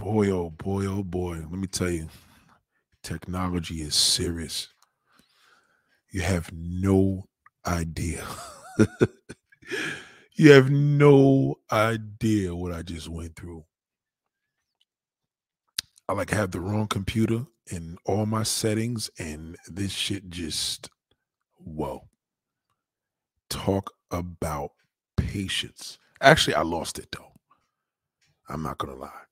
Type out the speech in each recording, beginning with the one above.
boy, oh boy, oh boy. Let me tell you, technology is serious. You have no idea. you have no idea what I just went through. I like have the wrong computer in all my settings, and this shit just whoa. Talk about patience. Actually, I lost it though. I'm not gonna lie.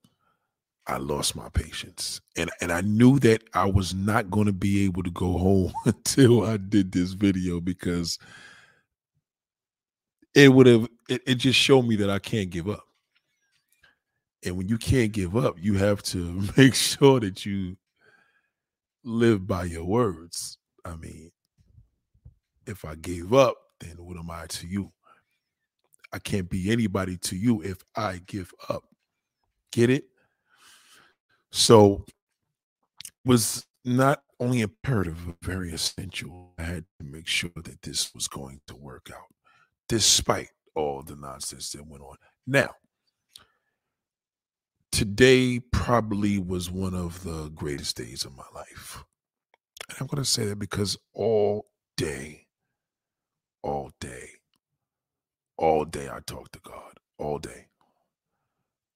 I lost my patience. And and I knew that I was not going to be able to go home until I did this video because it would have it, it just showed me that I can't give up. And when you can't give up, you have to make sure that you live by your words. I mean, if I gave up, then what am I to you? I can't be anybody to you if I give up. Get it? So was not only imperative, but very essential. I had to make sure that this was going to work out, despite all the nonsense that went on. Now, today probably was one of the greatest days of my life. And I'm going to say that because all day, all day, all day I talked to God. All day.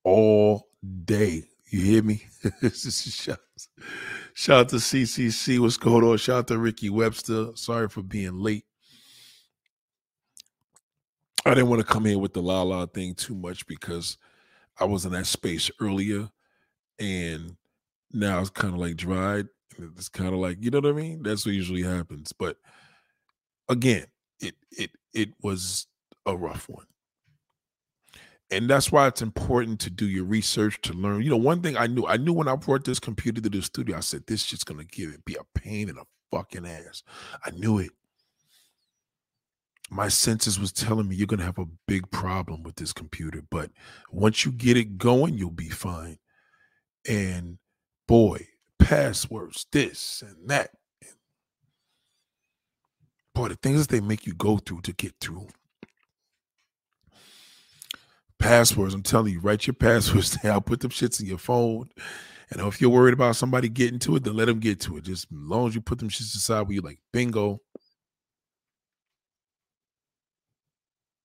All day. You hear me? shout, shout out to CCC. What's going on? Shout out to Ricky Webster. Sorry for being late. I didn't want to come in with the la la thing too much because I was in that space earlier and now it's kind of like dried. It's kind of like, you know what I mean? That's what usually happens. But again, it it it was a rough one and that's why it's important to do your research to learn. You know, one thing I knew, I knew when I brought this computer to the studio, I said, this shit's gonna give it be a pain in the fucking ass. I knew it. My senses was telling me you're gonna have a big problem with this computer, but once you get it going, you'll be fine. And boy, passwords, this and that. Boy, the things that they make you go through to get through passwords. I'm telling you, write your passwords down, put them shits in your phone. And if you're worried about somebody getting to it, then let them get to it. Just as long as you put them shits aside where you're like, bingo.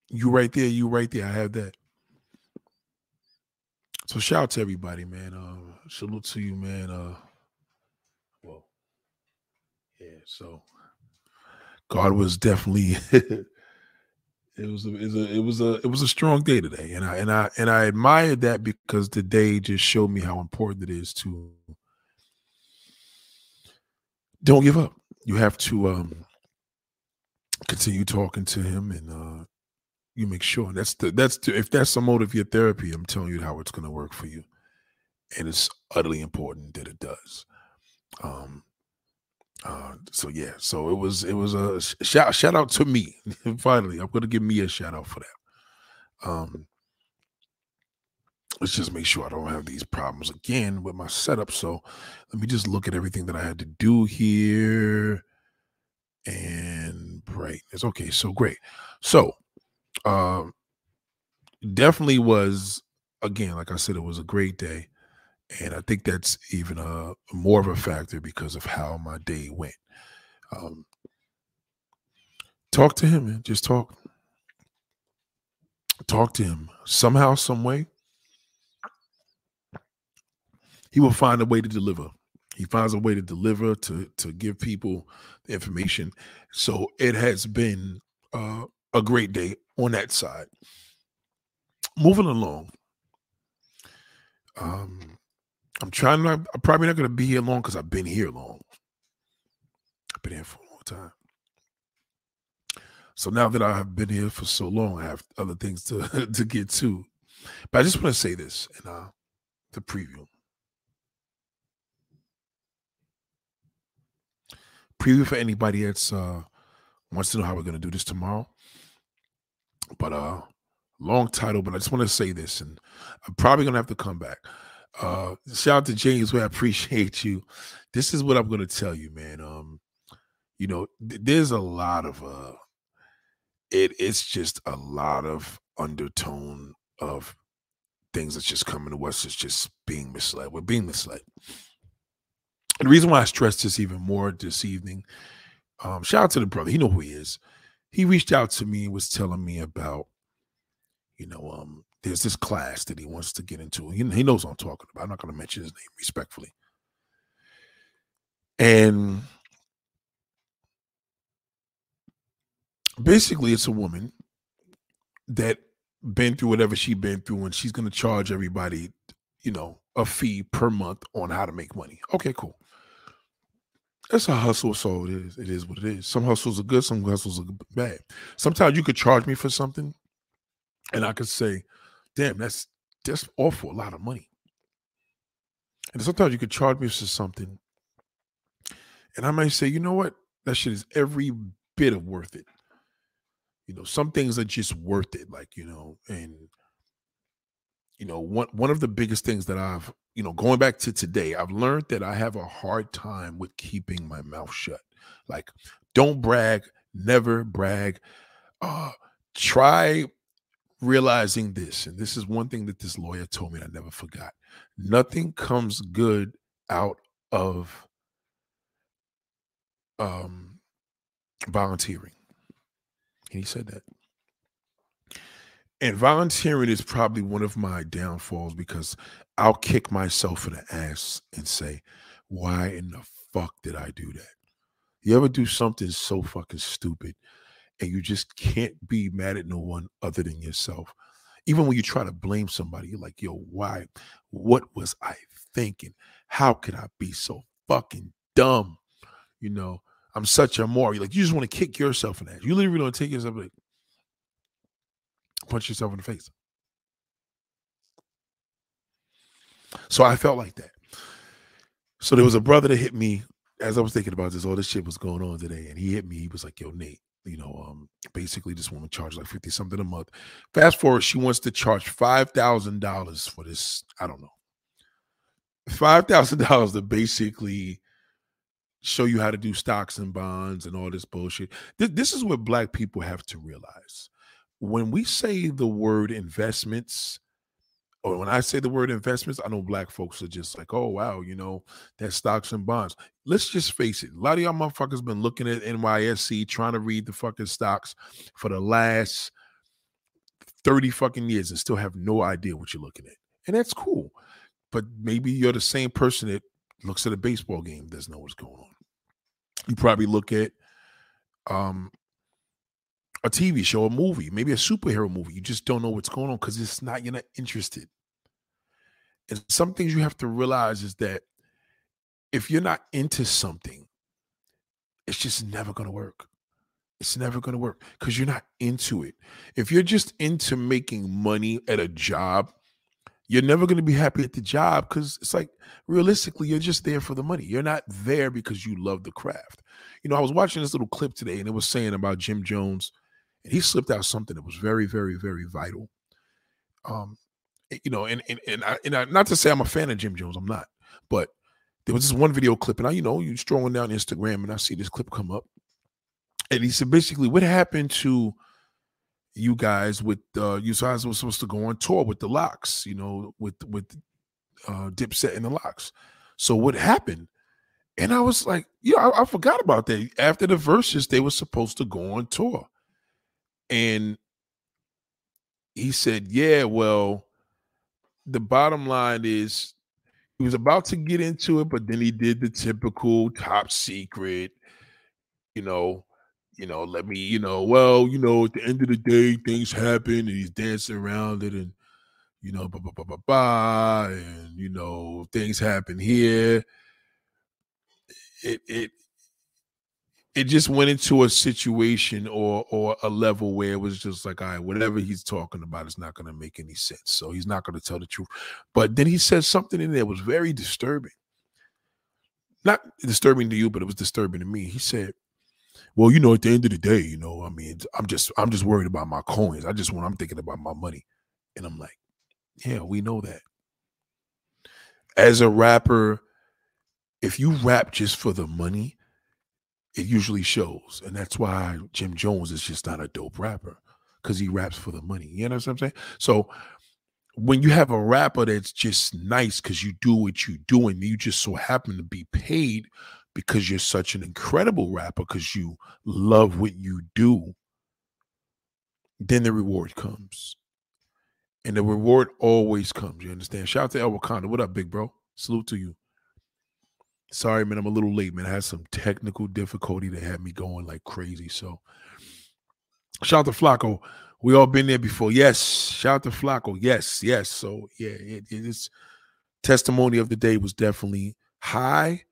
You right there, you right there. I have that. So shout out to everybody, man. Uh salute to you, man. Uh well, yeah, so God was definitely it was a, it was a it was a it was a strong day today, and I and I and I admired that because the day just showed me how important it is to don't give up. You have to um continue talking to him, and uh you make sure that's the that's the, if that's the mode of your therapy. I'm telling you how it's going to work for you, and it's utterly important that it does. Um, uh, so yeah, so it was it was a shout shout out to me. Finally, I'm gonna give me a shout out for that. Um, let's just make sure I don't have these problems again with my setup. So let me just look at everything that I had to do here. And brightness. Okay, so great. So um definitely was again, like I said, it was a great day. And I think that's even a more of a factor because of how my day went. Um, talk to him, man. Just talk. Talk to him somehow, some way. He will find a way to deliver. He finds a way to deliver to to give people the information. So it has been uh, a great day on that side. Moving along. Um, I'm trying not, I'm probably not going to be here long because I've been here long. I've been here for a long time. So now that I have been here for so long, I have other things to, to get to. But I just want to say this in uh, the preview. Preview for anybody that's uh, wants to know how we're going to do this tomorrow. But uh, long title, but I just want to say this, and I'm probably going to have to come back. Uh, shout out to James, where I appreciate you. This is what I'm to tell you, man. Um, you know, th- there's a lot of uh, it. It's just a lot of undertone of things that's just coming to us is just being misled. We're being misled. And the reason why I stress this even more this evening, um, shout out to the brother. He know who he is. He reached out to me and was telling me about, you know, um, there's this class that he wants to get into. He, he knows what I'm talking about. I'm not going to mention his name respectfully. And basically, it's a woman that been through whatever she been through, and she's going to charge everybody, you know, a fee per month on how to make money. Okay, cool. That's a hustle, so it is. It is what it is. Some hustles are good, some hustles are bad. Sometimes you could charge me for something, and I could say, "Damn, that's that's awful, a lot of money." And sometimes you could charge me for something, and I might say, "You know what? That shit is every bit of worth it." You know, some things are just worth it, like you know, and you know, one one of the biggest things that I've you know, going back to today, I've learned that I have a hard time with keeping my mouth shut. Like, don't brag, never brag. Uh, try realizing this, and this is one thing that this lawyer told me I never forgot. Nothing comes good out of um volunteering. And he said that. And volunteering is probably one of my downfalls because I'll kick myself in the ass and say, why in the fuck did I do that? You ever do something so fucking stupid and you just can't be mad at no one other than yourself? Even when you try to blame somebody, you're like, yo, why? What was I thinking? How could I be so fucking dumb? You know, I'm such a more. Like, you just want to kick yourself in the ass. You literally don't take yourself like, punch yourself in the face. So I felt like that. So there was a brother that hit me as I was thinking about this. All this shit was going on today, and he hit me. He was like, "Yo, Nate, you know, um, basically this woman charged like fifty something a month. Fast forward, she wants to charge five thousand dollars for this. I don't know, five thousand dollars to basically." show you how to do stocks and bonds and all this bullshit. this is what black people have to realize when we say the word investments, when I say the word investments, I know black folks are just like, oh wow, you know, that stocks and bonds. Let's just face it. A lot of y'all motherfuckers been looking at NYSE, trying to read the fucking stocks for the last 30 fucking years and still have no idea what you're looking at. And that's cool. But maybe you're the same person that looks at a baseball game, doesn't know what's going on. You probably look at um a TV show, a movie, maybe a superhero movie. You just don't know what's going on because it's not, you're not interested. And some things you have to realize is that if you're not into something, it's just never going to work. It's never going to work because you're not into it. If you're just into making money at a job, you're never going to be happy at the job because it's like realistically, you're just there for the money. You're not there because you love the craft. You know, I was watching this little clip today and it was saying about Jim Jones and he slipped out something that was very, very, very vital. Um, you know, and and and, I, and I, not to say I'm a fan of Jim Jones, I'm not, but there was this one video clip, and I, you know, you strolling down Instagram, and I see this clip come up, and he said basically, what happened to you guys with uh you guys were supposed to go on tour with the LOX you know, with with uh Dipset and the LOX So what happened? And I was like, yeah, I, I forgot about that. After the Verzuz, they were supposed to go on tour. And he said, Yeah, well, the bottom line is he was about to get into it, but then he did the typical top secret, you know, you know, let me, you know, well, you know, at the end of the day, things happen and he's dancing around it and you know, blah blah blah blah blah, and you know, things happen here. It it it just went into a situation or or a level where it was just like, all right, whatever he's talking about is not going to make any sense. So he's not going to tell the truth. But then he said something in there was very disturbing. Not disturbing to you, but it was disturbing to me. He said, "Well, you know, at the end of the day, you know, I mean, I'm just I'm just worried about my coins. I just want I'm thinking about my money." And I'm like, "Yeah, we know that." As a rapper, if you rap just for the money, it usually shows. And that's why Jim Jones is just not a dope rapper because he raps for the money. You know what I'm saying? So when you have a rapper that's just nice because you do what you do and you just so happen to be paid because you're such an incredible rapper because you love what you do, then the reward comes. And the reward always comes. You understand? Shout out to El Wakanda. What up, big bro? Salute to you. Sorry, man, I'm a little late, man. I had some technical difficulty that had me going like crazy. So shout out to Flacco. We all been there before. Yes. Shout out to Flacco. Yes, yes. So yeah, it, it is testimony of the day was definitely high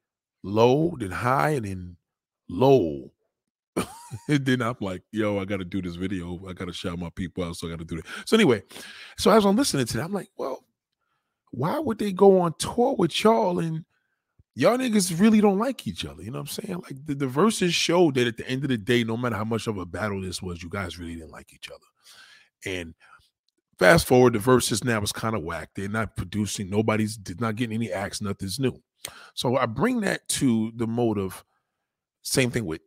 low, then high, and then low. and then I'm like, yo, I got to do this video. I got to shout my people out. So I got to do it. So anyway, so as I'm listening to that, I'm like, well, why would they go on tour with y'all and y'all niggas really don't like each other? You know what I'm saying? Like the, the Verzuz showed that at the end of the day, no matter how much of a battle this was, you guys really didn't like each other. And fast forward, the Verzuz now is kind of whack. They're not producing. Nobody's did not getting any acts. Nothing's new. So I bring that to the motive. Same thing with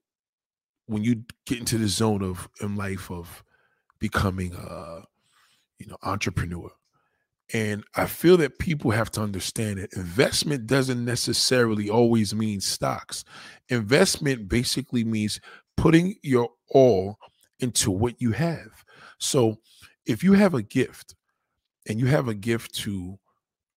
when you get into the zone of in life of becoming a you know entrepreneur. And I feel that people have to understand that investment doesn't necessarily always mean stocks. Investment basically means putting your all into what you have. So if you have a gift and you have a gift to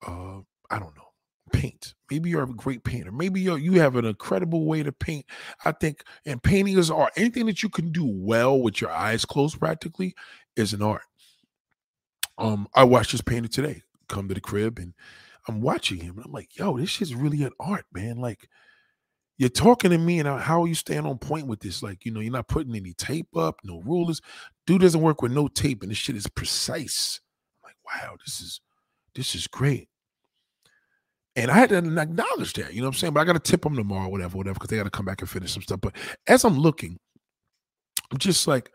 uh I don't know paint. Maybe you're a great painter. Maybe you you have an incredible way to paint. I think, and painting is art. Anything that you can do well with your eyes closed, practically, is an art. Um, I watched this painter today come to the crib, and I'm watching him, and I'm like, "Yo, this shit's really an art, man." Like, you're talking to me, and how are you staying on point with this? Like, you know, you're not putting any tape up, no rulers. Dude doesn't work with no tape, and this shit is precise. I'm like, wow, this is this is great. And I had to acknowledge that, you know what I'm saying? But I got to tip them tomorrow, whatever, whatever, because they got to come back and finish some stuff. But as I'm looking, I'm just like,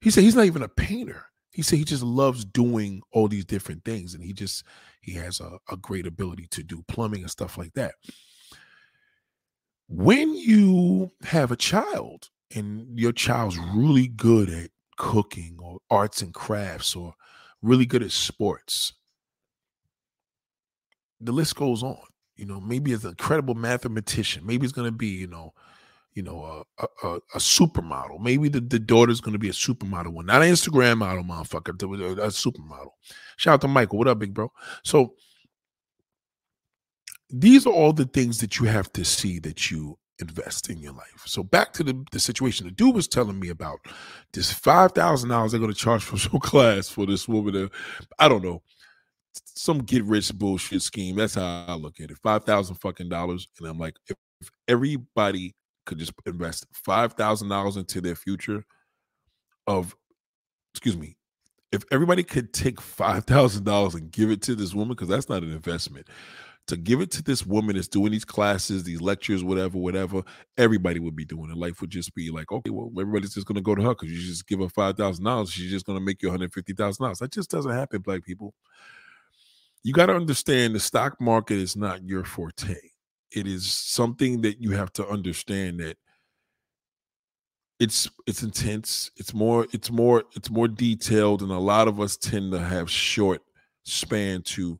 he said he's not even a painter. He said he just loves doing all these different things. And he just, he has a, a great ability to do plumbing and stuff like that. When you have a child and your child's really good at cooking or arts and crafts or really good at sports, the list goes on. You know, maybe it's an incredible mathematician. Maybe it's going to be, you know, you know, a, a, a supermodel. Maybe the, the daughter's going to be a supermodel one, not an Instagram model, motherfucker, a, a supermodel. Shout out to Michael. What up, big bro? So these are all the things that you have to see that you invest in your life. So back to the, the situation. The dude was telling me about this five thousand dollars they're going to charge for some class for this woman. That, I don't know some get rich bullshit scheme. That's how I look at it. Five thousand fucking dollars, and I'm like, if everybody could just invest five thousand dollars into their future, of, excuse me, if everybody could take five thousand dollars and give it to this woman, because that's not an investment, to give it to this woman that's doing these classes, these lectures, whatever, whatever, everybody would be doing it. Life would just be like, okay, well, everybody's just gonna go to her because you just give her five thousand dollars, she's just gonna make you one hundred fifty thousand dollars. That just doesn't happen, black people you got to understand the stock market is not your forte. It is something that you have to understand that it's it's intense. It's more it's more it's more detailed, and a lot of us tend to have short span to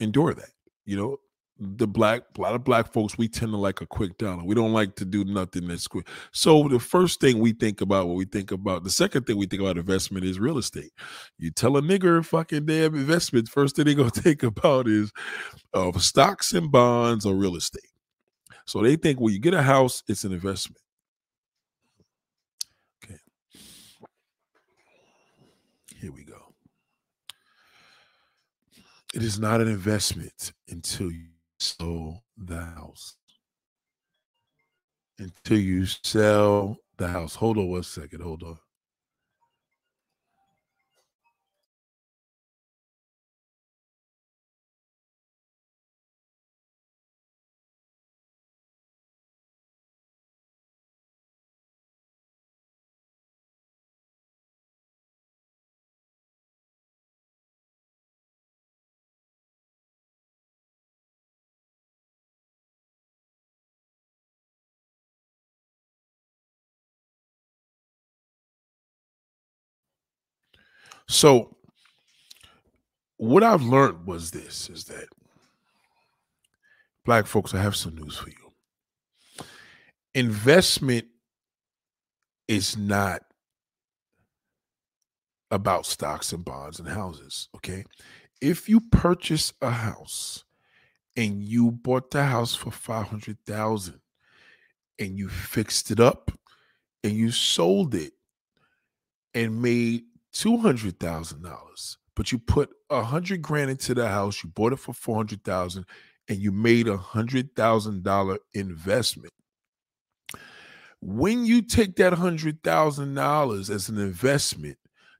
endure that. You know, the black a lot of black folks we tend to like a quick dollar. We don't like to do nothing that's quick. So the first thing we think about what we think about the second thing we think about investment is real estate. You tell a nigger fucking damn investment first thing they gonna think about is uh, stocks and bonds or real estate. So they think when you get a house it's an investment. Okay. Here we go. It is not an investment until you sell the house. Until you sell the house. Hold on one second. Hold on. So what I've learned was this is that black folks, I have some news for you. Investment is not about stocks and bonds and houses. Okay. If you purchase a house and you bought the house for 500,000 and you fixed it up and you sold it and made $200,000, but you put a hundred grand into the house, you bought it for 400,000 and you made a hundred thousand dollar investment. When you take that hundred thousand dollars as an investment,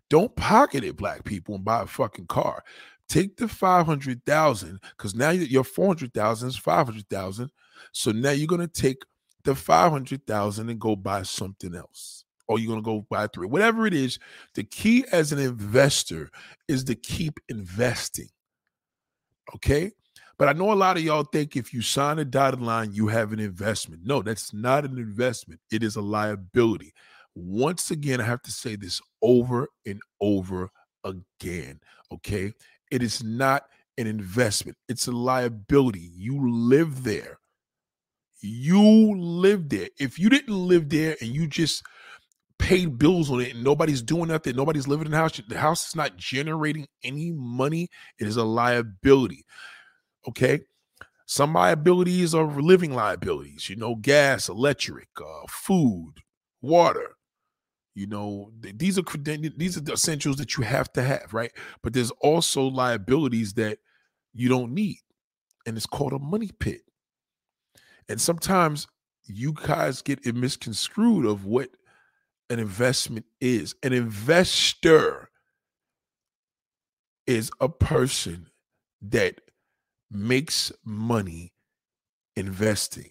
don't pocket it, black people, and buy a fucking car. Take the 500,000 because now your 400,000 is 500,000. So now you're to take the 500,000 and go buy something else. Oh, or you're going to go buy three, whatever it is. The key as an investor is to keep investing. Okay. But I know a lot of y'all think if you sign a dotted line, you have an investment. No, that's not an investment, it is a liability. Once again, I have to say this over and over again. Okay. It is not an investment, it's a liability. You live there. You live there. If you didn't live there and you just paid bills on it and nobody's doing nothing, nobody's living in the house, the house is not generating any money, it is a liability. Okay. Some liabilities are living liabilities, you know, gas, electric, uh, food, water, you know, these are these are the essentials that you have to have, right? But there's also liabilities that you don't need, and it's called a money pit. And sometimes you guys get misconstrued of what an investment is. An investor is a person that makes money investing.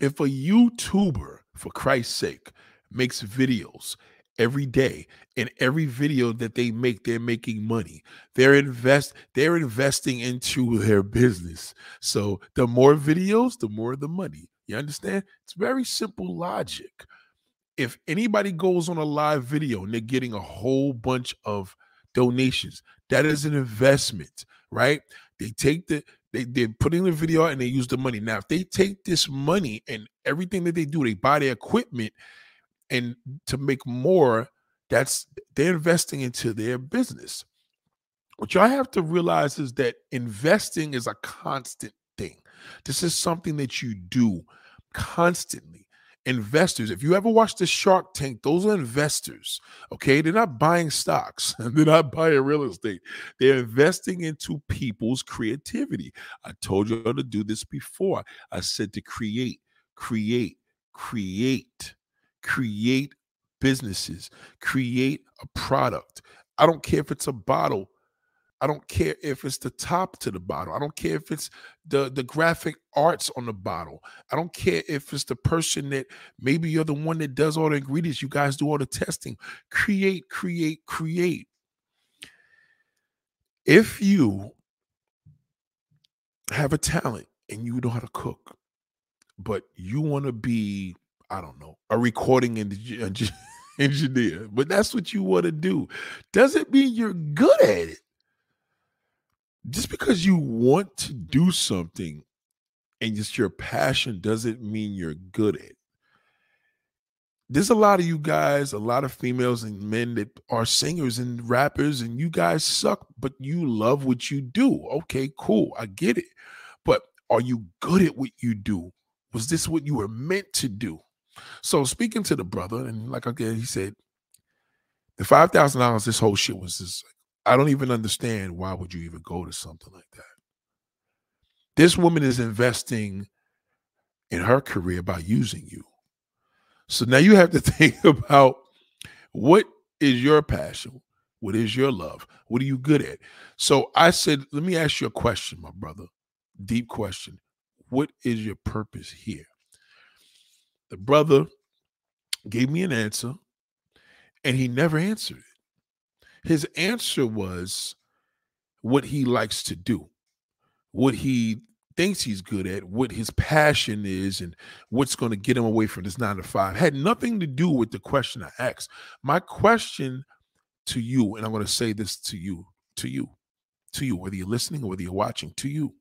If a YouTuber, for Christ's sake, makes videos every day and every video that they make they're making money. They're invest they're investing into their business. So the more videos the more the money. You understand? It's very simple logic if anybody goes on a live video and they're getting a whole bunch of donations that is an investment right? They take the they, they're putting the video out and they use the money. Now if they take this money and everything that they do they buy the equipment and to make more that's they're investing into their business. What y'all have to realize is that investing is a constant thing. This is something that you do constantly investors if you ever watch the shark tank those are investors okay they're not buying stocks and they're not buying real estate they're investing into people's creativity i told you to do this before i said to create create create create businesses, create a product. I don't care if it's a bottle. I don't care if it's the top to the bottle. I don't care if it's the the graphic arts on the bottle. I don't care if it's the person that maybe you're the one that does all the ingredients. You guys do all the testing. Create, create, create. If you have a talent and you know how to cook, but you want to be I don't know, a recording engineer, but that's what you want to do. Doesn't mean you're good at it. Just because you want to do something and it's your passion doesn't mean you're good at it. There's a lot of you guys, a lot of females and men that are singers and rappers, and you guys suck, but you love what you do. Okay, cool. I get it. But are you good at what you do? Was this what you were meant to do? So speaking to the brother, and like again, he said, the five thousand dollars, this whole shit was just. I don't even understand why would you even go to something like that. This woman is investing in her career by using you. So now you have to think about what is your passion? What is your love? What are you good at? So I said, let me ask you a question, my brother. Deep question. What is your purpose here? The brother gave me an answer and he never answered it. His answer was what he likes to do, what he thinks he's good at, what his passion is, and what's going to get him away from this nine to five. Had nothing to do with the question I asked. My question to you, and I'm going to say this to you, to you, to you, whether you're listening or whether you're watching, to you.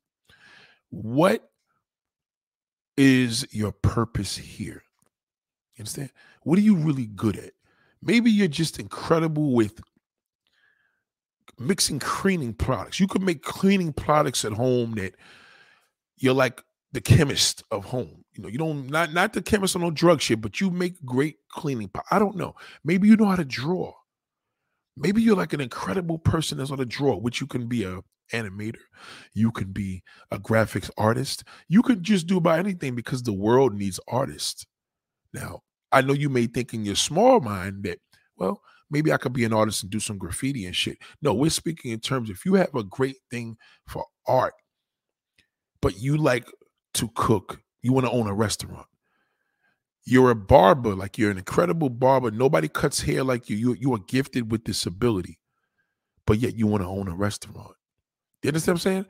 What is your purpose here? You understand? What are you really good at? Maybe you're just incredible with mixing cleaning products. You could make cleaning products at home that you're like the chemist of home. You know, you don't not not the chemist on no drug shit, but you make great cleaning. I don't know. Maybe you know how to draw. Maybe you're like an incredible person that's on a draw, which you can be a animator, you can be a graphics artist, you could just do about anything because the world needs artists. Now, I know you may think in your small mind that, well, maybe I could be an artist and do some graffiti and shit. No, we're speaking in terms if you have a great thing for art, but you like to cook, you want to own a restaurant. You're a barber, like you're an incredible barber. Nobody cuts hair like you. You, you are gifted with this ability, but yet you want to own a restaurant. You understand what I'm saying?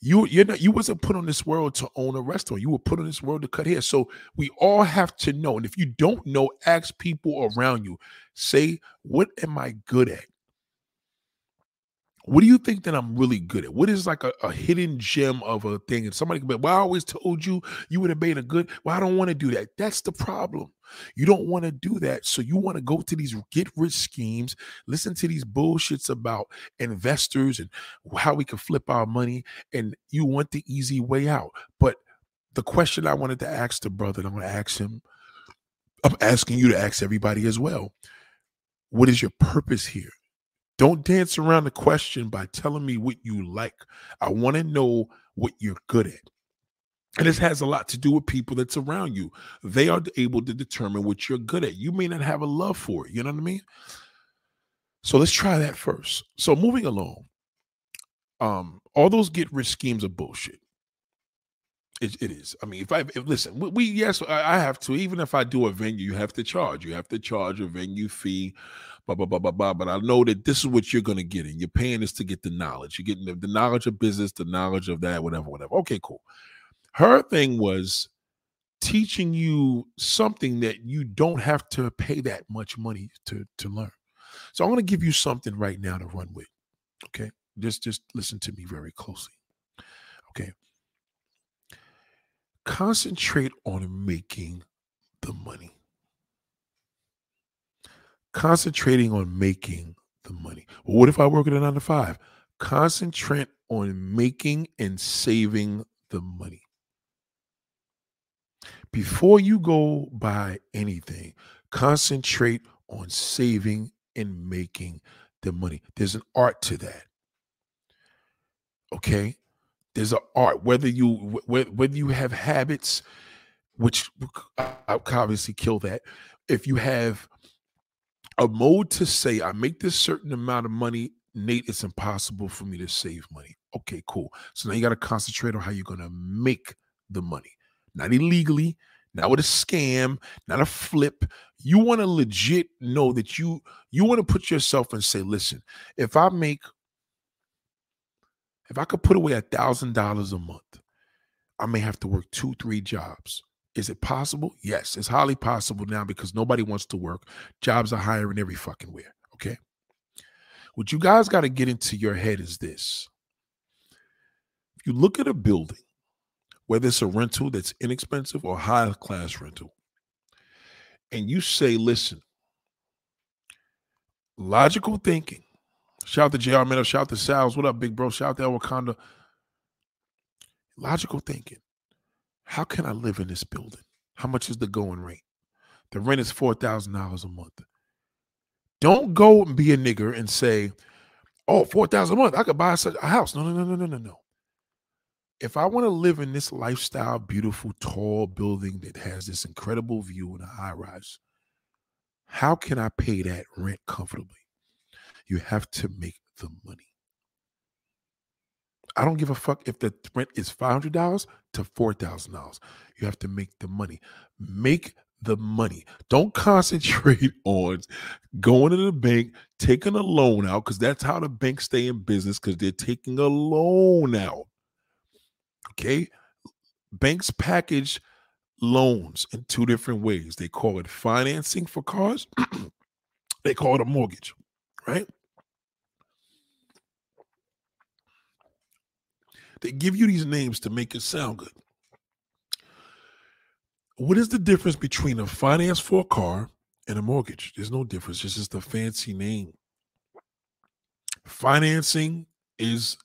You you're not you wasn't put on this world to own a restaurant. You were put on this world to cut hair. So we all have to know. And if you don't know, ask people around you. Say, what am I good at? What do you think that I'm really good at? What is like a, a hidden gem of a thing? And somebody can be, well, I always told you you would have made a good. Well, I don't want to do that. That's the problem. You don't want to do that. So you want to go to these get rich schemes, listen to these bullshits about investors and how we can flip our money, and you want the easy way out. But the question I wanted to ask the brother, I'm going to ask him, I'm asking you to ask everybody as well. What is your purpose here? Don't dance around the question by telling me what you like. I want to know what you're good at. And this has a lot to do with people that's around you. They are able to determine what you're good at. You may not have a love for it. You know what I mean? So let's try that first. So moving along, um, all those get rich schemes are bullshit. It, it is. I mean, if I if, listen, we, yes, I, I have to. Even if I do a venue, you have to charge. You have to charge a venue fee blah, blah, blah, blah, blah. But I know that this is what you're going to get. And you're paying this to get the knowledge. You're getting the, the knowledge of business, the knowledge of that, whatever, whatever. Okay, cool. Her thing was teaching you something that you don't have to pay that much money to, to learn. So I'm going to give you something right now to run with. Okay. Just just listen to me very closely. Okay. Concentrate on making the money concentrating on making the money. Well, what if I work at a nine to five? Concentrate on making and saving the money. Before you go buy anything, concentrate on saving and making the money. There's an art to that. Okay? There's an art. Whether you whether you have habits, which obviously kill that. If you have a mode to say I make this certain amount of money, Nate, it's impossible for me to save money. Okay, cool. So now you got to concentrate on how you're going to make the money, not illegally, not with a scam, not a flip. You want to legit know that you you want to put yourself and say, listen, if I make if I could put away a thousand dollars a month, I may have to work two, three jobs. Is it possible? Yes, it's highly possible now because nobody wants to work. Jobs are hiring every fucking where. Okay. What you guys got to get into your head is this. If you look at a building, whether it's a rental that's inexpensive or high class rental, and you say, listen, logical thinking. Shout out to JR Meadow, shout out to Sal's. What up, big bro? Shout out to Wakanda. Logical thinking. How can I live in this building? How much is the going rate? The rent is $4,000 a month. Don't go and be a nigger and say, oh, 4000 a month, I could buy such a house. No, no, no, no, no, no, no. If I want to live in this lifestyle, beautiful, tall building that has this incredible view in a high rise, how can I pay that rent comfortably? You have to make the money. I don't give a fuck if the rent is $500 to $4,000. You have to make the money. Make the money. Don't concentrate on going to the bank, taking a loan out, because that's how the banks stay in business, because they're taking a loan out. Okay? Banks package loans in two different ways. They call it financing for cars, they call it a mortgage, right? They give you these names to make it sound good. What is the difference between a finance for a car and a mortgage? There's no difference. It's just a fancy name. Financing is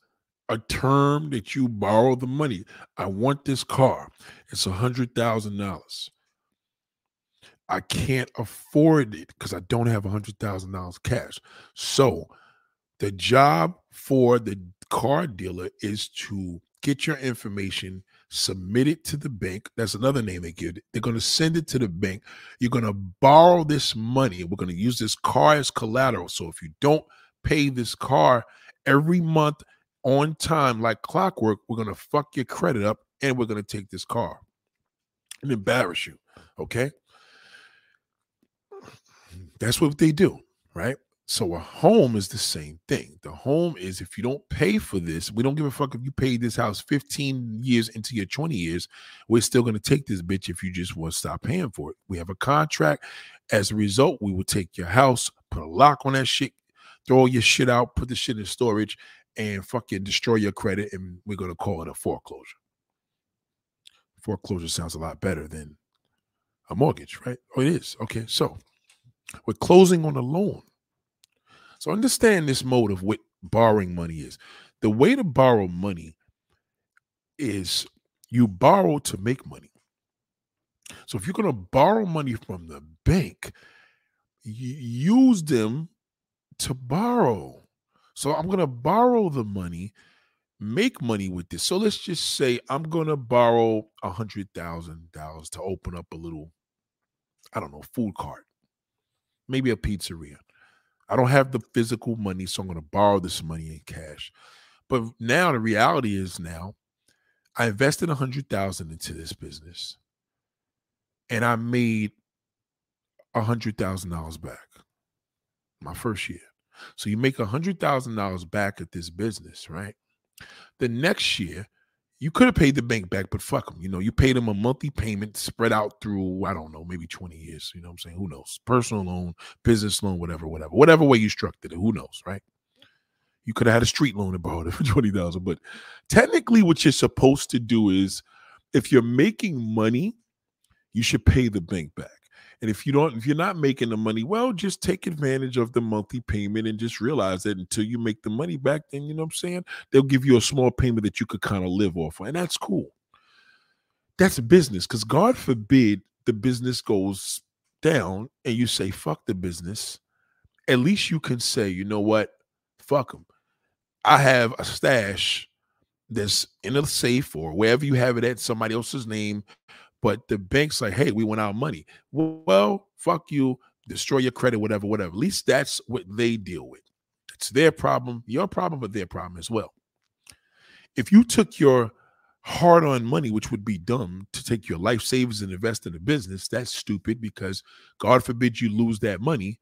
a term that you borrow the money. I want this car. It's a hundred thousand dollars. I can't afford it because I don't have a hundred thousand dollars cash. So the job for the car dealer is to get your information, submit it to the bank. That's another name they give it. They're going to send it to the bank. You're going to borrow this money. We're going to use this car as collateral. So if you don't pay this car every month on time like clockwork, we're going to fuck your credit up and we're going to take this car and embarrass you. Okay. That's what they do, right? So a home is the same thing. The home is if you don't pay for this, we don't give a fuck if you paid this house 15 years into your 20 years. We're still going to take this bitch if you just want to stop paying for it. We have a contract. As a result, we will take your house, put a lock on that shit, throw your shit out, put the shit in storage, and fucking destroy your credit. And we're going to call it a foreclosure. Foreclosure sounds a lot better than a mortgage, right? Oh, it is. Okay. So we're closing on a loan so understand this mode of what borrowing money is. The way to borrow money is you borrow to make money. So if you're going to borrow money from the bank, use them to borrow. So I'm going to borrow the money, make money with this. So let's just say I'm going to borrow a hundred thousand dollars to open up a little, I don't know, food cart, maybe a pizzeria. I don't have the physical money, so I'm going to borrow this money in cash. But now the reality is now I invested a hundred thousand into this business and I made a hundred thousand dollars back my first year. So you make a hundred thousand dollars back at this business, right? The next year, you could have paid the bank back, but fuck them. You know, you paid them a monthly payment spread out through, I don't know, maybe 20 years. You know what I'm saying? Who knows? Personal loan, business loan, whatever, whatever. Whatever way you structured it, who knows, right? You could have had a street loan and borrowed it for 20,000. But technically, what you're supposed to do is if you're making money, you should pay the bank back. And if you don't, if you're not making the money, well, just take advantage of the monthly payment and just realize that until you make the money back, then you know what I'm saying? They'll give you a small payment that you could kind of live off of. And that's cool. That's business. Because God forbid the business goes down and you say, fuck the business. At least you can say, you know what? Fuck them. I have a stash that's in a safe or wherever you have it at somebody else's name but the bank's like, hey, we want our money. Well, fuck you, destroy your credit, whatever, whatever. At least that's what they deal with. It's their problem, your problem, but their problem as well. If you took your hard earned money, which would be dumb to take your life savings and invest in a business, that's stupid because God forbid you lose that money,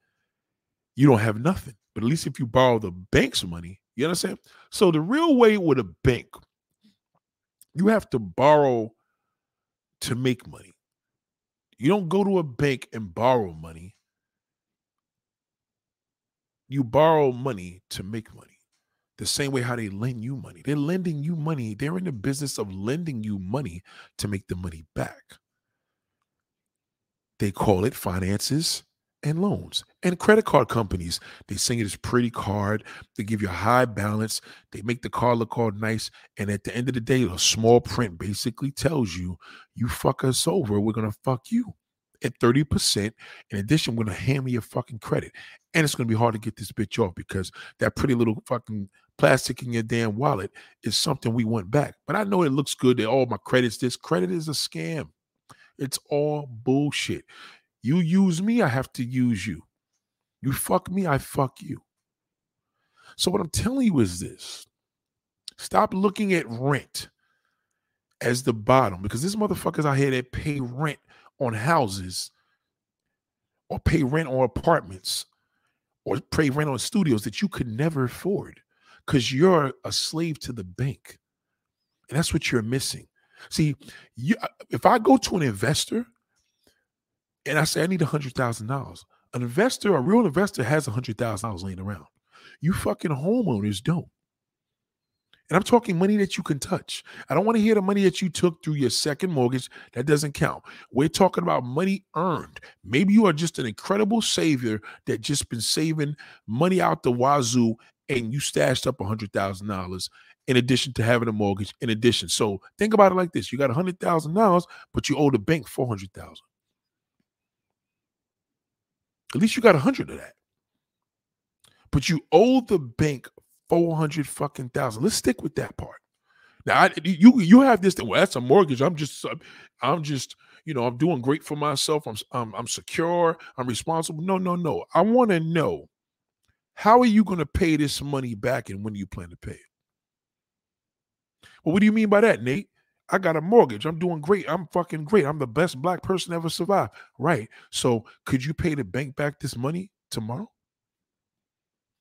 you don't have nothing. But at least if you borrow the bank's money, you understand? So the real way with a bank, you have to borrow to make money. You don't go to a bank and borrow money. You borrow money to make money. The same way how they lend you money. They're lending you money. They're in the business of lending you money to make the money back. They call it finances and loans. And credit card companies, they sing it as pretty card. They give you a high balance. They make the card look all nice. And at the end of the day, a small print basically tells you, you fuck us over, we're gonna fuck you at 30%. In addition, we're gonna hammer your fucking credit. And it's gonna be hard to get this bitch off because that pretty little fucking plastic in your damn wallet is something we want back. But I know it looks good that all oh, my credit's this. Credit is a scam. It's all bullshit. You use me, I have to use you. You fuck me, I fuck you. So, what I'm telling you is this stop looking at rent as the bottom because this motherfuckers out here that pay rent on houses or pay rent on apartments or pay rent on studios that you could never afford because you're a slave to the bank. And that's what you're missing. See, you, if I go to an investor and I say, I need a hundred thousand dollars. An investor, a real investor, has a hundred thousand dollars laying around. You fucking homeowners don't. And I'm talking money that you can touch. I don't want to hear the money that you took through your second mortgage. That doesn't count. We're talking about money earned. Maybe you are just an incredible savior that just been saving money out the wazoo and you stashed up a $100,000 in addition to having a mortgage in addition. So think about it like this. You got a $100,000, but you owe the bank 400,000. At least you got a hundred of that. But you owe the bank 400 fucking thousand. Let's stick with that part. Now, I, you you have this thing. Well, that's a mortgage. I'm just, I'm just, you know, I'm doing great for myself. I'm, I'm, I'm secure. I'm responsible. No, no, no. I want to know how are you going to pay this money back, and when do you plan to pay it? Well, what do you mean by that, Nate? I got a mortgage. I'm doing great. I'm fucking great. I'm the best black person ever survived. Right. So, could you pay the bank back this money tomorrow?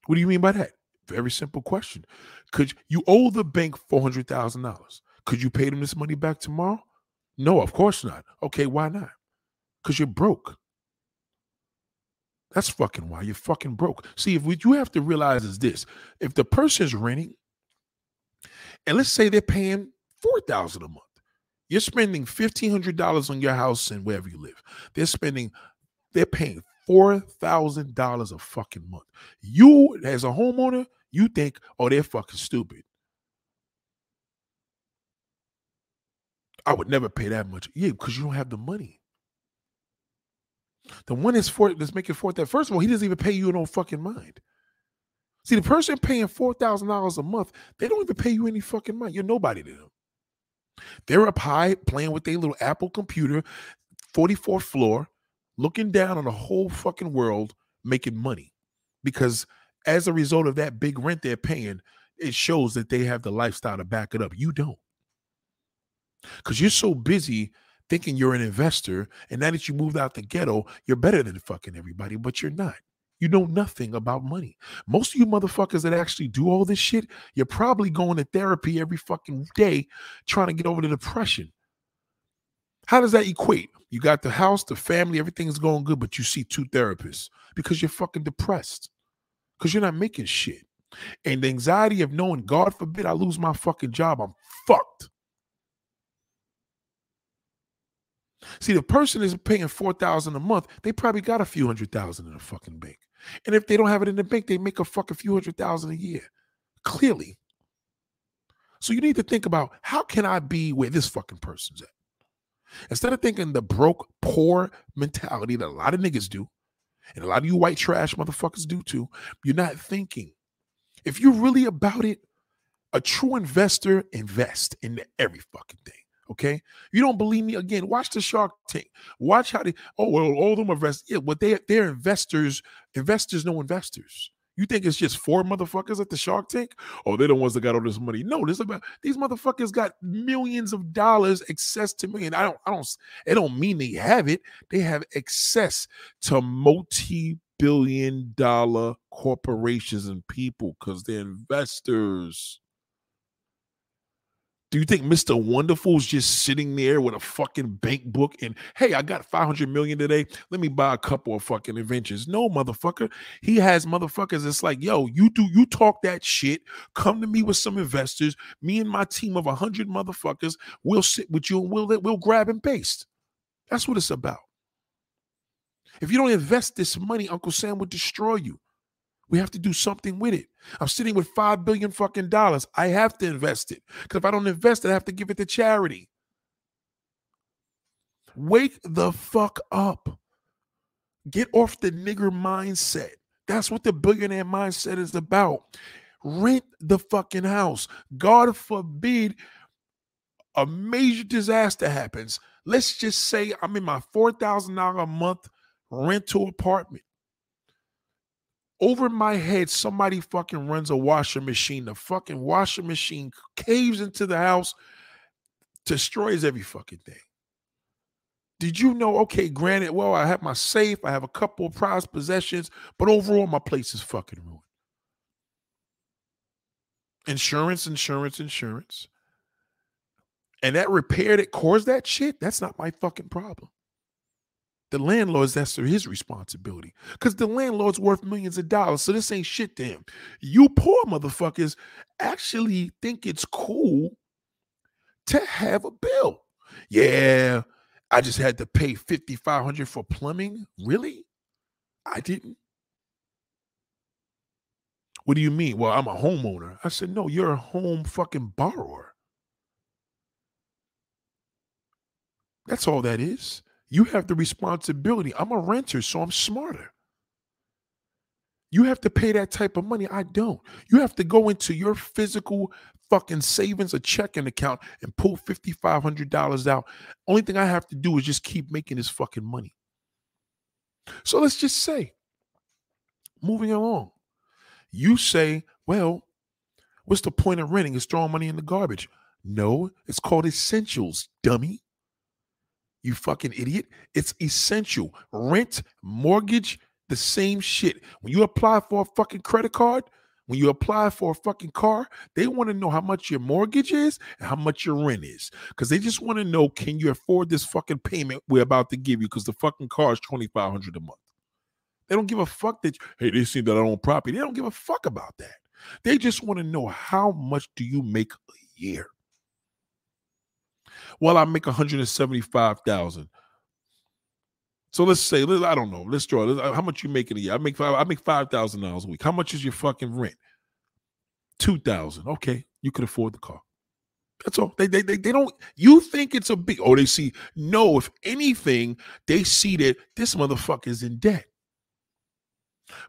What do you mean by that? Very simple question. Could you owe the bank four hundred thousand dollars? Could you pay them this money back tomorrow? No, of course not. Okay, why not? Because you're broke. That's fucking why you're fucking broke. See, if what you have to realize is this: if the person's renting, and let's say they're paying four thousand a month, you're spending fifteen hundred dollars on your house and wherever you live. They're spending, they're paying four thousand dollars a fucking month. You, as a homeowner, you think, oh, they're fucking stupid. I would never pay that much. Yeah, because you don't have the money. The one that's for that's making four that first of all, he doesn't even pay you no fucking mind. See, the person paying four thousand dollars a month, they don't even pay you any fucking mind. You're nobody to them. They're up high playing with their little Apple computer, 44th floor, looking down on the whole fucking world, making money. Because as a result of that big rent they're paying, it shows that they have the lifestyle to back it up. You don't. Because you're so busy thinking you're an investor, and now that you moved out the ghetto, you're better than fucking everybody, but you're not. You know nothing about money. Most of you motherfuckers that actually do all this shit, you're probably going to therapy every fucking day trying to get over the depression. How does that equate? You got the house, the family, everything's going good, but you see two therapists because you're fucking depressed because you're not making shit. And the anxiety of knowing, God forbid, I lose my fucking job, I'm fucked. See, the person is paying four thousand a month. They probably got a few hundred thousand in a fucking bank, and if they don't have it in the bank, they make a fucking few hundred thousand a year. Clearly. So you need to think about how can I be where this fucking person's at. Instead of thinking the broke, poor mentality that a lot of niggas do, and a lot of you white trash motherfuckers do too, you're not thinking. If you're really about it, a true investor invest in every fucking thing. Okay, you don't believe me? Again, watch the Shark Tank. Watch how they. Oh well, all them invest. Yeah, but they they're investors. Investors know investors. You think it's just four motherfuckers at the Shark Tank? Oh, they're the ones that got all this money. No, this about these motherfuckers got millions of dollars access to me. And I don't, I don't, it don't mean they have it. They have access to multi-billion dollar corporations and people because they're investors. Do you think Mr. Wonderful's just sitting there with a fucking bank book and hey, I got 500 million today. Let me buy a couple of fucking inventions. No, motherfucker. He has motherfuckers. It's like, yo, you do you talk that shit. Come to me with some investors. Me and my team of 100 motherfuckers will sit with you and we'll we'll grab and paste. That's what it's about. If you don't invest this money, Uncle Sam will destroy you. We have to do something with it. I'm sitting with five billion fucking dollars. I have to invest it. Because if I don't invest it, I have to give it to charity. Wake the fuck up. Get off the nigger mindset. That's what the billionaire mindset is about. Rent the fucking house. God forbid a major disaster happens. Let's just say I'm in my $4,000 a month rental apartment. Over my head, somebody fucking runs a washer machine. The fucking washer machine caves into the house, destroys every fucking thing. Did you know? Okay, granted, well, I have my safe, I have a couple of prized possessions, but overall, my place is fucking ruined. Insurance, insurance, insurance. And that repair that caused that shit, that's not my fucking problem. The landlords, that's his responsibility. Because the landlord's worth millions of dollars. So this ain't shit to him. You poor motherfuckers actually think it's cool to have a bill. Yeah, I just had to pay 5500 for plumbing. Really? I didn't. What do you mean? Well, I'm a homeowner. I said, no, you're a home fucking borrower. That's all that is. You have the responsibility. I'm a renter, so I'm smarter. You have to pay that type of money. I don't. You have to go into your physical fucking savings, a checking account, and pull $5,500 out. Only thing I have to do is just keep making this fucking money. So let's just say, moving along, you say, well, what's the point of renting? It's throwing money in the garbage. No, it's called essentials, dummy. You fucking idiot. It's essential. Rent, mortgage, the same shit. When you apply for a fucking credit card, when you apply for a fucking car, they want to know how much your mortgage is and how much your rent is. Because they just want to know, can you afford this fucking payment we're about to give you? Because the fucking car is 2500 a month. They don't give a fuck that, hey, they see that I own property. They don't give a fuck about that. They just want to know how much do you make a year? Well, I make 175,000. So let's say, I don't know. Let's draw. How much you make in a year? I make five. I make five thousand dollars a week. How much is your fucking rent? Two thousand. Okay, you could afford the car. That's all. They, they they they don't. You think it's a big? Oh, they see. No, if anything, they see that this motherfucker is in debt.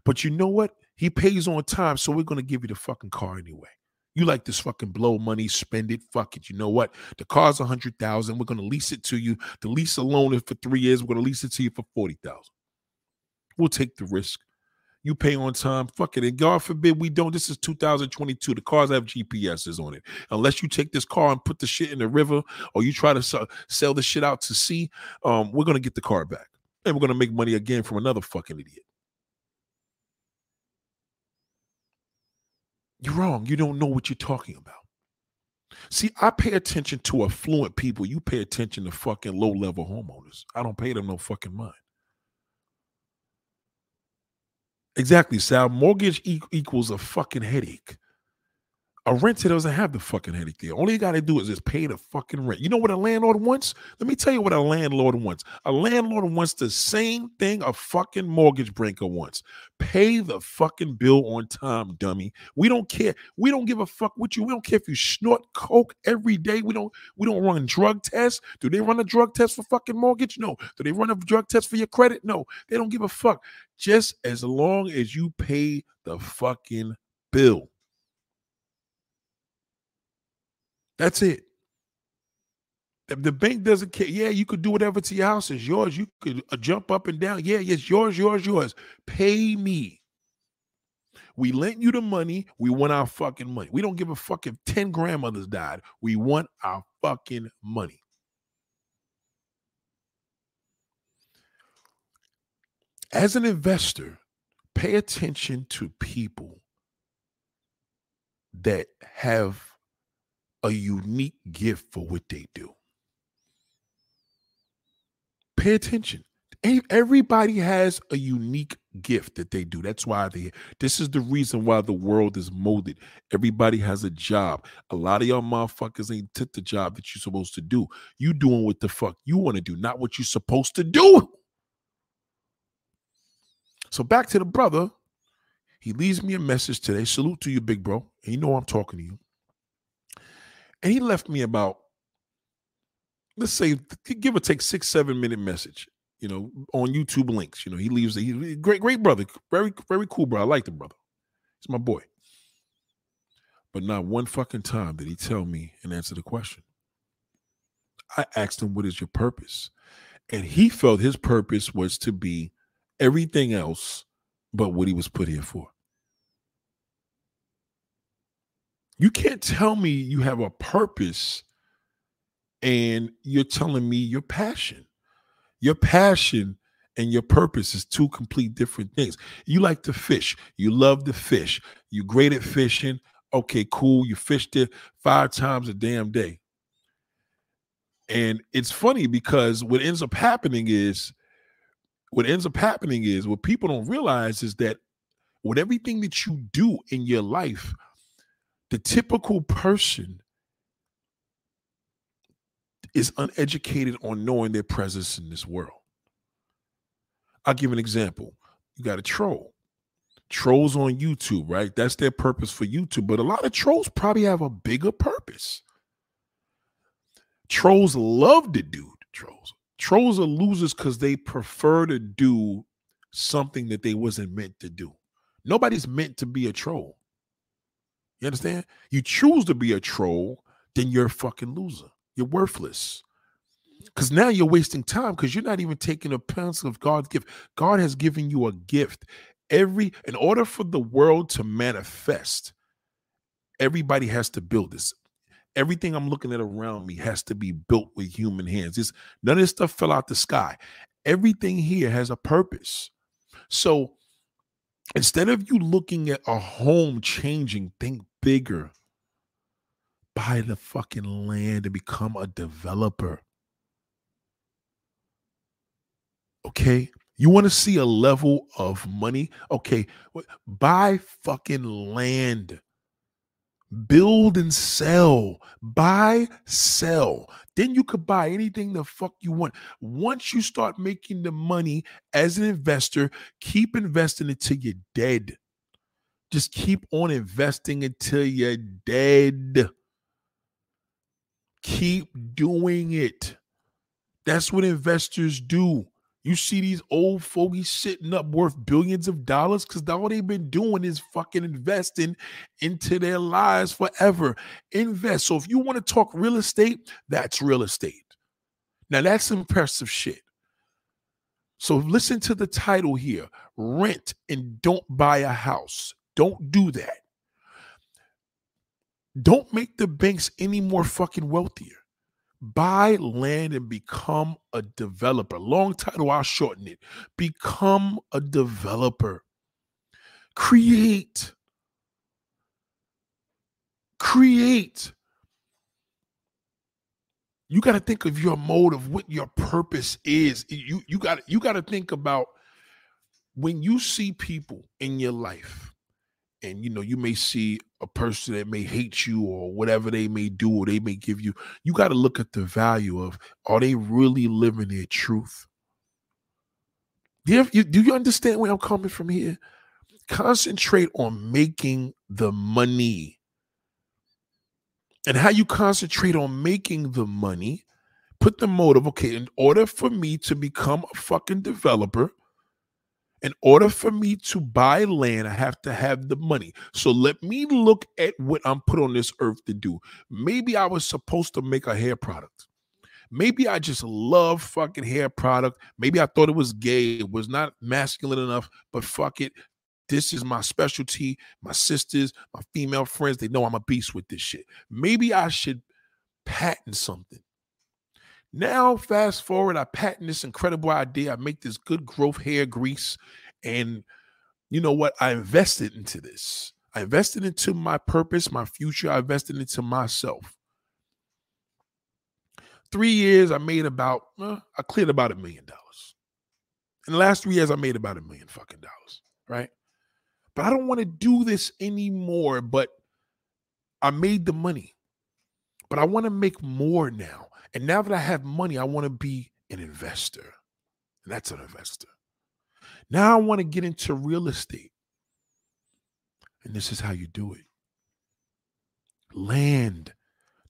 But you know what? He pays on time, so we're gonna give you the fucking car anyway. You like this fucking blow money, spend it, fuck it. You know what? The car's a hundred thousand. We're gonna lease it to you. The lease alone is for three years. We're gonna lease it to you for forty thousand. We'll take the risk. You pay on time, fuck it. And God forbid we don't. This is 2022. The cars have GPSs on it. Unless you take this car and put the shit in the river, or you try to sell, the shit out to sea, um, we're gonna get the car back, and we're gonna make money again from another fucking idiot. You're wrong. You don't know what you're talking about. See, I pay attention to affluent people. You pay attention to fucking low level homeowners. I don't pay them no fucking mind. Exactly, Sal. Mortgage e- equals a fucking headache. A renter doesn't have the fucking headache. All you got to do is just pay the fucking rent. You know what a landlord wants? Let me tell you what a landlord wants. A landlord wants the same thing a fucking mortgage breaker wants. Pay the fucking bill on time, dummy. We don't care. We don't give a fuck with you. We don't care if you snort coke every day. We don't. We don't run drug tests. Do they run a drug test for fucking mortgage? No. Do they run a drug test for your credit? No. They don't give a fuck. Just as long as you pay the fucking bill. That's it. The bank doesn't care. Yeah, you could do whatever to your house. It's yours. You could uh, jump up and down. Yeah, it's yours, yours, yours. Pay me. We lent you the money. We want our fucking money. We don't give a fuck if 10 grandmothers died. We want our fucking money. As an investor, pay attention to people that have a unique gift for what they do. Pay attention. Everybody has a unique gift that they do. That's why they. This is the reason why the world is molded. Everybody has a job. A lot of y'all motherfuckers ain't took the job that you're supposed to do. You doing what the fuck you want to do, not what you're supposed to do. So back to the brother. He leaves me a message today. Salute to you, big bro. And you know I'm talking to you. And he left me about, let's say, give or take six, seven minute message, you know, on YouTube links. You know, he leaves, he's great, great brother. Very, very cool, bro. I like the brother. He's my boy. But not one fucking time did he tell me and answer the question. I asked him, What is your purpose? And he felt his purpose was to be everything else but what he was put here for. You can't tell me you have a purpose and you're telling me your passion. Your passion and your purpose is two complete different things. You like to fish. You love to fish. You're great at fishing. Okay, cool. You fished it five times a damn day. And it's funny because what ends up happening is what ends up happening is what people don't realize is that with everything that you do in your life, the typical person is uneducated on knowing their presence in this world. I'll give an example. You got a troll. Trolls on YouTube, right? That's their purpose for YouTube. But a lot of trolls probably have a bigger purpose. Trolls love to do trolls. Trolls are losers because they prefer to do something that they wasn't meant to do. Nobody's meant to be a troll. You understand? You choose to be a troll, then you're a fucking loser. You're worthless. Because now you're wasting time because you're not even taking a pencil of God's gift. God has given you a gift. Every in order for the world to manifest, everybody has to build this. Everything I'm looking at around me has to be built with human hands. It's, none of this stuff fell out the sky. Everything here has a purpose. So instead of you looking at a home changing, think bigger. Buy the fucking land and become a developer. Okay. You want to see a level of money? Okay. Buy fucking land. Build and sell. Buy, sell. Then you could buy anything the fuck you want. Once you start making the money as an investor, keep investing until you're dead. Just keep on investing until you're dead. Keep doing it. That's what investors do. You see these old fogies sitting up worth billions of dollars because all they've been doing is fucking investing into their lives forever. Invest. So if you want to talk real estate, that's real estate. Now that's impressive shit. So listen to the title here rent and don't buy a house. Don't do that. Don't make the banks any more fucking wealthier buy land and become a developer. Long title, I'll shorten it. Become a developer. Create. Create. You got to think of your motive, what your purpose is. You you got you got to think about when you see people in your life and you know you may see a person that may hate you or whatever they may do or they may give you you got to look at the value of are they really living their truth? Do you, do you understand where i'm coming from here? Concentrate on making the money. And how you concentrate on making the money put the motive okay in order for me to become a fucking developer in order for me to buy land, I have to have the money. So let me look at what I'm put on this earth to do. Maybe I was supposed to make a hair product. Maybe I just love fucking hair product. Maybe I thought it was gay. It was not masculine enough, but fuck it. This is my specialty. My sisters, my female friends, they know I'm a beast with this shit. Maybe I should patent something. Now, fast forward, I patent this incredible idea. I make this good growth hair grease. And you know what? I invested into this. I invested into my purpose, my future. I invested into myself. Three years, I made about, uh, I cleared about a million dollars. In the last three years, I made about a million fucking dollars, right? But I don't want to do this anymore. But I made the money. But I want to make more now. And now that I have money, I want to be an investor. And that's an investor. Now I want to get into real estate. And this is how you do it land.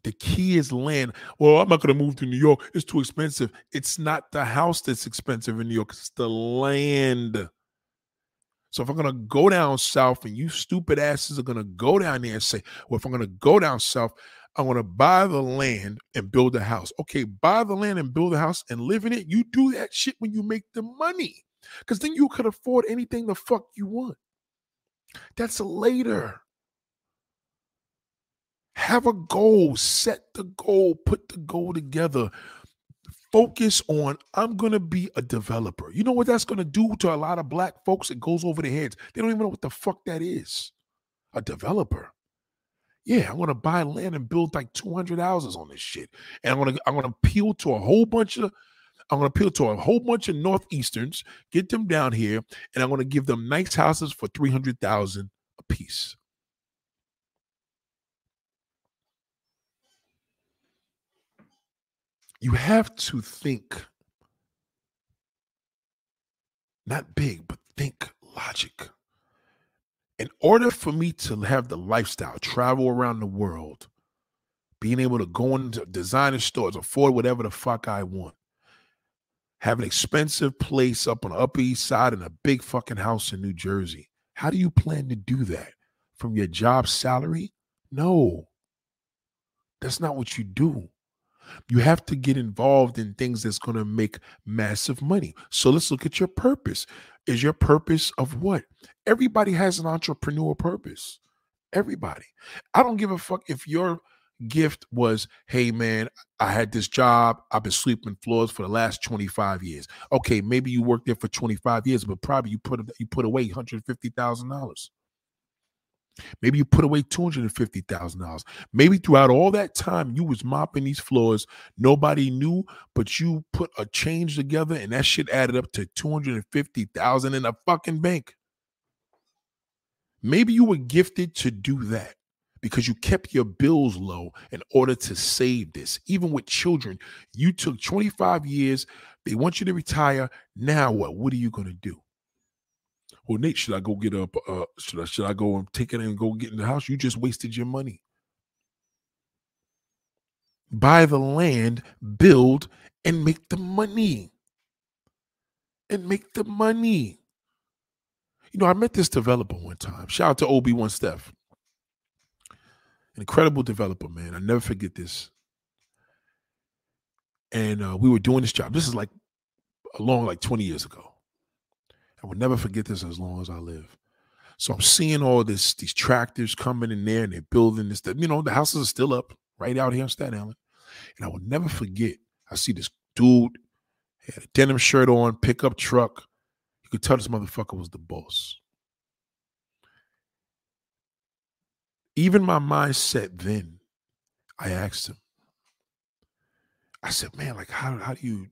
The key is land. Well, I'm not going to move to New York. It's too expensive. It's not the house that's expensive in New York, it's the land. So if I'm to go down south and you stupid asses are to go down there and say, well, if I'm to go down south, I want to buy the land and build a house. Okay, buy the land and build a house and live in it. You do that shit when you make the money. Because then you could afford anything the fuck you want. That's later. Have a goal, set the goal, put the goal together. Focus on, I'm going to be a developer. You know what that's going to do to a lot of black folks? It goes over their heads. They don't even know what the fuck that is. A developer. Yeah, I want to buy land and build like 200 houses on this shit. And I'm gonna I'm gonna appeal to a whole bunch of I'm going to appeal to a whole bunch of Northeasterns, get them down here, and I'm going to give them nice houses for 300000 a piece. You have to think not big, but think logic. In order for me to have the lifestyle, travel around the world, being able to go into designer stores, afford whatever the fuck I want, have an expensive place up on the Upper East Side and a big fucking house in New Jersey. How do you plan to do that? From your job salary? No. That's not what you do. You have to get involved in things that's going to make massive money. So let's look at your purpose. Is your purpose of what? Everybody has an entrepreneur purpose. Everybody. I don't give a fuck if your gift was, hey man, I had this job. I've been sweeping floors for the last 25 years. Okay, maybe you worked there for 25 years, but probably you put you put away $150,000. Maybe you put away $250,000. Maybe throughout all that time you was mopping these floors, nobody knew, but you put a change together and that shit added up to 250,000 in a fucking bank. Maybe you were gifted to do that because you kept your bills low in order to save this. Even with children, you took 25 years, they want you to retire. Now what? What are you going to do? Well, Nate, should I go get up? Uh, should I should I go and take it and go get in the house? You just wasted your money. Buy the land, build, and make the money. And make the money. You know, I met this developer one time. Shout out to OB1 Steph. An incredible developer, man. I never forget this. And uh, we were doing this job. This is like a long, like 20 years ago. I will never forget this as long as I live. So I'm seeing all this, these tractors coming in there and they're building this. Stuff. You know, the houses are still up right out here in Staten Island. And I will never forget. I see this dude, had a denim shirt on, pickup truck. You could tell this motherfucker was the boss. Even my mindset then, I asked him. I said, man, like, how, how do you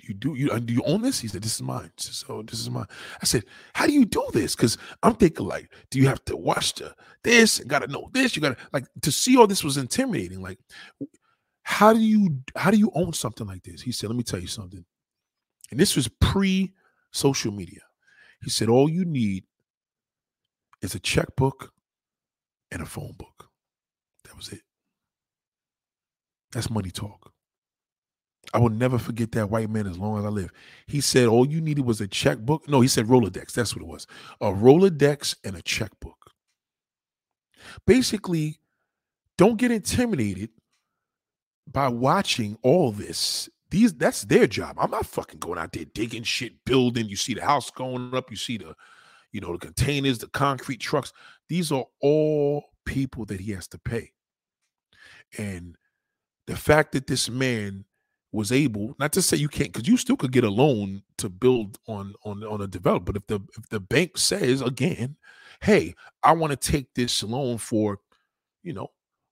you do you uh, do you own this? He said, This is mine. So this is mine. I said, How do you do this? Because I'm thinking like, do you have to watch the this and gotta know this? You gotta like to see all this was intimidating. Like, how do you how do you own something like this? He said, Let me tell you something. And this was pre-social media. He said, All you need is a checkbook and a phone book. That was it. That's money talk. I will never forget that white man as long as I live. He said all you needed was a checkbook. No, he said Rolodex. That's what it was. A Rolodex and a checkbook. Basically, don't get intimidated by watching all this. These that's their job. I'm not fucking going out there digging shit, building. You see the house going up, you see the, you know, the containers, the concrete trucks. These are all people that he has to pay. And the fact that this man was able not to say you can't because you still could get a loan to build on on on a develop but if the if the bank says again hey i want to take this loan for you know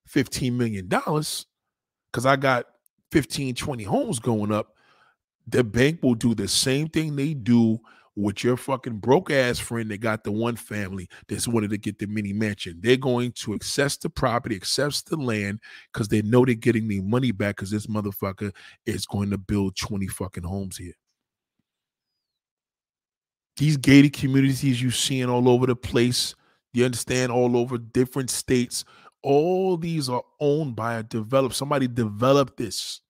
15 million dollars because i got 15 20 homes going up the bank will do the same thing they do with your fucking broke ass friend that got the one family that's wanted to get the mini mansion. They're going to access the property, access the land, because they know they're getting the money back because this motherfucker is going to build 20 fucking homes here. These gated communities you seeing all over the place, you understand, all over different states, all these are owned by a developer. Somebody developed this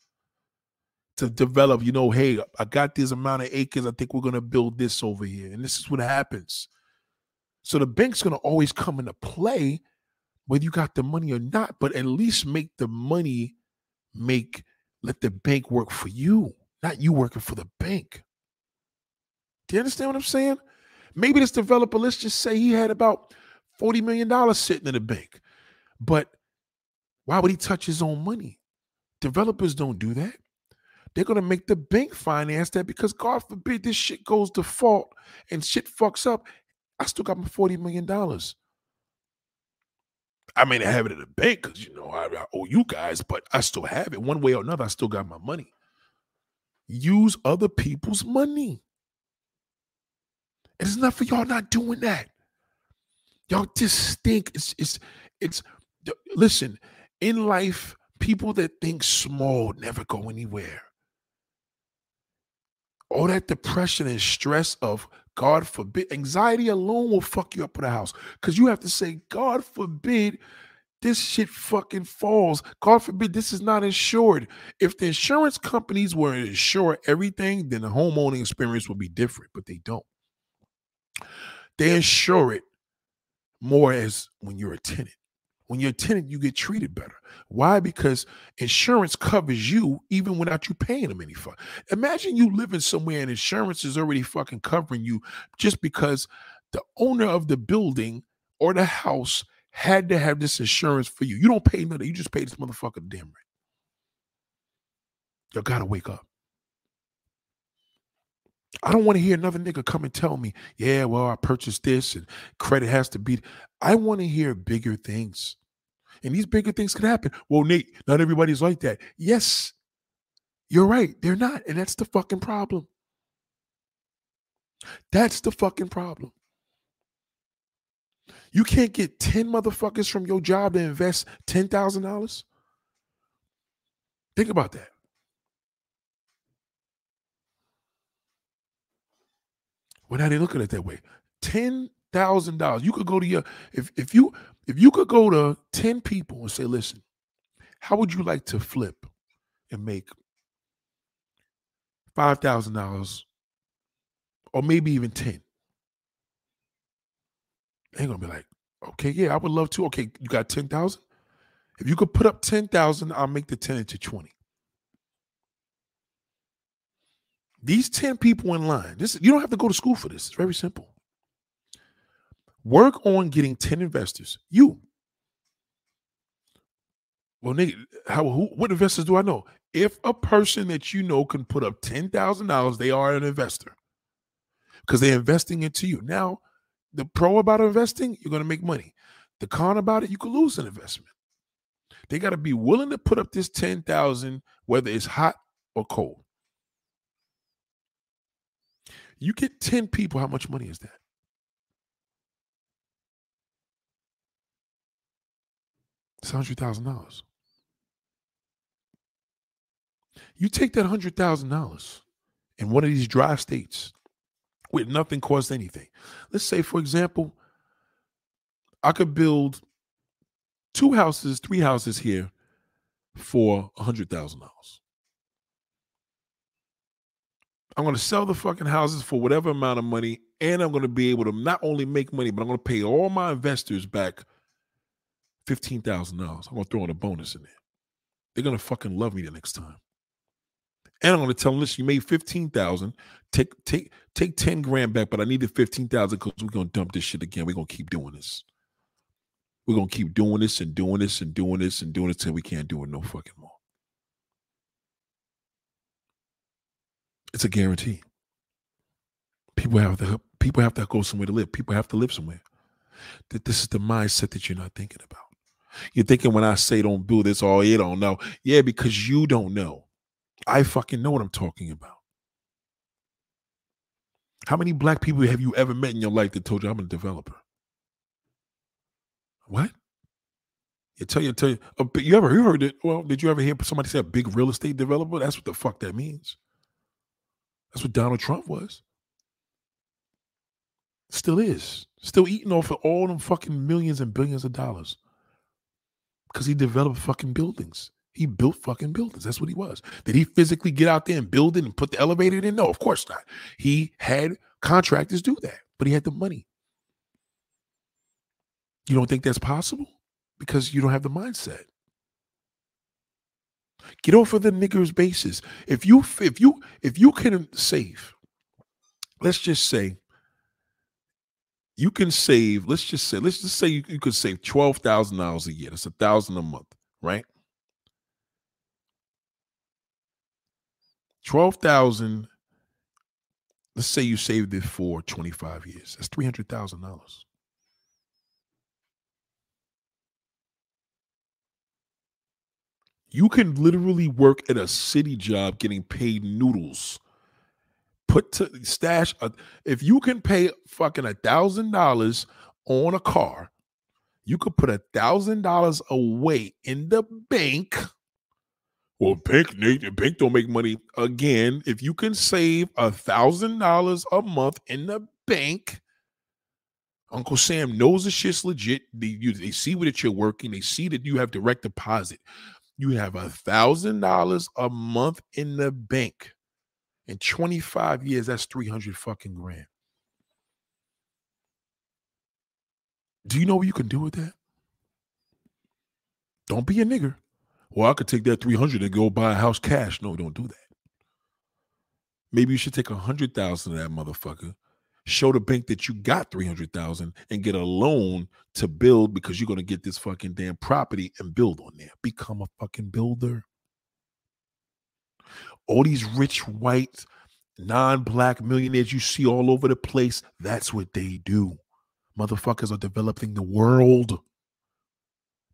to develop, you know, hey, I got this amount of acres. I think we're going to build this over here. And this is what happens. So the bank's going to always come into play, whether you got the money or not, but at least make the money make, let the bank work for you, not you working for the bank. Do you understand what I'm saying? Maybe this developer, let's just say he had about $40 million sitting in the bank. But why would he touch his own money? Developers don't do that. They're gonna make the bank finance that because God forbid this shit goes default and shit fucks up. I still got my $40 million. I may not have it in the bank because you know I, I, owe you guys, but I still have it. One way or another, I still got my money. use other people's money. It's not for y'all not doing that. Y'all just stink. It's it's it's listen, in life, people that think small never go anywhere. All that depression and stress of God forbid, anxiety alone will fuck you up in the house. Because you have to say, God forbid this shit fucking falls. God forbid this is not insured. If the insurance companies were to insure everything, then the homeowning experience would be different, but they don't. They insure it more as when you're a tenant. When you're a tenant, you get treated better. Why? Because insurance covers you even without you paying them any fuck. Imagine you living somewhere and insurance is already fucking covering you just because the owner of the building or the house had to have this insurance for you. You don't pay nothing. You just pay this motherfucker damn rent. You gotta wake up. I don't want to hear another nigga come and tell me, yeah, well, I purchased this and credit has to be. I want to hear bigger things. And these bigger things could happen. Well, Nate, not everybody's like that. Yes, you're right. They're not. And that's the fucking problem. That's the fucking problem. You can't get 10 motherfuckers from your job to invest $10,000. Think about that. Well, now they look at it that way. Ten thousand dollars. You could go to your if if you if you could go to ten people and say, listen, how would you like to flip and make five thousand dollars, or maybe even ten? They're gonna be like, okay, yeah, I would love to. Okay, you got ten thousand. If you could put up ten thousand, I'll make the ten into twenty. These 10 people in line, this you don't have to go to school for this. It's very simple. Work on getting 10 investors. You. Well, nigga, how who, what investors do I know? If a person that you know can put up $10,000, they are an investor. Because they're investing into you. Now, the pro about investing, you're going to make money. The con about it, you could lose an investment. They got to be willing to put up this 10,000 whether it's hot or cold. You get 10 people, how much money is that? It's $100,000. You take that $100,000 in one of these dry states with nothing cost anything. Let's say, for example, I could build two houses, three houses here for $100,000. I'm going to sell the fucking houses for whatever amount of money, and I'm going to be able to not only make money, but I'm going to pay all my investors back fifteen thousand dollars. I'm going to throw in a bonus in there. They're going to fucking love me the next time. And I'm going to tell them, listen, you made fifteen thousand. Take take take ten grand back, but I need the fifteen thousand because we're going to dump this shit again. We're going to keep doing this. We're going to keep doing this and doing this and doing this and doing it till we can't do it no fucking more. It's a guarantee. People have to people have to go somewhere to live. People have to live somewhere. That this is the mindset that you're not thinking about. You're thinking when I say don't do this, oh, you don't know. Yeah, because you don't know. I fucking know what I'm talking about. How many black people have you ever met in your life that told you I'm a developer? What? You tell you tell you. Uh, you ever you heard it? Well, did you ever hear somebody say a big real estate developer? That's what the fuck that means. That's what Donald Trump was. Still is. Still eating off of all them fucking millions and billions of dollars. Because he developed fucking buildings. He built fucking buildings. That's what he was. Did he physically get out there and build it and put the elevator in? No, of course not. He had contractors do that, but he had the money. You don't think that's possible? Because you don't have the mindset. Get off of the niggers bases. If you if you if you can save, let's just say you can save, let's just say, let's just say you, you could save twelve thousand dollars a year. That's a thousand a month, right? Twelve thousand. Let's say you saved it for 25 years. That's three hundred thousand dollars. You can literally work at a city job getting paid noodles. Put to stash a, if you can pay fucking a thousand dollars on a car, you could put a thousand dollars away in the bank. Well, bank Nate, bank don't make money again. If you can save a thousand dollars a month in the bank, Uncle Sam knows the shit's legit. They, you, they see that you're working. They see that you have direct deposit. You have a thousand dollars a month in the bank. In 25 years, that's 300 fucking grand. Do you know what you can do with that? Don't be a nigger. Well, I could take that 300 and go buy a house cash. No, don't do that. Maybe you should take a hundred thousand of that motherfucker show the bank that you got 300,000 and get a loan to build because you're going to get this fucking damn property and build on there. Become a fucking builder. All these rich white non-black millionaires you see all over the place, that's what they do. Motherfuckers are developing the world.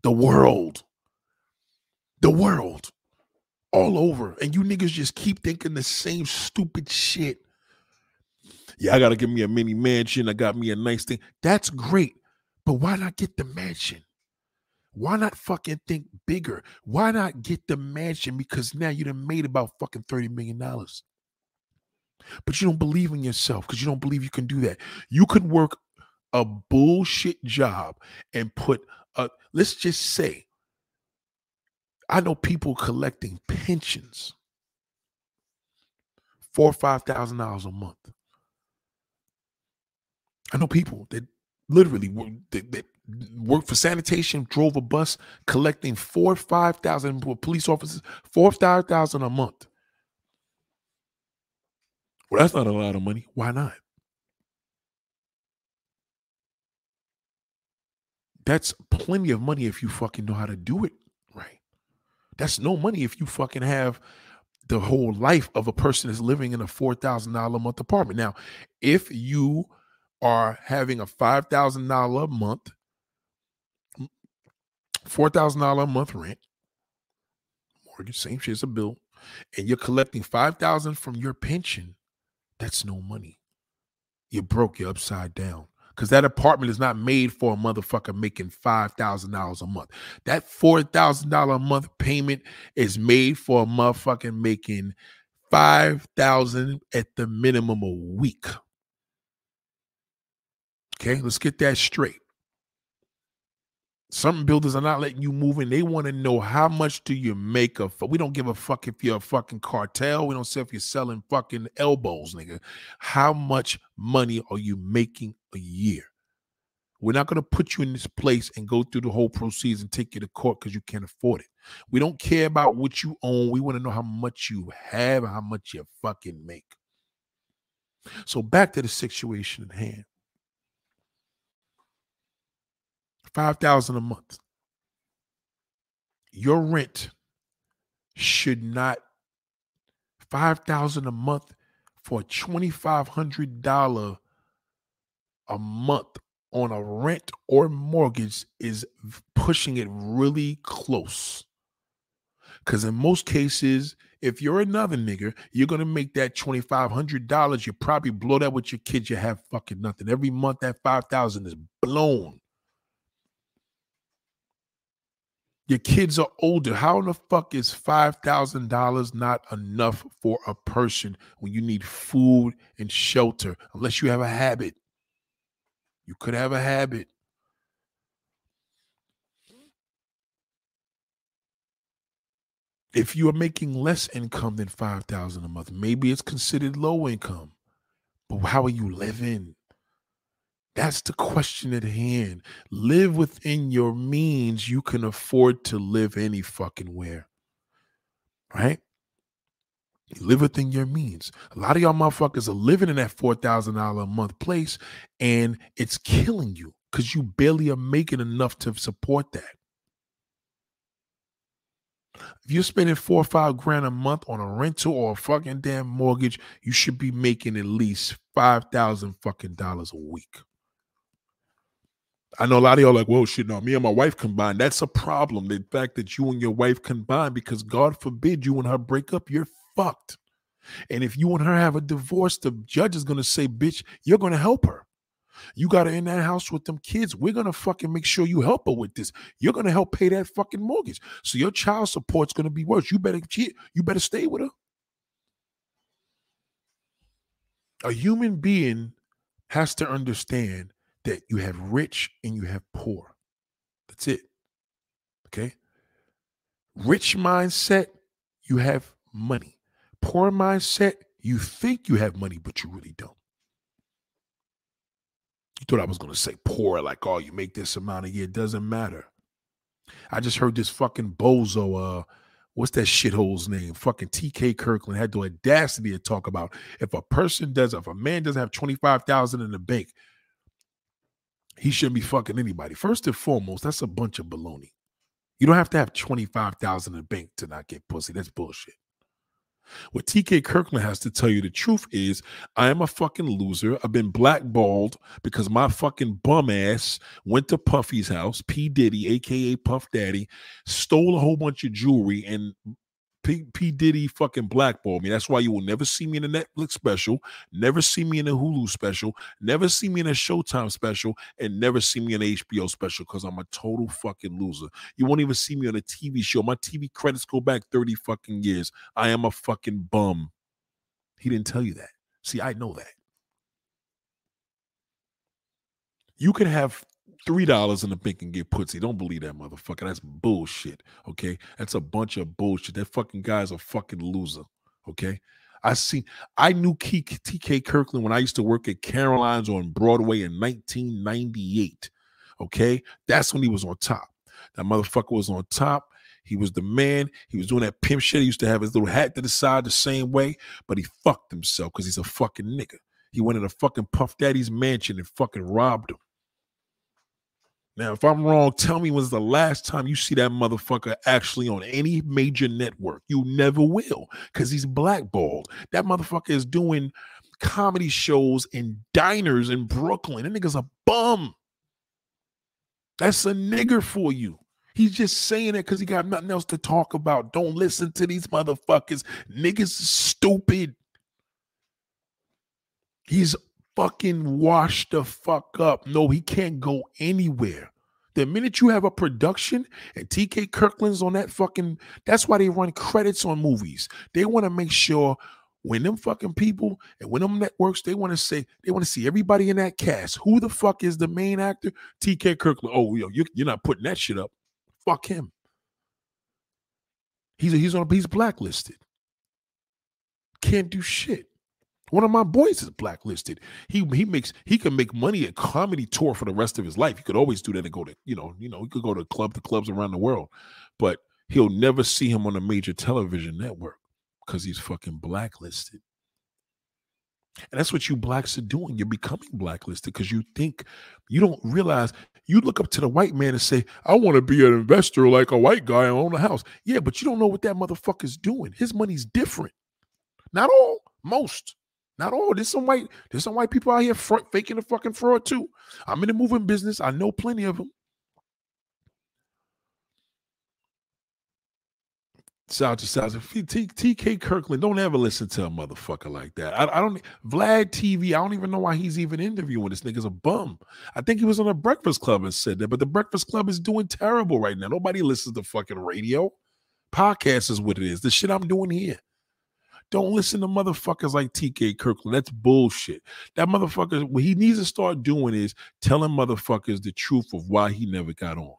The world. The world. All over. And you niggas just keep thinking the same stupid shit yeah, I got to give me a mini mansion. I got me a nice thing. That's great. But why not get the mansion? Why not fucking think bigger? Why not get the mansion? Because now you done made about fucking $30 million. But you don't believe in yourself because you don't believe you can do that. You could work a bullshit job and put a, let's just say, I know people collecting pensions, four or five thousand dollars a month. I know people that literally that, worked for sanitation, drove a bus, collecting four, five thousand police officers, four, five thousand a month. Well, that's not a lot of money. Why not? That's plenty of money if you fucking know how to do it right. That's no money if you fucking have the whole life of a person that's living in a four thousand dollar a month apartment. Now, if you are having a $5,000 a month, $4,000 a month rent, mortgage, same shit as a bill, and you're collecting 5000 from your pension, that's no money. You're broke, you're upside down. Because that apartment is not made for a motherfucker making $5,000 a month. That $4,000 a month payment is made for a motherfucker making 5000 at the minimum a week. Okay, let's get that straight. Some builders are not letting you move in. They want to know how much do you make of. We don't give a fuck if you're a fucking cartel. We don't say if you're selling fucking elbows, nigga. How much money are you making a year? We're not going to put you in this place and go through the whole proceeds and take you to court because you can't afford it. We don't care about what you own. We want to know how much you have and how much you fucking make. So back to the situation at hand. 5000 a month. Your rent should not 5000 a month for a $2500 a month on a rent or mortgage is pushing it really close. Because in most cases, if you're another nigger, you're gonna make that twenty five hundred dollars. You probably blow that with your kids. You have fucking nothing. Every month that five thousand is blown. Your kids are older. How in the fuck is $5,000 not enough for a person when you need food and shelter? Unless you have a habit. You could have a habit. If you are making less income than 5000 a month, maybe it's considered low income. But how are you living? That's the question at hand. Live within your means. You can afford to live any fucking where. Right? You live within your means. A lot of y'all motherfuckers are living in that $4,000 a month place and it's killing you because you barely are making enough to support that. If you're spending four or five grand a month on a rental or a fucking damn mortgage, you should be making at least five thousand fucking dollars a week. I know a lot of y'all like, whoa, shit, no, me and my wife combined. That's a problem. The fact that you and your wife combined, because God forbid you and her break up, you're fucked. And if you and her have a divorce, the judge is gonna say, bitch, you're gonna help her. You got her in that house with them kids. We're gonna fucking make sure you help her with this. You're gonna help pay that fucking mortgage. So your child support's gonna be worse. You better you better stay with her. A human being has to understand that you have rich and you have poor. That's it. Okay. Rich mindset, you have money. Poor mindset, you think you have money, but you really don't. You thought I was going to say poor, like, oh, you make this amount a year. It doesn't matter. I just heard this fucking bozo, uh, what's that shithole's name? Fucking TK Kirkland had the audacity to talk about if a person does, if a man doesn't have 25,000 in the bank, he shouldn't be fucking anybody. First and foremost, that's a bunch of baloney. You don't have to have 25,000 in the bank to not get pussy. That's bullshit. What TK Kirkland has to tell you the truth is, I am a fucking loser. I've been blackballed because my fucking bum ass went to Puffy's house, P. Diddy, aka Puff Daddy, stole a whole bunch of jewelry and P, P Diddy fucking blackballed me. That's why you will never see me in a Netflix special, never see me in a Hulu special, never see me in a Showtime special, and never see me in an HBO special because I'm a total fucking loser. You won't even see me on a TV show. My TV credits go back 30 fucking years. I am a fucking bum. He didn't tell you that. See, I know that. You can have three dollars in the bank and get pussy. Don't believe that motherfucker. That's bullshit. Okay, that's a bunch of bullshit. That fucking guy's a fucking loser. Okay, I see. I knew TK Kirkland when I used to work at Caroline's on Broadway in 1998. Okay, that's when he was on top. That motherfucker was on top. He was the man. He was doing that pimp shit. He used to have his little hat to the side the same way, but he fucked himself because he's a fucking nigga. He went in a fucking Puff Daddy's mansion and fucking robbed him. Now, if I'm wrong, tell me when's the last time you see that motherfucker actually on any major network? You never will, because he's blackballed. That motherfucker is doing comedy shows in diners in Brooklyn. That nigga's a bum. That's a nigger for you. He's just saying it because he got nothing else to talk about. Don't listen to these motherfuckers. Niggas stupid. He's fucking wash the fuck up. No, he can't go anywhere. The minute you have a production and TK Kirkland's on that fucking, that's why they run credits on movies. They want to make sure when them fucking people and when them networks, they want to say, they want to see everybody in that cast. Who the fuck is the main actor? TK Kirkland. Oh, yo, you, you're not putting that shit up. Fuck him. He's, he's on, he's blacklisted. Can't do shit. One of my boys is blacklisted. He he makes he can make money at comedy tour for the rest of his life. He could always do that and go to you know you know he could go to club to clubs around the world, but he'll never see him on a major television network because he's fucking blacklisted. And that's what you blacks are doing. You're becoming blacklisted because you think you don't realize you look up to the white man and say, I want to be an investor like a white guy and own a house. Yeah, but you don't know what that motherfucker's doing. His money's different. Not all, most. Not all. There's some white. There's some white people out here front, faking the fucking fraud too. I'm in the moving business. I know plenty of them. Shout to South TK Kirkland. Don't ever listen to a motherfucker like that. I, I, don't. Vlad TV. I don't even know why he's even interviewing this nigga's a bum. I think he was on a Breakfast Club and said that, but the Breakfast Club is doing terrible right now. Nobody listens to fucking radio. Podcast is what it is. The shit I'm doing here. Don't listen to motherfuckers like TK Kirkland. That's bullshit. That motherfucker, what he needs to start doing is telling motherfuckers the truth of why he never got on.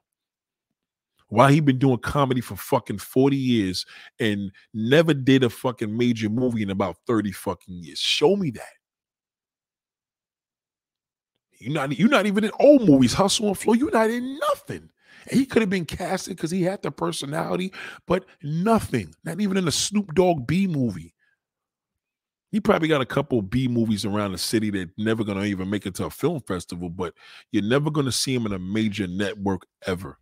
Why he been doing comedy for fucking 40 years and never did a fucking major movie in about 30 fucking years. Show me that. You're not, you're not even in old movies, Hustle and Flow. You're not in nothing. And he could have been casted because he had the personality, but nothing. Not even in a Snoop Dogg B movie. He probably got a couple B movies around the city that never gonna even make it to a film festival, but you're never gonna see him in a major network ever.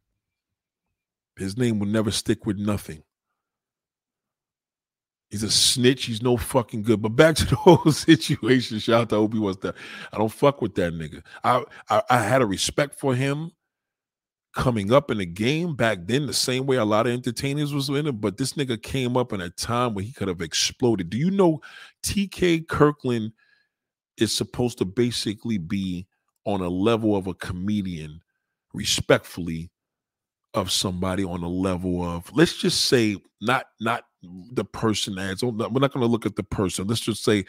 His name will never stick with nothing. He's a snitch. He's no fucking good. But back to the whole situation. Shout out to Obi Wan. I don't fuck with that nigga. I, I I had a respect for him coming up in the game back then, the same way a lot of entertainers was in it. But this nigga came up in a time where he could have exploded. Do you know TK Kirkland is supposed to basically be on a level of a comedian, respectfully, of somebody on a level of let's just say not not the person as we're not going to look at the person. Let's just say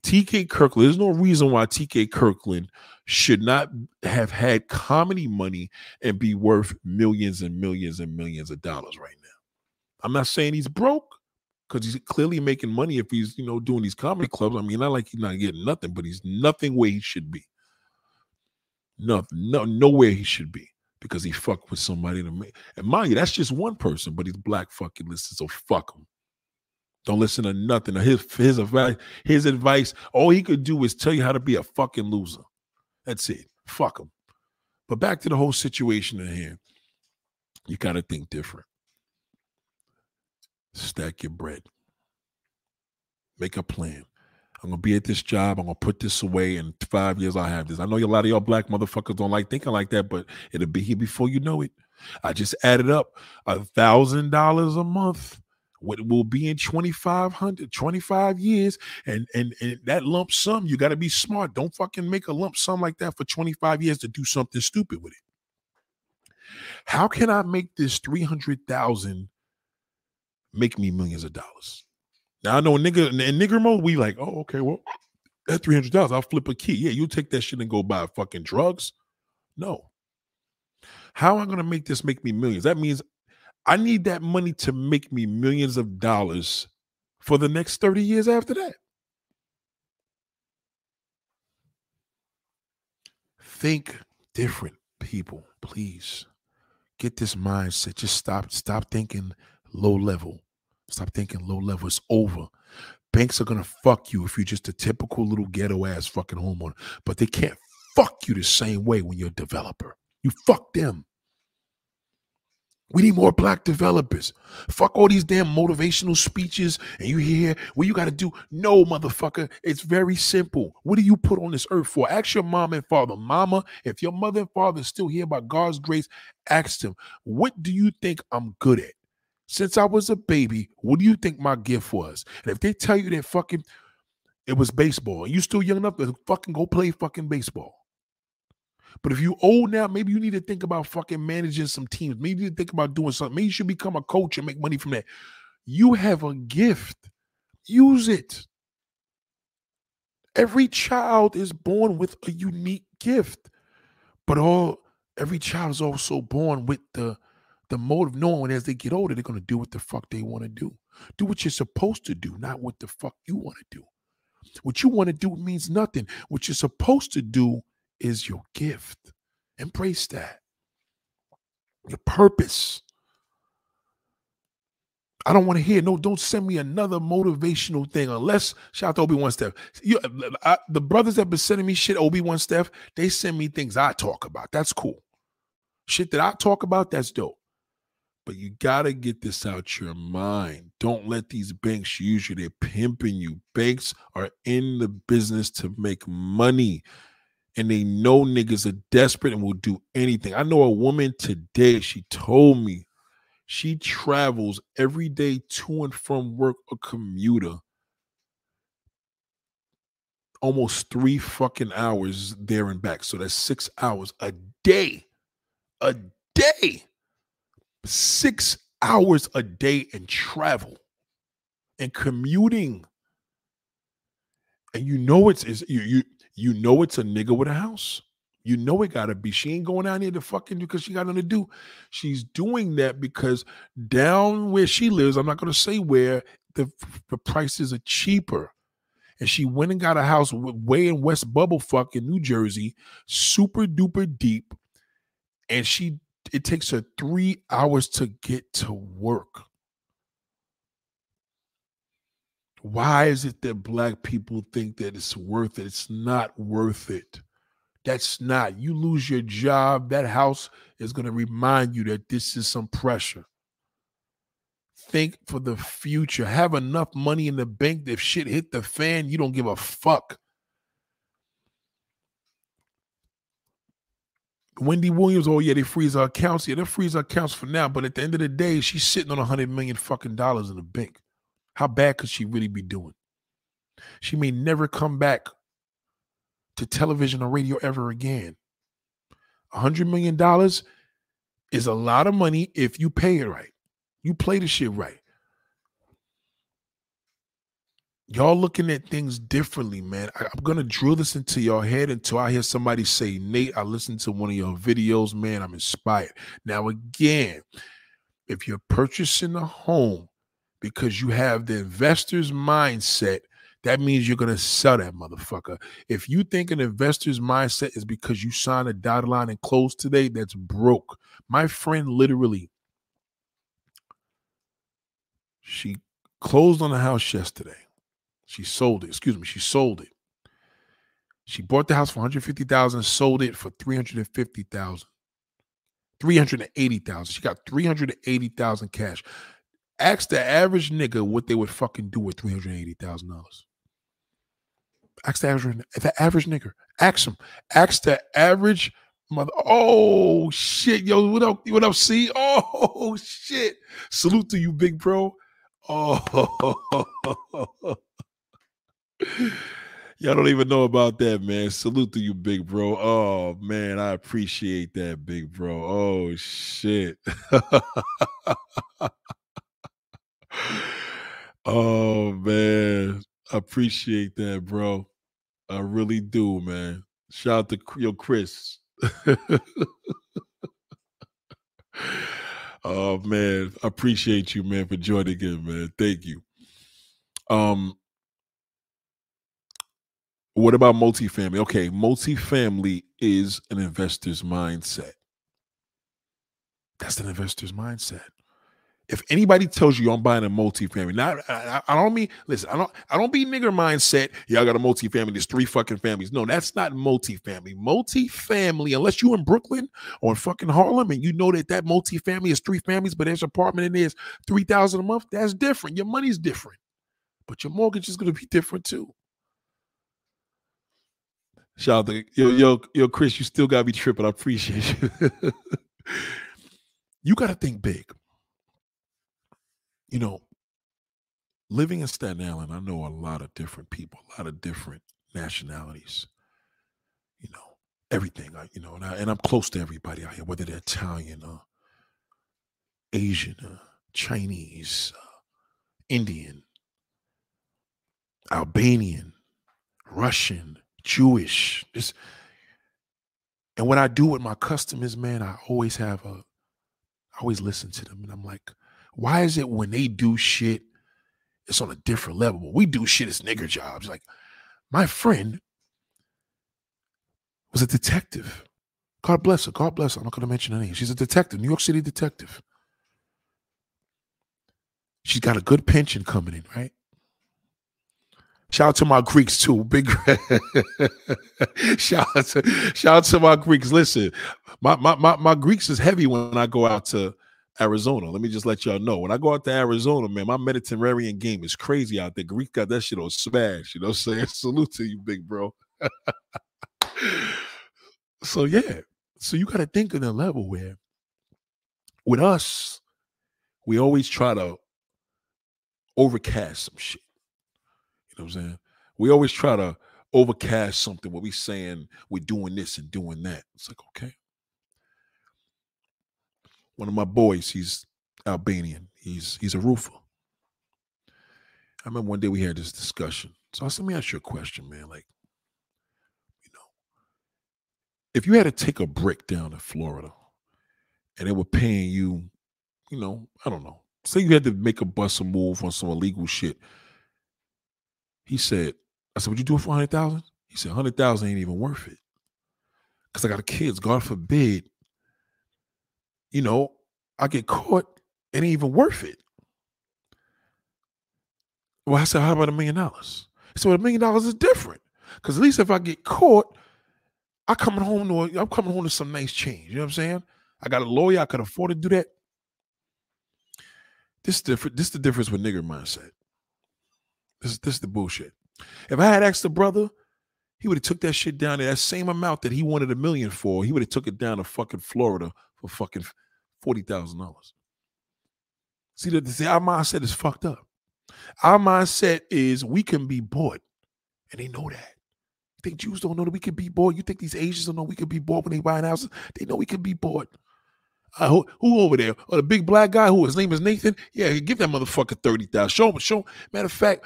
TK Kirkland. There's no reason why TK Kirkland should not have had comedy money and be worth millions and millions and millions of dollars right now. I'm not saying he's broke because he's clearly making money if he's you know doing these comedy clubs. I mean, not like he's not getting nothing, but he's nothing where he should be. Nothing, no, nowhere he should be because he fucked with somebody to make. And mind you, that's just one person, but he's black fucking listed, so fuck him. Don't listen to nothing. His his advice, his advice, all he could do is tell you how to be a fucking loser. That's it. Fuck him. But back to the whole situation in here. You gotta think different. Stack your bread. Make a plan. I'm gonna be at this job. I'm gonna put this away. In five years, I'll have this. I know a lot of y'all black motherfuckers don't like thinking like that, but it'll be here before you know it. I just added up a thousand dollars a month. What will be in 2500 25 years and, and and that lump sum you got to be smart don't fucking make a lump sum like that for 25 years to do something stupid with it how can i make this 300000 make me millions of dollars now I know nigga in nigger mode, we like, oh, okay, well, that dollars, I'll flip a key. Yeah, you take that shit and go buy fucking drugs. No. How am I gonna make this make me millions? That means I need that money to make me millions of dollars for the next 30 years after that. Think different, people, please. Get this mindset. Just stop, stop thinking low level. Stop thinking low level. It's over. Banks are gonna fuck you if you're just a typical little ghetto ass fucking homeowner, but they can't fuck you the same way when you're a developer. You fuck them. We need more black developers. Fuck all these damn motivational speeches and you hear what you got to do. No, motherfucker. It's very simple. What do you put on this earth for? Ask your mom and father. Mama, if your mother and father is still here by God's grace, ask them, what do you think I'm good at? since I was a baby, what do you think my gift was? And if they tell you that fucking it was baseball, and you still young enough to fucking go play fucking baseball. But if you old now, maybe you need to think about fucking managing some teams. Maybe you think about doing something. Maybe you should become a coach and make money from that. You have a gift. Use it. Every child is born with a unique gift. But all every child is also born with the the motive knowing as they get older, they're going to do what the fuck they want to do. Do what you're supposed to do, not what the fuck you want to do. What you want to do means nothing. What you're supposed to do is your gift. Embrace that. Your purpose. I don't want to hear no. Don't send me another motivational thing unless shout out to Obi Wan Steph. You, I, the brothers that been sending me shit, Obi Wan Steph, they send me things I talk about. That's cool. Shit that I talk about, that's dope. But you got to get this out your mind. Don't let these banks use you. They're pimping you. Banks are in the business to make money. And they know niggas are desperate and will do anything. I know a woman today, she told me she travels every day to and from work, a commuter, almost three fucking hours there and back. So that's six hours a day. A day six hours a day and travel and commuting. And you know it's, it's you you you know it's a nigga with a house. You know it gotta be. She ain't going down there to fucking do because she got nothing to do. She's doing that because down where she lives, I'm not gonna say where the the prices are cheaper. And she went and got a house way in West Bubblefuck in New Jersey, super duper deep. And she it takes her three hours to get to work. Why is it that black people think that it's worth it? It's not worth it. That's not. You lose your job, that house is going to remind you that this is some pressure. think for the future. Have enough money in the bank that if shit hit the fan, you don't give a fuck. Wendy Williams, oh yeah, they freeze our accounts. Yeah, they freeze our accounts for now. But at the end of the day, she's sitting on a hundred million fucking dollars in the bank. How bad could she really be doing? She may never come back to television or radio ever again. A hundred million dollars is a lot of money if you pay it right. You play the shit right. Y'all looking at things differently, man. I, am gonna drill this into your head until I hear somebody say, Nate, I listened to one of your videos, man. I'm inspired. Now, again, if you're purchasing a home because you have the investor's mindset, that means you're gonna sell that motherfucker. If you think an investor's mindset is because you signed a dotted line and closed today, that's broke. My friend literally, she closed on the house yesterday. She sold it. Excuse me, she sold it. She bought the house for 150,000, sold it for 350,000. 380,000. She got 380,000 cash. Ask the average nigga what they would fucking do with $380,000. Ask the average, the average nigga. Ask him. Ask the average mother. Oh shit, yo, what up? What up? See? Oh shit. Salute to you, big bro. Oh, y'all don't even know about that, man. Salute to you, big bro. Oh man, I appreciate that, big bro. Oh shit. oh man, I appreciate that, bro. I really do, man. Shout out to yo Chris. oh man, I appreciate you, man, for joining in, man. Thank you. Um, what about multifamily? Okay, multifamily is an investor's mindset. That's an investor's mindset if anybody tells you I'm buying a multifamily, now I, I, don't mean listen, I don't I don't be nigger mindset. Yeah, I got a multifamily. There's three fucking families. No, that's not multifamily. Multifamily, unless you in Brooklyn or in fucking Harlem and you know that that multifamily is three families, but there's apartment in there's three thousand a month. That's different. Your money's different, but your mortgage is gonna be different too. Shout out to yo yo yo Chris, you still gotta be tripping. I appreciate you. you gotta think big you know, living in Staten Island, I know a lot of different people, a lot of different nationalities. You know, everything. I, you know, and, I, and I'm close to everybody out here, whether they're Italian, uh, Asian, uh, Chinese, uh, Indian, Albanian, Russian, Jewish. Just and what I do with my customers, man, I always have a, I always listen to them, and I'm like, why is it when they do shit, it's on a different level? When we do shit, it's nigger jobs. Like my friend was a detective. God bless her. God bless her. I'm not going to mention her name. She's a detective, New York City detective. She's got a good pension coming in, right? Shout out to my Greeks too. Big shout out to shout out to my Greeks. Listen, my, my my my Greeks is heavy when I go out to Arizona. Let me just let y'all know. When I go out to Arizona, man, my Mediterranean game is crazy out there. Greek got that shit on smash. You know what I'm saying? Salute to you, big bro. so yeah. So you gotta think on a level where with us, we always try to overcast some shit. You know what I'm saying? We always try to overcast something where we saying we're doing this and doing that. It's like, okay one of my boys, he's Albanian. He's he's a roofer. I remember one day we had this discussion. So I said, let me ask you a question, man. Like, you know, if you had to take a brick down to Florida and they were paying you, you know, I don't know, say you had to make a bust a move on some illegal shit. He said, I said, would you do it for 100,000? He said, 100,000 ain't even worth it. Because I got kids, God forbid, you know, I get caught, it ain't even worth it. Well, I said, how about a million dollars? He said, a million dollars is different. Because at least if I get caught, I coming home to I'm coming home to some nice change. You know what I'm saying? I got a lawyer, I could afford to do that. This is different. This is the difference with nigger mindset. This, this is the bullshit. If I had asked the brother, he would have took that shit down to that same amount that he wanted a million for. He would have took it down to fucking Florida for fucking forty thousand dollars. See, the, see, our mindset is fucked up. Our mindset is we can be bought, and they know that. You think Jews don't know that we can be bought? You think these Asians don't know we can be bought when they buying houses? They know we can be bought. Uh, who, who, over there? Oh, the big black guy who his name is Nathan. Yeah, give that motherfucker thirty thousand. Show him. Show. Him. Matter of fact,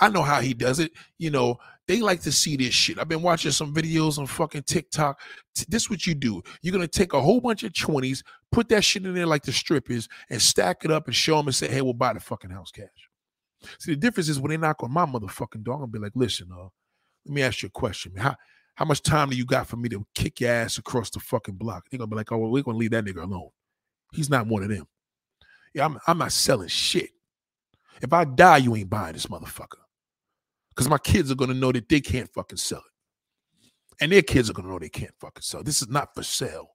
I know how he does it. You know, they like to see this shit. I've been watching some videos on fucking TikTok. This what you do. You're gonna take a whole bunch of 20s, put that shit in there like the strippers, and stack it up and show them and say, hey, we'll buy the fucking house cash. See, the difference is when they knock on my motherfucking door, I'm gonna be like, listen, uh, let me ask you a question. How how much time do you got for me to kick your ass across the fucking block? They're gonna be like, oh, well, we're gonna leave that nigga alone. He's not one of them. Yeah, I'm, I'm not selling shit. If I die, you ain't buying this motherfucker. Because my kids are gonna know that they can't fucking sell it. And their kids are gonna know they can't fucking sell. It. This is not for sale.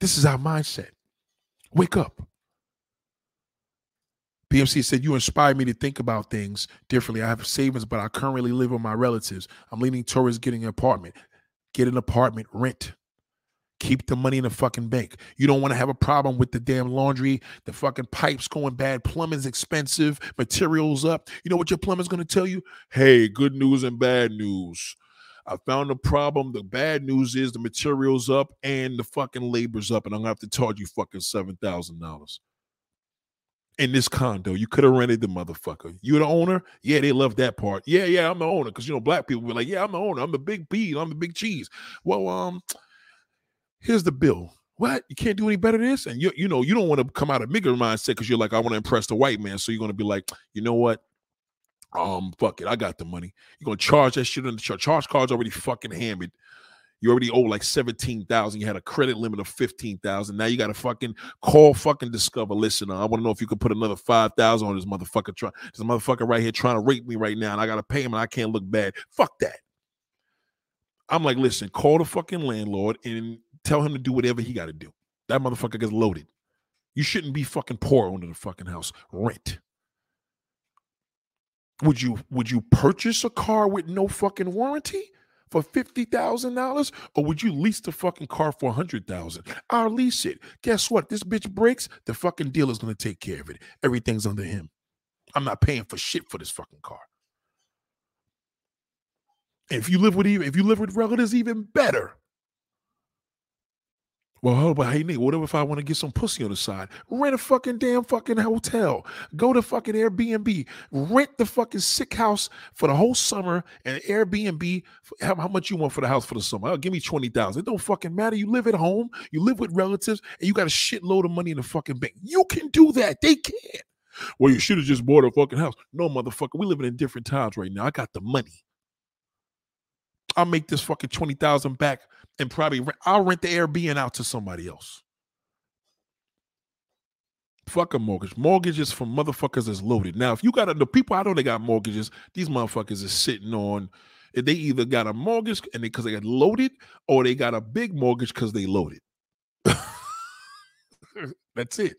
This is our mindset. Wake up. BMC said, You inspired me to think about things differently. I have savings, but I currently live with my relatives. I'm leaning towards getting an apartment. Get an apartment, rent. Keep the money in the fucking bank. You don't want to have a problem with the damn laundry, the fucking pipes going bad, plumbing's expensive, materials up. You know what your plumber's going to tell you? Hey, good news and bad news. I found a problem. The bad news is the materials up and the fucking labor's up, and I'm gonna have to charge you fucking seven thousand dollars in this condo. You could have rented the motherfucker. You the owner? Yeah, they love that part. Yeah, yeah, I'm the owner. Cause you know, black people be like, Yeah, I'm the owner. I'm the big B. I'm the big cheese. Well, um, here's the bill. What? You can't do any better than this? And you you know, you don't want to come out of nigger mindset because you're like, I want to impress the white man. So you're gonna be like, you know what? Um, fuck it, I got the money. You're gonna charge that shit on the charge. Charge card's already fucking hammered. You already owe like 17,000. You had a credit limit of 15,000. Now you got to fucking call fucking Discover. Listen, I want to know if you could put another 5,000 on this motherfucker. Try, this motherfucker right here trying to rape me right now, and I got to pay him, and I can't look bad. Fuck that. I'm like, listen, call the fucking landlord and tell him to do whatever he got to do. That motherfucker gets loaded. You shouldn't be fucking poor under the fucking house. Rent. Would you would you purchase a car with no fucking warranty? for fifty thousand dollars, or would you lease the fucking car for a hundred thousand? I'll lease it. Guess what? This bitch breaks, the fucking dealer's gonna take care of it. Everything's under him. I'm not paying for shit for this fucking car. If you live with even if you live with relatives, even better. Well, how about hey Nick? What if I want to get some pussy on the side? Rent a fucking damn fucking hotel. Go to fucking Airbnb. Rent the fucking sick house for the whole summer and Airbnb. How, how much you want for the house for the summer? Oh, give me twenty thousand. It don't fucking matter. You live at home. You live with relatives, and you got a shitload of money in the fucking bank. You can do that. They can't. Well, you should have just bought a fucking house. No, motherfucker. We living in different times right now. I got the money. I'll make this fucking 20,000 back and probably rent, I'll rent the Airbnb out to somebody else. Fuck a mortgage. Mortgages for motherfuckers is loaded. Now, if you got a, the people I know they got mortgages, these motherfuckers is sitting on. They either got a mortgage and because they, they got loaded, or they got a big mortgage because they loaded. That's it.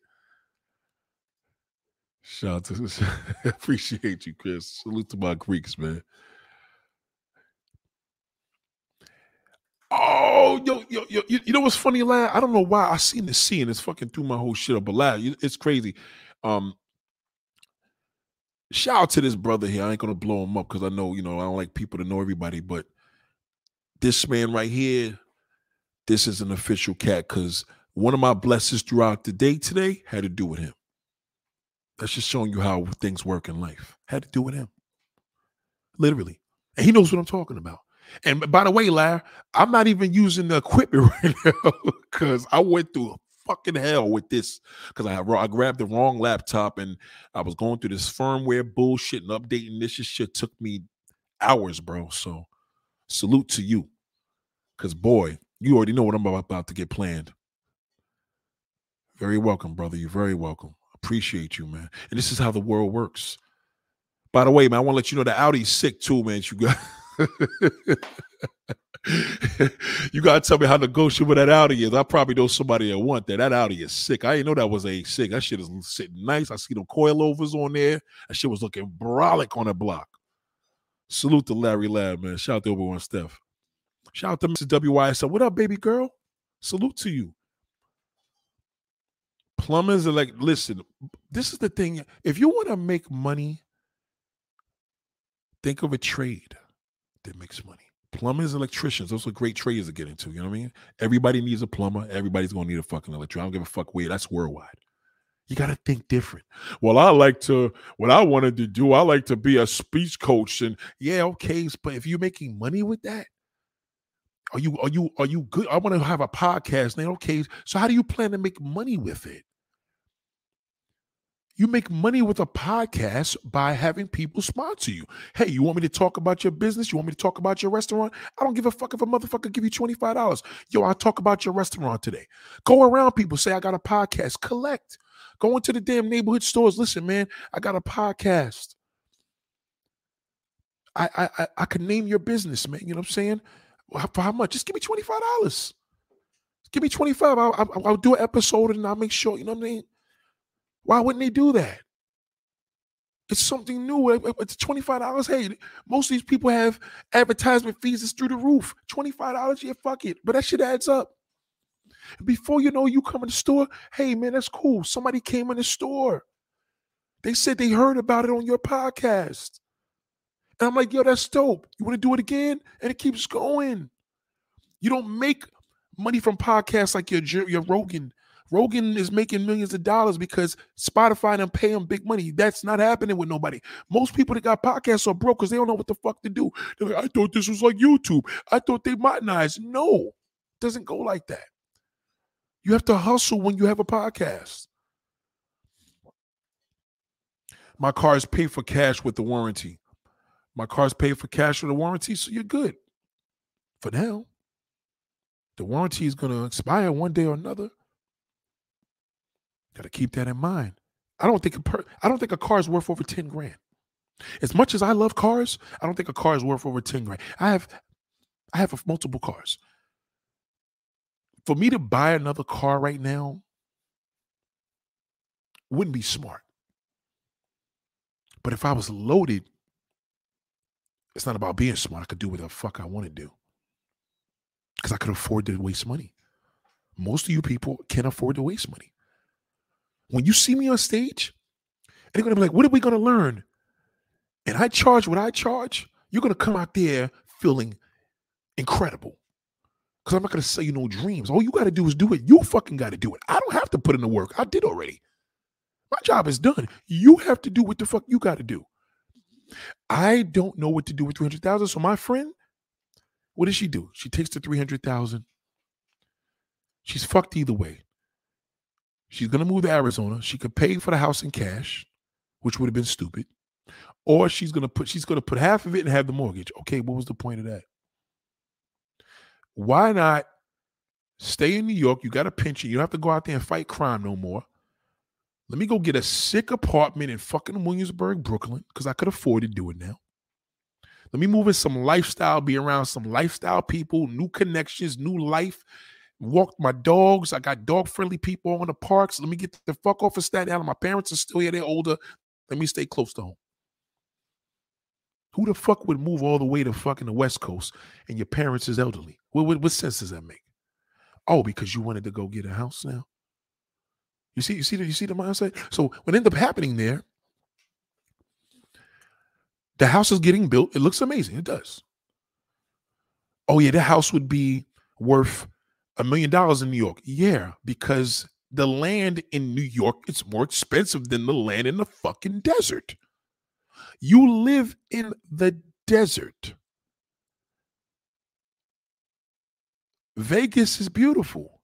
Shout out to appreciate you, Chris. Salute to my Greeks, man. Oh, yo, yo, yo, you, you know what's funny, lad? I don't know why I seen this scene. It's fucking threw my whole shit up, but lad, it's crazy. Um, shout out to this brother here. I ain't gonna blow him up because I know, you know, I don't like people to know everybody, but this man right here, this is an official cat because one of my blessings throughout the day today had to do with him. That's just showing you how things work in life. Had to do with him. Literally. And he knows what I'm talking about. And by the way, Larry, I'm not even using the equipment right now because I went through a fucking hell with this because I, I grabbed the wrong laptop and I was going through this firmware bullshit and updating this shit took me hours, bro. So salute to you. Cause boy, you already know what I'm about to get planned. Very welcome, brother. You're very welcome. Appreciate you, man. And this is how the world works. By the way, man, I want to let you know that Audi's sick too, man. You got you gotta tell me how negotiable that Audi is. I probably know somebody that want that. That Audi is sick. I didn't know that was a sick. That shit is sitting nice. I see them coilovers on there. That shit was looking brolic on the block. Salute to Larry Lab, man. Shout out to everyone, Steph. Shout out to Mrs. WYSL. What up, baby girl? Salute to you. Plumbers are like, listen, this is the thing. If you want to make money, think of a trade that makes money. Plumbers, electricians, those are great trades to get into. You know what I mean? Everybody needs a plumber. Everybody's gonna need a fucking electrician. I don't give a fuck where. That's worldwide. You got to think different. Well, I like to, what I wanted to do, I like to be a speech coach. And yeah, okay. But if you're making money with that, are you, are you, are you good? I want to have a podcast now. Okay. So how do you plan to make money with it? You make money with a podcast by having people sponsor you. Hey, you want me to talk about your business? You want me to talk about your restaurant? I don't give a fuck if a motherfucker give you $25. Yo, I'll talk about your restaurant today. Go around people, say I got a podcast, collect. Go into the damn neighborhood stores. Listen, man, I got a podcast. I I I can name your business, man. You know what I'm saying? For how much? Just give me twenty five dollars. Give me twenty five. I'll, I'll, I'll, do an episode and I'll make sure. You know what I mean? Why wouldn't they do that? It's something new. It's twenty five dollars. Hey, most of these people have advertisement fees that's through the roof. Twenty five dollars. Yeah, fuck it. But that shit adds up. Before you know, you come in the store. Hey, man, that's cool. Somebody came in the store. They said they heard about it on your podcast. And I'm like, yo, that's dope. You want to do it again? And it keeps going. You don't make money from podcasts like your your Rogan. Rogan is making millions of dollars because Spotify and pay him big money. That's not happening with nobody. Most people that got podcasts are broke because they don't know what the fuck to do. Like, I thought this was like YouTube. I thought they modernized. No, it doesn't go like that. You have to hustle when you have a podcast. My car is paid for cash with the warranty. My car's paid for cash with the warranty, so you're good for now. The warranty is going to expire one day or another. Got to keep that in mind. I don't think a per- I don't think a car is worth over 10 grand. As much as I love cars, I don't think a car is worth over 10 grand. I have I have multiple cars for me to buy another car right now wouldn't be smart. But if I was loaded, it's not about being smart. I could do what the fuck I want to do because I could afford to waste money. Most of you people can't afford to waste money. When you see me on stage, and going to be like, what are we to learn? And I charge what I charge, you're to come out there feeling incredible. Because I'm not to sell you no dreams. All you got to do is do it. You fucking got to do it. I don't have to put in the work. I did already. My job is done. You have to do what the fuck you got to do. I don't know what to do with 300,000. So my friend, what does she do? She takes the 300,000. She's fucked either way. She's going to move to Arizona. She could pay for the house in cash, which would have been stupid. Or she's going to put she's going to put half of it and have the mortgage. Okay, what was the point of that? Why not stay in New York? You got a pension. You don't have to go out there and fight crime no more. Let me go get a sick apartment in fucking Williamsburg, Brooklyn, because I could afford to do it now. Let me move in some lifestyle, be around some lifestyle people, new connections, new life. Walk my dogs. I got dog friendly people on the parks. Let me get the fuck off of Staten Island. My parents are still here. They're older. Let me stay close to home. Who the fuck would move all the way to fucking the West Coast and your parents is elderly? What, what, what sense does that make? Oh, because you wanted to go get a house now. You see, you see you see the mindset. So what ended up happening there, the house is getting built. It looks amazing. It does. Oh yeah, the house would be worth a million dollars in New York. Yeah, because the land in New York is more expensive than the land in the fucking desert. You live in the desert. Vegas is beautiful,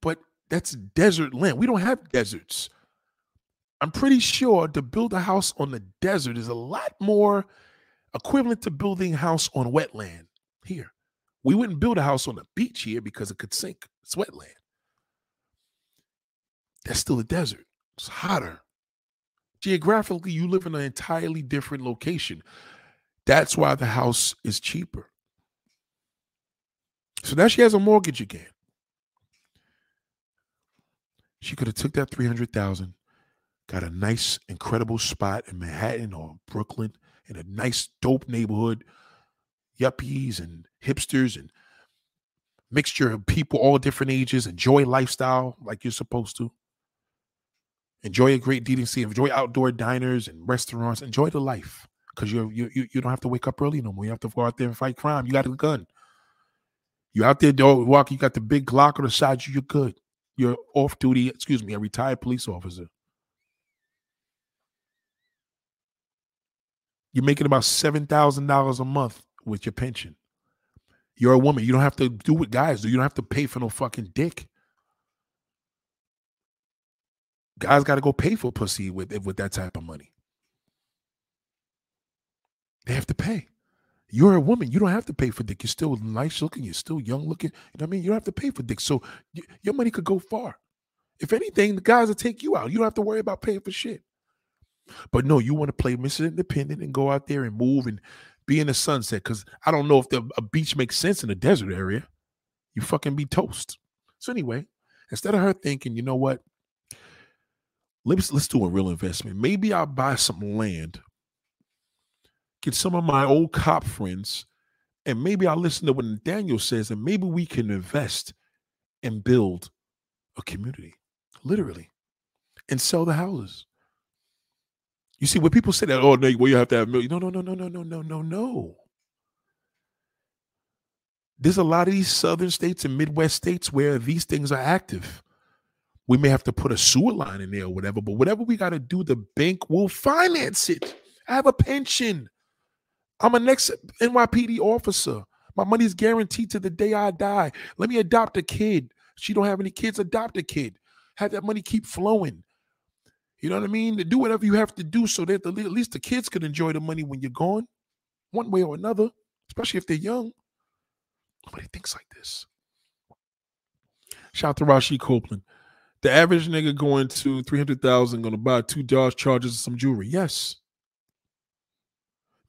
but that's desert land. We don't have deserts. I'm pretty sure to build a house on the desert is a lot more equivalent to building a house on wetland here. We wouldn't build a house on the beach here because it could sink. It's wetland. That's still a desert. It's hotter. Geographically, you live in an entirely different location. That's why the house is cheaper. So now she has a mortgage again. She could have took that 300,000, got a nice incredible spot in Manhattan or Brooklyn in a nice dope neighborhood, yuppies and hipsters and mixture of people all different ages, enjoy lifestyle like you're supposed to. Enjoy a great DDC, enjoy outdoor diners and restaurants, enjoy the life because you you you don't have to wake up early no more. You have to go out there and fight crime. You got a gun. You out there dog walk. You got the big Glock on the side. You, you're good. You're off duty. Excuse me, a retired police officer. You're making about seven thousand dollars a month with your pension. You're a woman. You don't have to do what guys do. You don't have to pay for no fucking dick. Guys got to go pay for pussy with with that type of money. They have to pay. You're a woman. You don't have to pay for dick. You're still nice looking. You're still young looking. You know what I mean? You don't have to pay for dick. So y- your money could go far. If anything, the guys will take you out. You don't have to worry about paying for shit. But no, you want to play Mr. Independent and go out there and move and be in the sunset. Because I don't know if the, a beach makes sense in a desert area. You fucking be toast. So anyway, instead of her thinking, you know what? Let's let's do a real investment. Maybe I'll buy some land get some of my old cop friends, and maybe I'll listen to what Daniel says, and maybe we can invest and build a community, literally, and sell the houses. You see, when people say that, oh, no, well, you have to have million. No, no, no, no, no, no, no, no, no. There's a lot of these southern states and Midwest states where these things are active. We may have to put a sewer line in there or whatever, but whatever we got to do, the bank will finance it. I have a pension. I'm a next NYPD officer. My money's guaranteed to the day I die. Let me adopt a kid. She don't have any kids, adopt a kid. Have that money keep flowing. You know what I mean? To do whatever you have to do so that the, at least the kids can enjoy the money when you're gone, one way or another, especially if they're young. Nobody thinks like this. Shout out to Rashi Copeland. The average nigga going to 300,000 going to buy two Dodge Chargers and some jewelry. Yes.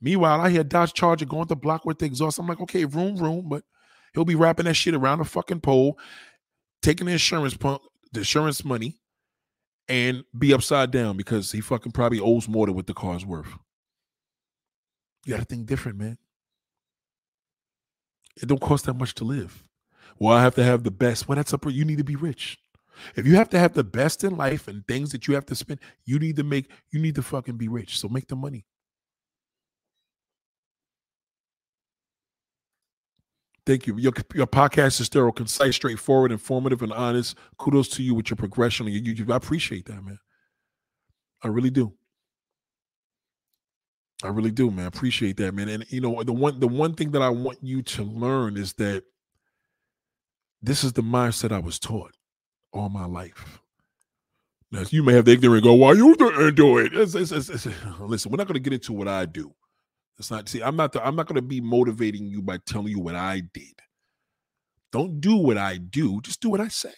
Meanwhile, I hear Dodge Charger going to block with the exhaust. I'm like, okay, room, room, but he'll be wrapping that shit around the fucking pole, taking the insurance pump, the insurance money, and be upside down because he fucking probably owes more than what the car's worth. You got to think different, man. It don't cost that much to live. Well, I have to have the best. Well, that's up. You need to be rich. If you have to have the best in life and things that you have to spend, you need to make. You need to fucking be rich. So make the money. Thank you. Your, your podcast is thorough, concise, straightforward, informative, and honest. Kudos to you with your progression on your YouTube. I appreciate that, man. I really do. I really do, man. Appreciate that, man. And you know, the one the one thing that I want you to learn is that this is the mindset I was taught all my life. Now, you may have the ignorant go, "Why you do it?" It's, it's, it's, listen, we're not going to get into what I do. It's not see, I'm not the, I'm not gonna be motivating you by telling you what I did. Don't do what I do, just do what I say.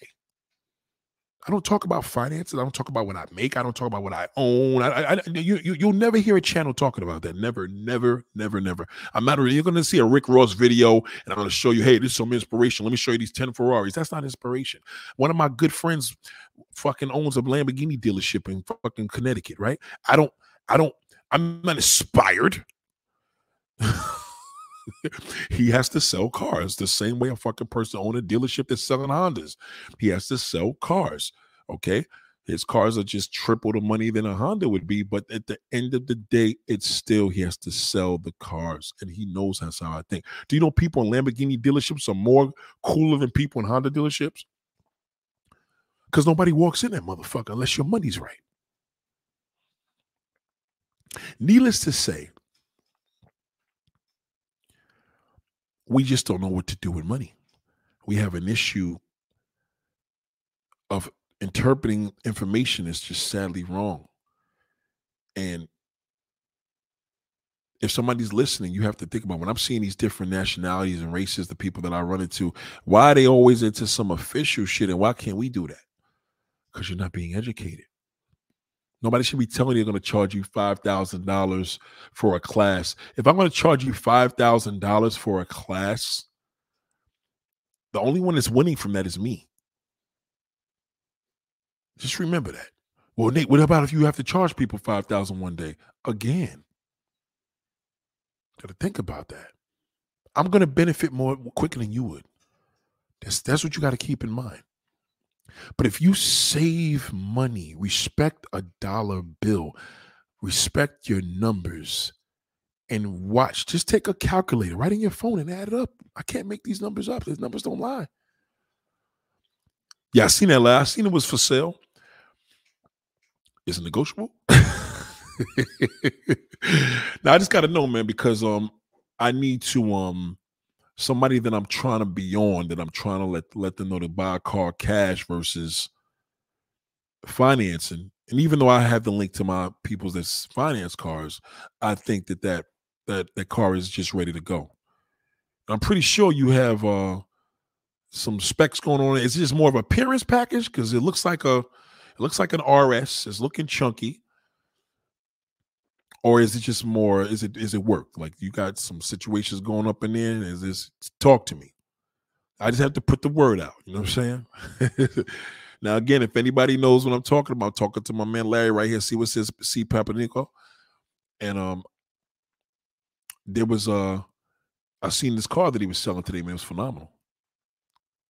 I don't talk about finances. I don't talk about what I make. I don't talk about what I own. I, I, you, you, you'll never hear a channel talking about that. Never, never, never, never. I'm not. Really you're going to see a Rick Ross video, and I'm going to show you, hey, this is some inspiration. Let me show you these ten Ferraris. That's not inspiration. One of my good friends, fucking owns a Lamborghini dealership in fucking Connecticut. Right? I don't. I don't. I'm not inspired. he has to sell cars the same way a fucking person own a dealership that's selling Hondas. He has to sell cars. Okay. His cars are just triple the money than a Honda would be. But at the end of the day, it's still he has to sell the cars. And he knows that's how I think. Do you know people in Lamborghini dealerships are more cooler than people in Honda dealerships? Because nobody walks in that motherfucker unless your money's right. Needless to say, we just don't know what to do with money. We have an issue of interpreting information is just sadly wrong. And if somebody's listening, you have to think about when I'm seeing these different nationalities and races, the people that I run into, why are they always into some official shit and why can't we do that? Because you're not being educated. Nobody should be telling you they're going to charge you $5,000 for a class. If I'm going to charge you $5,000 for a class, the only one that's winning from that is me. Just remember that. Well, Nate, what about if you have to charge people 5000 one day? Again, got to think about that. I'm going to benefit more quicker than you would. That's, that's what you got to keep in mind. But if you save money, respect a dollar bill, respect your numbers, and watch, just take a calculator, write in your phone and add it up. I can't make these numbers up. These numbers don't lie. Yeah, I seen that last. I seen it was for sale. Is it negotiable? now I just gotta know, man, because um I need to um somebody that I'm trying to be on, that I'm trying to let let them know to buy a car cash versus financing. And even though I have the link to my people's that's finance cars, I think that that that that car is just ready to go. I'm pretty sure you have uh some specs going on. Is it just more of appearance package? Because it looks like a it looks like an RS. It's looking chunky or is it just more is it is it work? Like you got some situations going up and in is this talk to me. I just have to put the word out you know what i'm saying? Now again if anybody knows what i'm talking about talking to my man larry right here see what says see papanico and um there was uh i seen this car that he was selling today man. It was phenomenal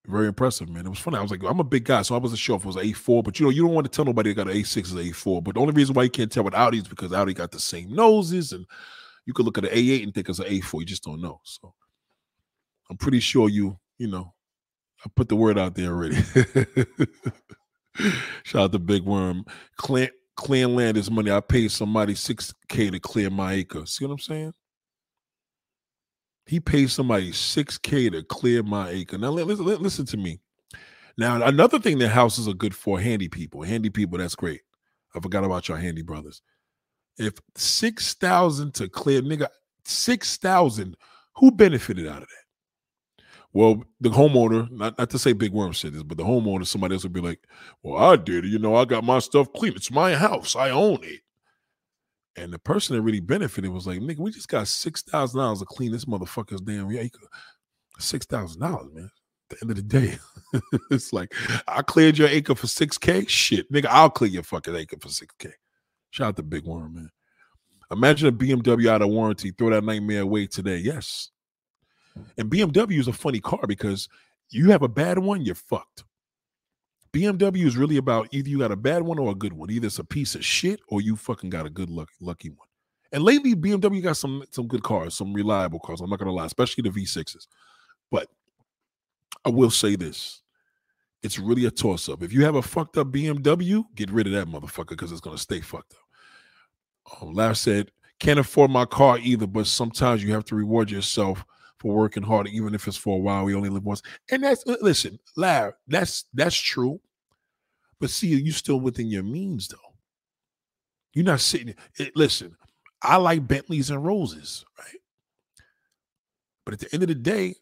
very impressive, man. It was funny. I was like, I'm a big guy, so I wasn't sure if it was A4, but you know, you don't want to tell nobody they got an A6 is A4. But the only reason why you can't tell with Audi is because Audi got the same noses, and you could look at an A8 and think it's an A4. You just don't know. So I'm pretty sure you, you know, I put the word out there already. Shout out to Big Worm. Clear, clear land is money. I paid somebody 6K to clear my acre. See what I'm saying? He paid somebody 6K to clear my acre. Now, listen, listen to me. Now, another thing that houses are good for handy people. Handy people, that's great. I forgot about your handy brothers. If 6,000 to clear, nigga, 6,000, who benefited out of that? Well, the homeowner, not, not to say Big Worm said this, but the homeowner, somebody else would be like, well, I did it. You know, I got my stuff clean. It's my house. I own it. And the person that really benefited was like, nigga, we just got six thousand dollars to clean this motherfucker's damn acre. Six thousand dollars, man. At the end of the day, it's like I cleared your acre for six k. Shit, nigga, I'll clear your fucking acre for six k. Shout out to Big Worm, man. Imagine a BMW out of warranty. Throw that nightmare away today. Yes. And BMW is a funny car because you have a bad one, you're fucked. BMW is really about either you got a bad one or a good one. Either it's a piece of shit or you fucking got a good lucky lucky one. And lately, BMW got some some good cars, some reliable cars. I'm not gonna lie, especially the V6s. But I will say this: it's really a toss up. If you have a fucked up BMW, get rid of that motherfucker because it's gonna stay fucked up. Um, Lav said, "Can't afford my car either, but sometimes you have to reward yourself." For working hard, even if it's for a while. We only live once, and that's listen, Larry. That's that's true. But see, you still within your means, though. You're not sitting. It, eh, listen, I like Bentleys and roses, right? But at the end of the day,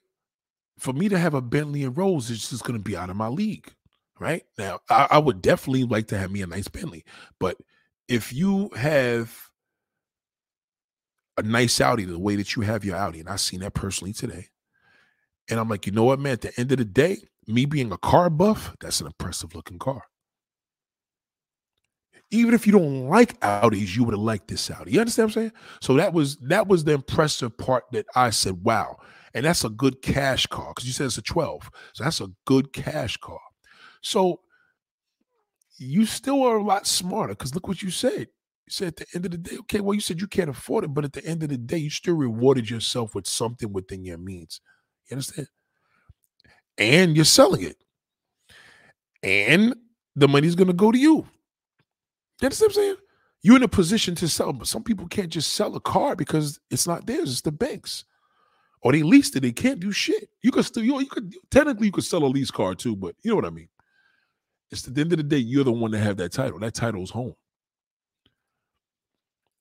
for me to have a Bentley and Rose is just going to be out of my league, right? Now, I, I would definitely like to have me a nice Bentley, but if you have a nice Audi the way that you have your Audi. And I've seen that personally today. And I'm like, you know what, man? At the end of the day, me being a car buff, that's an impressive looking car. Even if you don't like Audis, you would have liked this Audi. You understand what I'm saying? So that was that was the impressive part that I said, wow. And that's a good cash car because you said it's a 12. So that's a good cash car. So you still are a lot smarter because look what you said. You said at the end of the day, okay, well, you said you can't afford it, but at the end of the day, you still rewarded yourself with something within your means. You understand? And you're selling it. And the money's going to go to you. You understand what I'm saying? You're in a position to sell, but some people can't just sell a car because it's not theirs, it's the bank's. Or they leased it, they can't do shit. You could still, you, know, you could technically you could sell a lease car too, but you know what I mean. It's at the end of the day, you're the one that have that title. That title is home.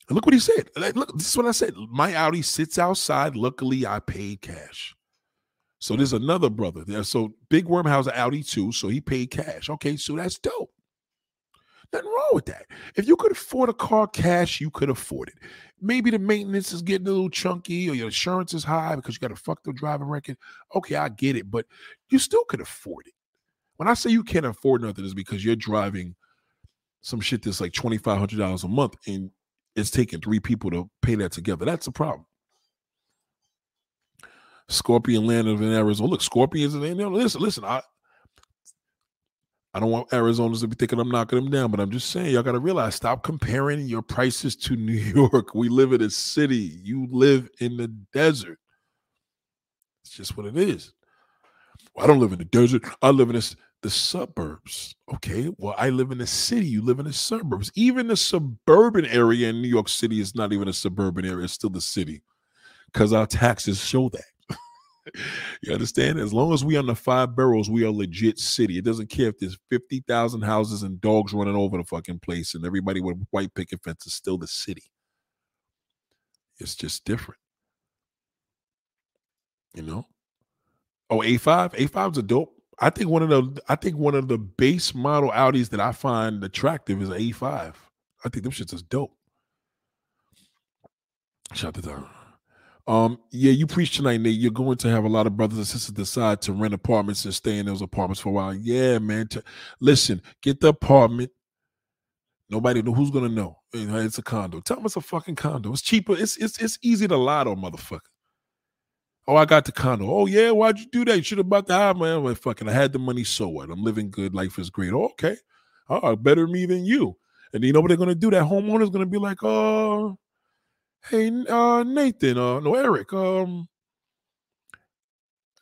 And look what he said. Look, this is what I said. My Audi sits outside. Luckily, I paid cash. So there's another brother there. So Big Worm has an Audi too. So he paid cash. Okay, so that's dope. Nothing wrong with that. If you could afford a car cash, you could afford it. Maybe the maintenance is getting a little chunky or your insurance is high because you got a fucked up driving record. Okay, I get it, but you still could afford it. When I say you can't afford nothing, is because you're driving some shit that's like twenty five hundred dollars a month, and it's taking three people to pay that together. That's a problem. Scorpion land of in Arizona. Look, Scorpions in Arizona. Listen, listen. I I don't want Arizonans to be thinking I'm knocking them down, but I'm just saying y'all got to realize stop comparing your prices to New York. We live in a city. You live in the desert. It's just what it is. Well, I don't live in the desert. I live in this, the suburbs. Okay. Well, I live in the city. You live in the suburbs. Even the suburban area in New York City is not even a suburban area. It's still the city because our taxes show that. you understand? As long as we are on the five boroughs, we are legit city. It doesn't care if there's 50,000 houses and dogs running over the fucking place and everybody with white picket fences, still the city. It's just different. You know? Oh, A5? A5's a dope. I think one of the I think one of the base model Audis that I find attractive is an A5. I think them shits is dope. Shout out to um, yeah, you preach tonight, Nate. You're going to have a lot of brothers and sisters decide to rent apartments and stay in those apartments for a while. Yeah, man. To, listen, get the apartment. Nobody know who's gonna know. It's a condo. Tell them it's a fucking condo. It's cheaper. It's it's it's easy to lie to motherfucker. Oh, I got the condo. Oh yeah, why'd you do that? You should have bought the house, man. Like, fucking, I had the money. So what? I'm living good. Life is great. Oh, okay. Oh, better me than you. And you know what they're gonna do? That homeowner's gonna be like, oh Hey, uh, Nathan, uh, no, Eric, um,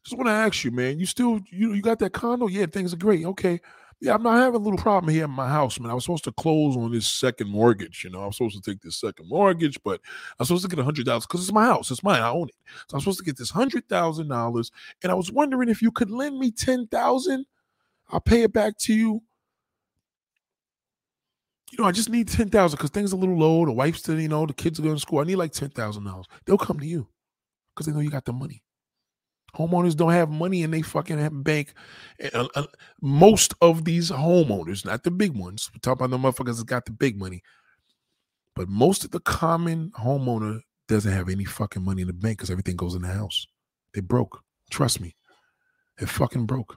just want to ask you, man, you still, you, you got that condo? Yeah, things are great. Okay. Yeah, I'm not having a little problem here in my house, man. I was supposed to close on this second mortgage. You know, I'm supposed to take this second mortgage, but I'm supposed to get a hundred dollars because it's my house. It's mine. I own it. So I'm supposed to get this hundred thousand dollars. And I was wondering if you could lend me ten thousand. I'll pay it back to you you know, I just need ten thousand because things are a little low. The wife's still, you know, the kids are going to school. I need like ten thousand dollars. They'll come to you because they know you got the money. Homeowners don't have money and they fucking have bank. Uh, uh, most of these homeowners, not the big ones, we talk about the motherfuckers that got the big money, but most of the common homeowner doesn't have any fucking money in the bank because everything goes in the house. They broke. Trust me, they're fucking broke.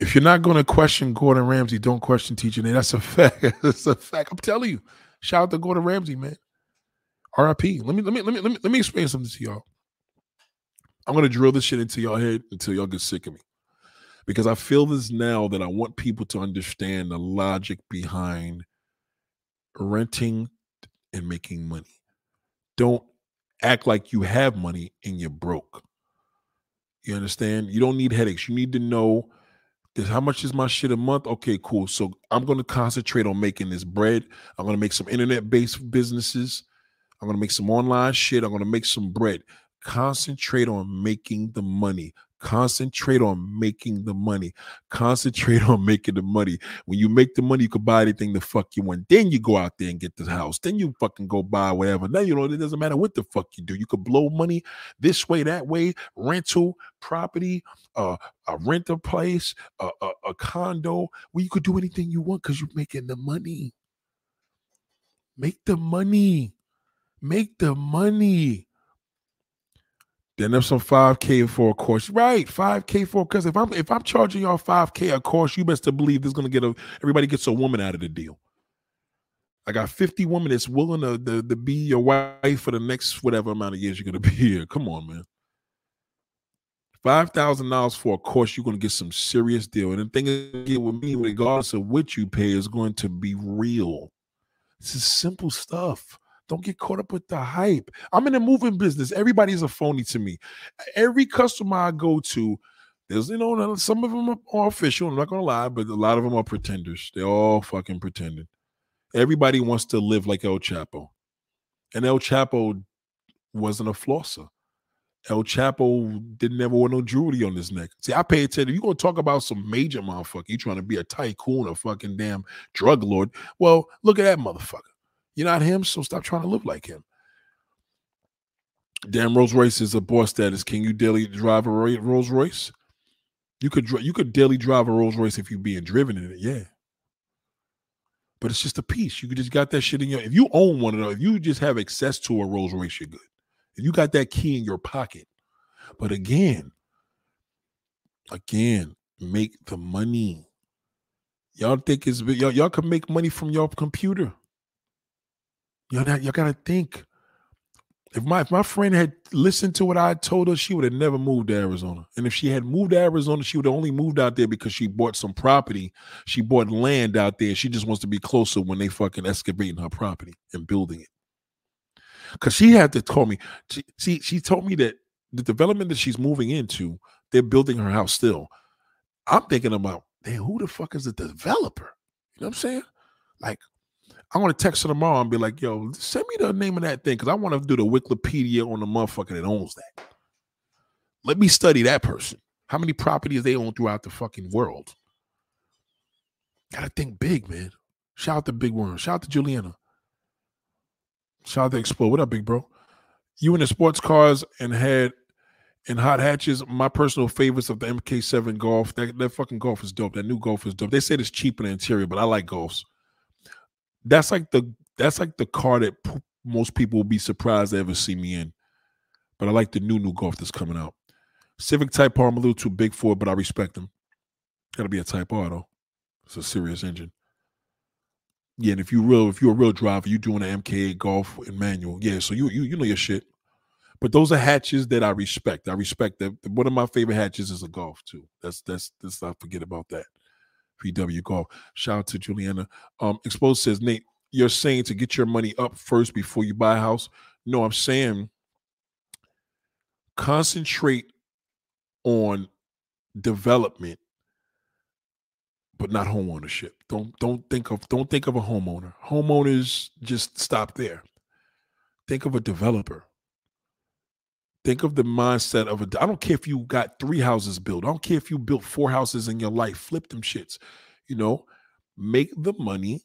If you're not going to question Gordon Ramsay, don't question teaching. That's a fact. that's a fact. I'm telling you. Shout out to Gordon Ramsay, man. RIP. Let me let me let me let me let me explain something to y'all. I'm gonna drill this shit into y'all head until y'all get sick of me. Because I feel this now that I want people to understand the logic behind renting and making money. Don't act like you have money and you're broke. You understand? You don't need headaches. You need to know this, how much is my shit a month? Okay, cool. So I'm to concentrate on making this bread. I'm to make some internet based businesses. I'm to make some online shit. I'm to make some bread. Concentrate on making the money. Concentrate on making the money. Concentrate on making the money. When you make the money, you can buy anything the fuck you want. Then you go out there and get the house. Then you fucking go buy whatever. Now you know it doesn't matter what the fuck you do. You could blow money this way, that way, rental, property, uh, a rent a place, a, a, a condo, where you could do anything you want because you're making the money. Make the money. Make the money. Then there's some 5K for a course. Right, 5K for because if I'm if I'm charging y'all 5K a course, you best to believe there's gonna get a everybody gets a woman out of the deal. I got 50 women that's willing to, to, to be your wife for the next whatever amount of years you're gonna be here. Come on, man. Five thousand dollars for a course, you're gonna get some serious deal. And the thing is, with me, regardless of what you pay, is going to be real. This is simple stuff. Don't get caught up with the hype. I'm in the moving business. Everybody's a phony to me. Every customer I go to, there's you know some of them are official. I'm not gonna lie, but a lot of them are pretenders. They're all fucking pretending. Everybody wants to live like El Chapo, and El Chapo wasn't a flosser. El Chapo didn't ever wear no jewelry on his neck. See, I pay attention. You gonna talk about some major motherfucker? You trying to be a tycoon, a fucking damn drug lord? Well, look at that motherfucker. You're not him, so stop trying to look like him. Damn, Rolls Royce is a boss status. Can you daily drive a Rolls Royce? You could you could daily drive a Rolls Royce if you're being driven in it, yeah. But it's just a piece. You just got that shit in your. If you own one of those, if you just have access to a Rolls Royce, you're good. If you got that key in your pocket, but again, again, make the money. Y'all think it's y'all, y'all can make money from your computer. Y'all, not, y'all gotta think. If my if my friend had listened to what I told her, she would have never moved to Arizona. And if she had moved to Arizona, she would have only moved out there because she bought some property. She bought land out there. She just wants to be closer when they fucking excavating her property and building it. Cause she had to call me. She, see, she told me that the development that she's moving into, they're building her house still. I'm thinking about, damn, who the fuck is the developer? You know what I'm saying? Like, I want to text her tomorrow and be like, yo, send me the name of that thing because I want to do the Wikipedia on the motherfucker that owns that. Let me study that person. How many properties they own throughout the fucking world? Gotta think big, man. Shout out to Big Worm. Shout out to Juliana. Shout out to Explore. What up, big bro? You in the sports cars and had and hot hatches, my personal favorites of the MK7 Golf. That, that fucking Golf is dope. That new Golf is dope. They said it's cheap in the interior, but I like Golfs. That's like the that's like the car that p- most people will be surprised to ever see me in. But I like the new new Golf that's coming out. Civic Type R, I'm a little too big for it, but I respect them. Got to be a Type R though. It's a serious engine. Yeah, and if you real, if you're a real driver, you doing an MK8 Golf in manual. Yeah, so you you you know your shit. But those are hatches that I respect. I respect that. One of my favorite hatches is a golf too. That's that's let's not forget about that. VW Golf. Shout out to Juliana. Um, Exposed says, Nate, you're saying to get your money up first before you buy a house. No, I'm saying concentrate on development, but not home ownership. Don't don't think of don't think of a homeowner. Homeowners just stop there. Think of a developer. Think of the mindset of a. I don't care if you got three houses built. I don't care if you built four houses in your life. Flip them shits. You know, make the money,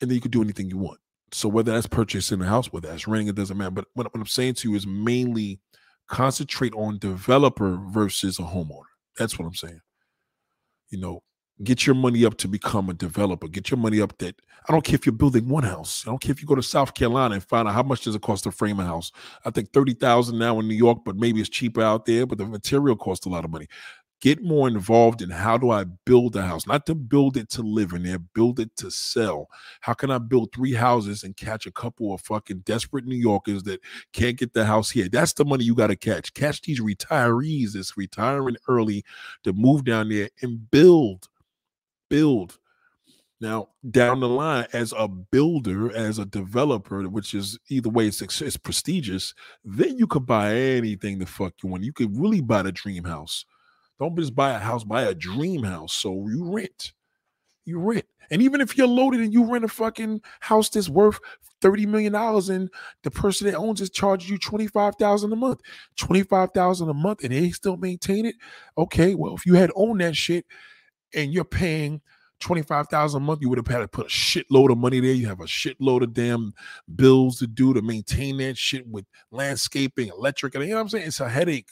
and then you can do anything you want. So whether that's purchasing a house, whether that's renting, it doesn't matter. But what, what I'm saying to you is mainly concentrate on developer versus a homeowner. That's what I'm saying. You know, Get your money up to become a developer. Get your money up that I don't care if you're building one house. I don't care if you go to South Carolina and find out how much does it cost to frame a house. I think 30,000 now in New York, but maybe it's cheaper out there, but the material costs a lot of money. Get more involved in how do I build a house? Not to build it to live in there, build it to sell. How can I build three houses and catch a couple of fucking desperate New Yorkers that can't get the house here? That's the money you got to catch. Catch these retirees that's retiring early to move down there and build build. Now, down the line, as a builder, as a developer, which is either way, it's, it's prestigious, then you could buy anything the fuck you want. You could really buy the dream house. Don't just buy a house, buy a dream house. So you rent. You rent. And even if you're loaded and you rent a fucking house that's worth $30 million and the person that owns it charges you 25000 a month, 25000 a month, and they still maintain it. Okay, well, if you had owned that shit, and you're paying 25,000 a month, you would have had to put a shitload of money there. You have a shitload of damn bills to do to maintain that shit with landscaping, electric, and you know what I'm saying? It's a headache.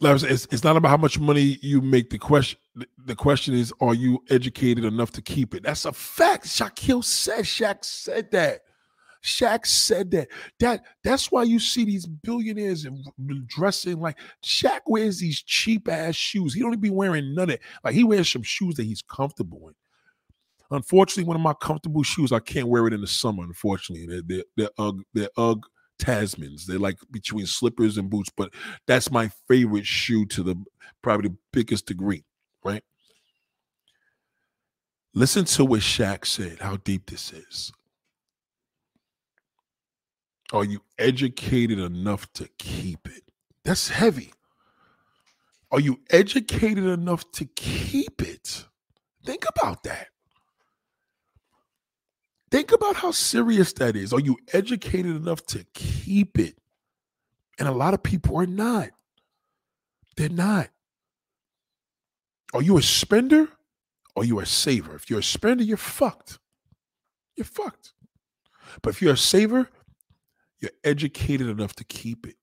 It's, it's not about how much money you make. The question, the question is, are you educated enough to keep it? That's a fact. Shaquille said, Shaq said that. Shaq said that. That that's why you see these billionaires dressing like Shaq wears these cheap ass shoes. He don't even be wearing none of it. Like he wears some shoes that he's comfortable in. Unfortunately, one of my comfortable shoes, I can't wear it in the summer. Unfortunately, they're they're, they're UGG, they're UGG Tasmans. They're like between slippers and boots, but that's my favorite shoe to the probably the biggest degree, right? Listen to what Shaq said, how deep this is. Are you educated enough to keep it? That's heavy. Are you educated enough to keep it? Think about that. Think about how serious that is. Are you educated enough to keep it? And a lot of people are not. They're not. Are you a spender? Or are you a saver? If you're a spender, you're fucked. You're fucked. But if you're a saver, you're educated enough to keep it.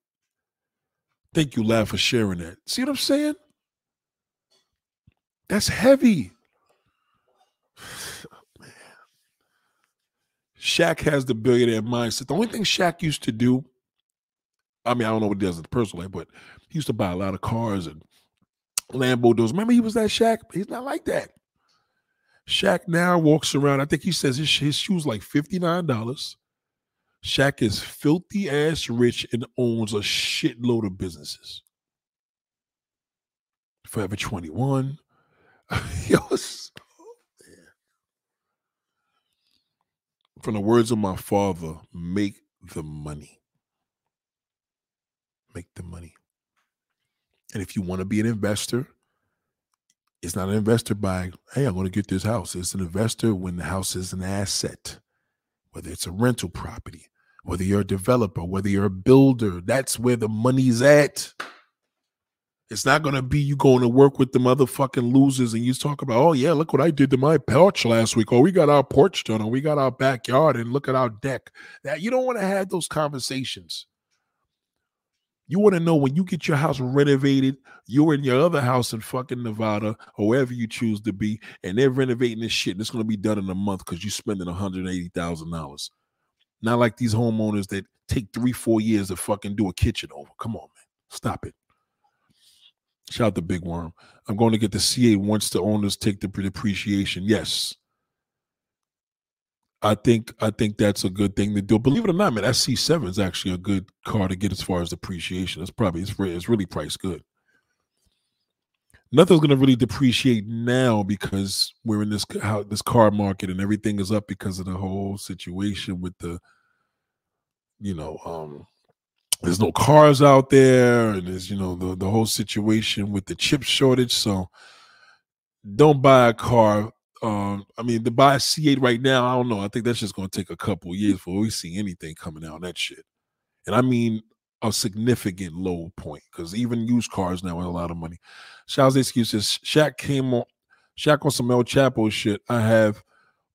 Thank you, Lav, for sharing that. See what I'm saying? That's heavy. Man. Shaq has the billionaire mindset. The only thing Shaq used to do, I mean, I don't know what he does in the personal life, but he used to buy a lot of cars and Lambo doors. Remember, he was that Shaq? He's not like that. Shaq now walks around. I think he says his, his shoes like $59. Shaq is filthy ass rich and owns a shitload of businesses. Forever 21. Yo, From the words of my father, make the money. Make the money. And if you want to be an investor, it's not an investor by, hey, I'm going to get this house. It's an investor when the house is an asset, whether it's a rental property, whether you're a developer, whether you're a builder, that's where the money's at. It's not gonna be you going to work with the motherfucking losers and you talk about, oh yeah, look what I did to my porch last week. Oh, we got our porch done, or we got our backyard, and look at our deck. That you don't want to have those conversations. You want to know when you get your house renovated, you're in your other house in fucking Nevada or wherever you choose to be, and they're renovating this shit, and it's gonna be done in a month because you're spending $180,000. Not like these homeowners that take three, four years to fucking do a kitchen over. Come on, man. Stop it. Shout out to Big Worm. I'm going to get the C8 once the owners take the depreciation. Yes. I think I think that's a good thing to do. Believe it or not, man, that C7 is actually a good car to get as far as depreciation. It's probably it's, it's really priced good. Nothing's to really depreciate now because we're in this how this car market and everything is up because of the whole situation with the you know, um, there's no cars out there, and there's you know the the whole situation with the chip shortage. So don't buy a car. Um, I mean, to buy a C8 right now, I don't know. I think that's just going to take a couple years before we see anything coming out that shit. And I mean a significant low point because even used cars now are a lot of money. Shaw's excuses. Shaq came on. Shaq on some El Chapo shit. I have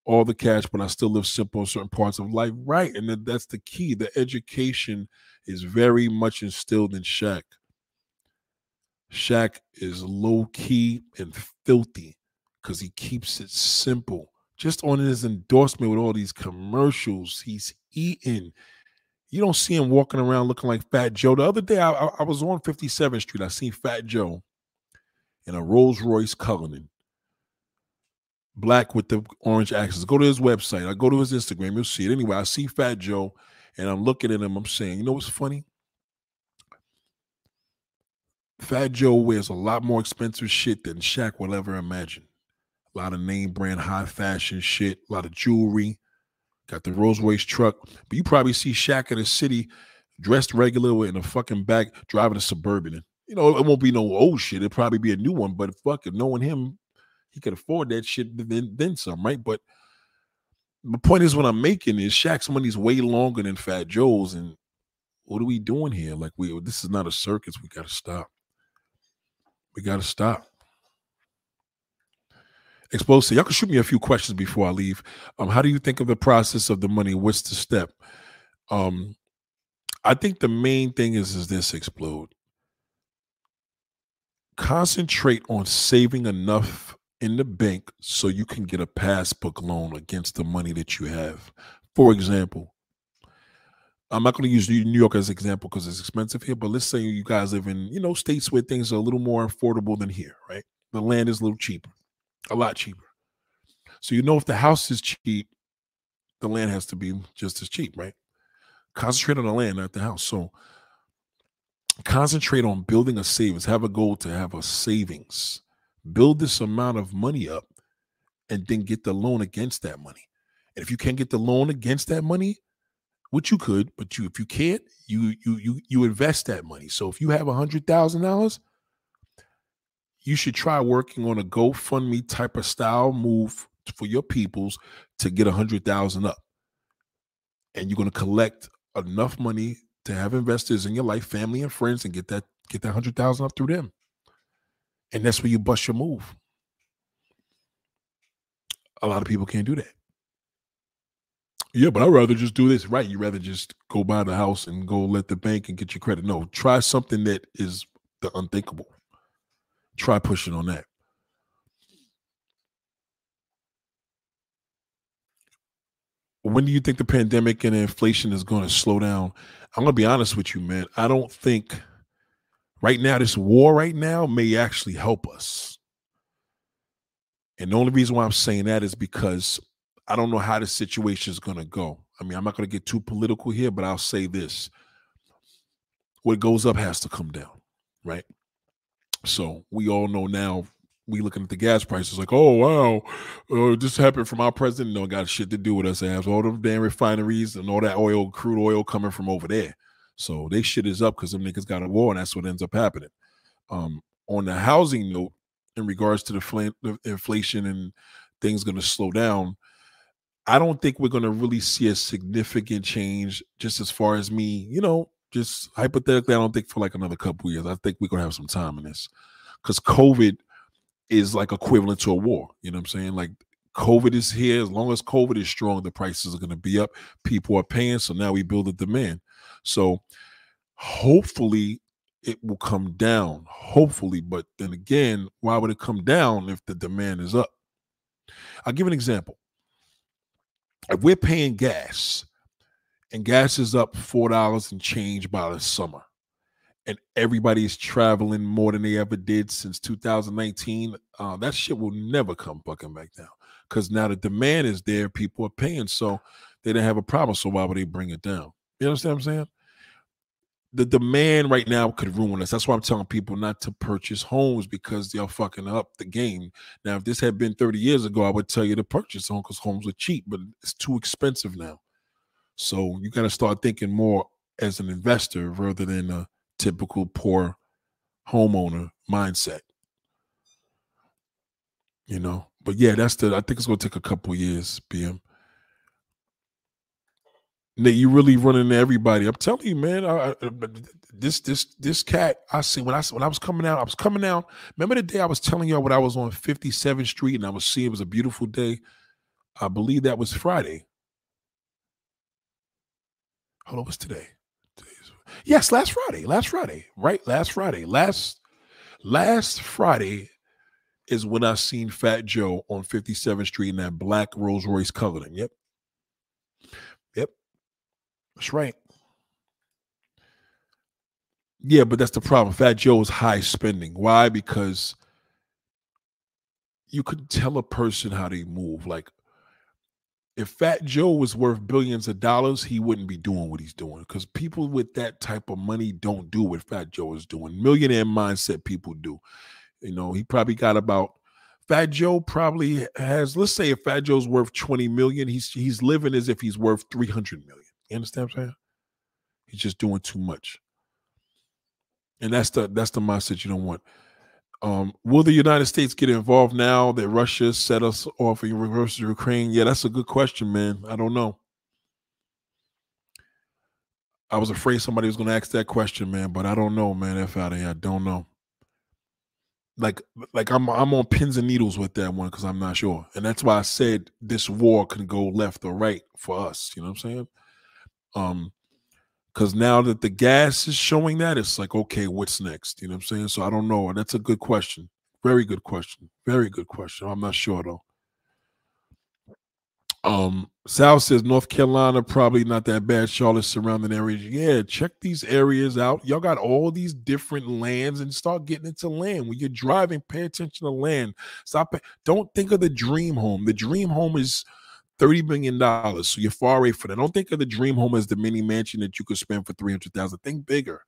all the cash, but I still live simple in certain parts of life. Right. And that, that's the key. The education is very much instilled in Shaq. Shaq is low key and filthy because he keeps it simple. Just on his endorsement with all these commercials, he's eating. You don't see him walking around looking like Fat Joe. The other day, I, I was on 57th Street. I seen Fat Joe in a Rolls Royce Cullinan black with the orange accents. Go to his website. I go to his Instagram. You'll see it. Anyway, I see Fat Joe and I'm looking at him. I'm saying, you know what's funny? Fat Joe wears a lot more expensive shit than Shaq will ever imagine. A lot of name brand, high fashion shit, a lot of jewelry. Got the Rolls Royce truck. But you probably see Shaq in the city dressed regular in a fucking bag driving a Suburban. You know, it won't be no old shit. It'll probably be a new one. But fuck it, knowing him, he could afford that shit then then some, right? But the point is what I'm making is Shaq's money's way longer than Fat Joe's, and what are we doing here? Like we this is not a circus. We gotta stop. We gotta stop. Explosive. Y'all can shoot me a few questions before I leave. Um, how do you think of the process of the money? What's the step? Um, I think the main thing is is this explode. Concentrate on saving enough in the bank so you can get a passbook loan against the money that you have. For example, I'm not going to use New York as an example because it's expensive here, but let's say you guys live in, you know, states where things are a little more affordable than here, right? The land is a little cheaper, a lot cheaper. So you know if the house is cheap, the land has to be just as cheap, right? Concentrate on the land, not the house. So concentrate on building a savings. Have a goal to have a savings build this amount of money up and then get the loan against that money. And if you can't get the loan against that money, which you could, but you if you can't, you you you you invest that money. So if you have a hundred thousand dollars, you should try working on a GoFundMe type of style move for your peoples to get a hundred thousand up. And you're going to collect enough money to have investors in your life, family and friends, and get that get that hundred thousand up through them. And that's where you bust your move. A lot of people can't do that. Yeah, but I'd rather just do this. Right. You'd rather just go buy the house and go let the bank and get your credit. No, try something that is the unthinkable. Try pushing on that. When do you think the pandemic and inflation is going to slow down? I'm going to be honest with you, man. I don't think right now, this war right now may actually help us. And the only reason why I'm saying that is because I don't know how the situation is going to go. I mean, I'm not going to get too political here, but I'll say this what goes up has to come down, right? So we all know now. We looking at the gas prices like, oh wow, uh, this happened from our president. No, got shit to do with us. Has all the damn refineries and all that oil, crude oil coming from over there. So they shit is up because them niggas got a war, and that's what ends up happening. Um, on the housing note, in regards to the, fl- the inflation and things going to slow down, I don't think we're going to really see a significant change. Just as far as me, you know, just hypothetically, I don't think for like another couple years. I think we're gonna have some time in this because COVID is like equivalent to a war. You know what I'm saying? Like COVID is here. As long as COVID is strong, the prices are gonna be up. People are paying, so now we build a demand. So hopefully it will come down. Hopefully, but then again, why would it come down if the demand is up? I'll give an example. If we're paying gas and gas is up four dollars and change by the summer and everybody's traveling more than they ever did since 2019 uh, that shit will never come fucking back down because now the demand is there people are paying so they didn't have a problem so why would they bring it down you understand what i'm saying the demand right now could ruin us. That's why I'm telling people not to purchase homes because they're fucking up the game. Now, if this had been 30 years ago, I would tell you to purchase home because homes are cheap, but it's too expensive now. So you got to start thinking more as an investor rather than a typical poor homeowner mindset. You know, but yeah, that's the. I think it's gonna take a couple years, BM. Nate, you really running everybody. I'm telling you, man. I, I, this this this cat I see when I when I was coming out, I was coming out. Remember the day I was telling y'all when I was on 57th Street and I was seeing it was a beautiful day. I believe that was Friday. Hold on, what's today? Today's, yes, last Friday. Last Friday, right? Last Friday. Last last Friday is when I seen Fat Joe on 57th Street in that black Rolls Royce Cullinan. Yep. Yep. That's right. Yeah, but that's the problem. Fat Joe is high spending. Why? Because you could tell a person how they move. Like if Fat Joe was worth billions of dollars, he wouldn't be doing what he's doing because people with that type of money don't do what Fat Joe is doing. Millionaire mindset people do. You know, he probably got about Fat Joe probably has, let's say if Fat Joe's worth 20 million, he's he's living as if he's worth 300 million. You understand what I'm saying? He's just doing too much. And that's the that's the mindset you don't want. Um, will the United States get involved now that Russia set us off in reverse to Ukraine? Yeah, that's a good question, man. I don't know. I was afraid somebody was going to ask that question, man, but I don't know, man. F out of here, I don't know. Like, like I'm I'm on pins and needles with that one because I'm not sure, and that's why I said this war can go left or right for us. You know what I'm saying? Um, because now that the gas is showing that, it's like, okay, what's next? You know what I'm saying? So I don't know. That's a good question. Very good question. Very good question. I'm not sure though. Um, Sal says North Carolina probably not that bad. Charlotte surrounding areas. Yeah, check these areas out. Y'all got all these different lands and start getting into land. When you're driving, pay attention to land. Stop. Don't think of the dream home. The dream home is $30 million. So you're far away from that. Don't think of the dream home as the mini mansion that you could spend for 300000 Think bigger.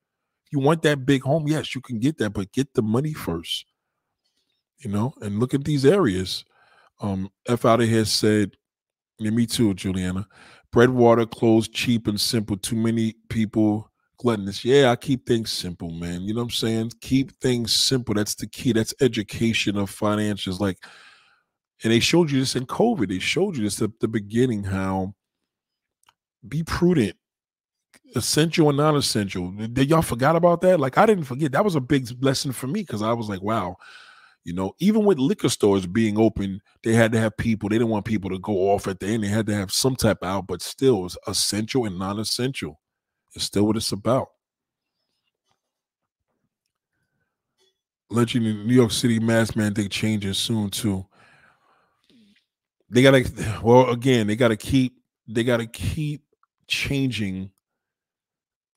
If you want that big home, yes, you can get that, but get the money first. You know, and look at these areas. Um, F out of here said, yeah, me too, Juliana. Bread, water, clothes, cheap and simple. Too many people gluttonous. Yeah, I keep things simple, man. You know what I'm saying? Keep things simple. That's the key. That's education of finances. Like and they showed you this in COVID. They showed you this at the beginning how be prudent, essential and non essential. Did y'all forgot about that? Like I didn't forget. That was a big lesson for me because I was like, wow, You know, even with liquor stores being open, they had to have people. They didn't want people to go off at the end. They had to have some type out, but still, it's essential and non-essential. It's still what it's about. Legend in New York City mask mandate changing soon too. They gotta well again, they gotta keep they gotta keep changing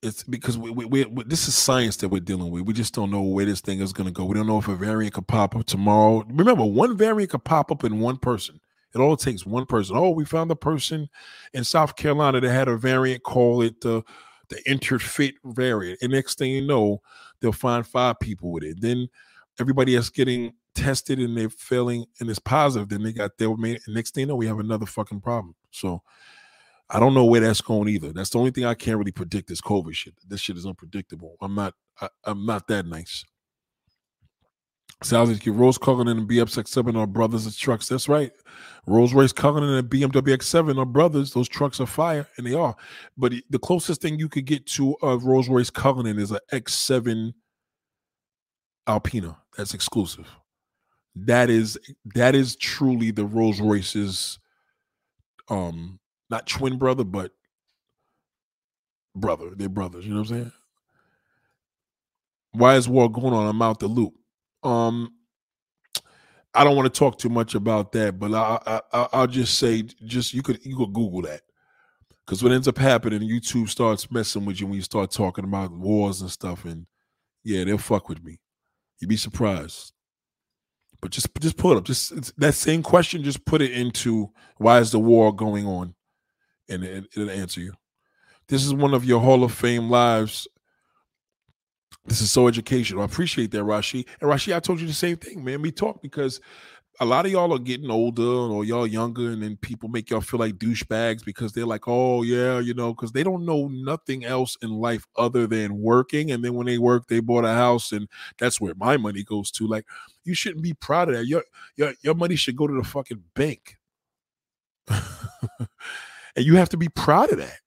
it's because we, we, we, this is science that we're dealing with. We just don't know where this thing is going to go. We don't know if a variant could pop up tomorrow. Remember, one variant could pop up in one person. It all takes one person. Oh, we found a person in South Carolina that had a variant. Call it the the interfit variant. And next thing you know, they'll find five people with it. Then everybody else getting tested and they're failing and it's positive. Then they got their made. And next thing you know, we have another fucking problem. So I don't know where that's going either. That's the only thing I can't really predict is COVID shit. This shit is unpredictable. I'm not I, am not that nice. Sounds like Rose Cullinan and BX7 are brothers of trucks. That's right. Rolls Royce Cullinan and BMW X7 are brothers. Those trucks are fire, and they are. But the closest thing you could get to uh, a Rolls Royce Cullinan is an X7 Alpina. That's exclusive. That is that is truly the Rolls Royce's um not twin brother, but brother. They're brothers. You know what I'm saying? Why is war going on? I'm out the loop. Um, I don't want to talk too much about that, but I, I I'll just say, just you could you could Google that because what ends up happening, YouTube starts messing with you when you start talking about wars and stuff, and yeah, they'll fuck with me. You'd be surprised. But just just pull it up. Just that same question. Just put it into why is the war going on, and it, it'll answer you. This is one of your Hall of Fame lives this is so educational. I appreciate that, Rashi. And Rashi, I told you the same thing, man. We talk because a lot of y'all are getting older or y'all younger, and then people make y'all feel like douchebags because they're like, oh, yeah, you know, because they don't know nothing else in life other than working. And then when they work, they bought a house, and that's where my money goes to. Like, you shouldn't be proud of that. Your your, your money should go to the fucking bank. and you have to be proud of that.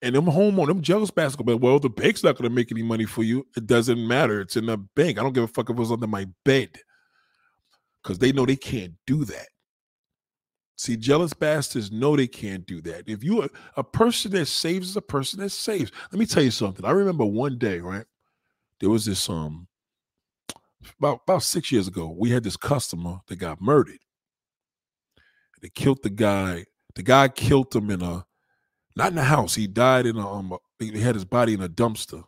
And them home on them jealous basketball, well, the bank's not going to make any money for you. It doesn't matter. It's in the bank. I don't give a fuck if it was under my bed because they know they can't do that. See, jealous bastards know they can't do that. If you are a person that saves is a person that saves. Let me tell you something. I remember one day, right? There was this um about about six years ago. We had this customer that got murdered. They killed the guy. The guy killed him in a not in the house. He died in a, um, he had his body in a dumpster.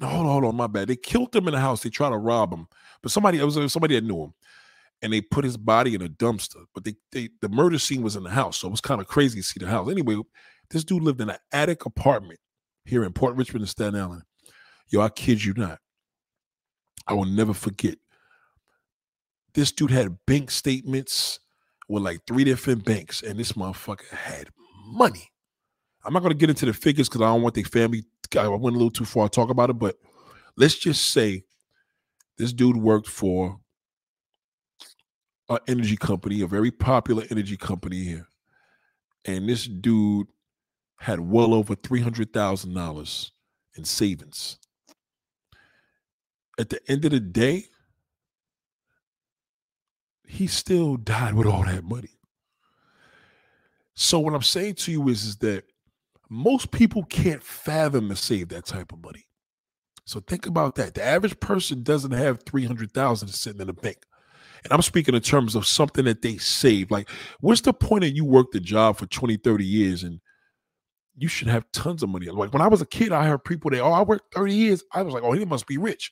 No, hold on, hold on, my bad. They killed him in the house. They tried to rob him, but somebody it was uh, somebody that knew him, and they put his body in a dumpster. But they, they the murder scene was in the house, so it was kind of crazy to see the house. Anyway, this dude lived in an attic apartment here in Port Richmond and Staten Island. Yo, I kid you not. I will never forget. This dude had bank statements with like three different banks, and this motherfucker had money. I'm not to get into the figures because I don't want the family. I went a little too far to talk about it, but let's just say this dude worked for an energy company, a very popular energy company here, and this dude had well over three hundred thousand dollars in savings. At the end of the day, he still died with all that money. So what I'm saying to you is, is that most people can't fathom to save that type of money. So think about that. The average person doesn't have 300,000 sitting in the bank. And I'm speaking in terms of something that they save. Like, what's the point of you work the job for 20, 30 years and you should have tons of money? Like when I was a kid, I heard people that, oh, I worked 30 years. I was like, oh, he must be rich.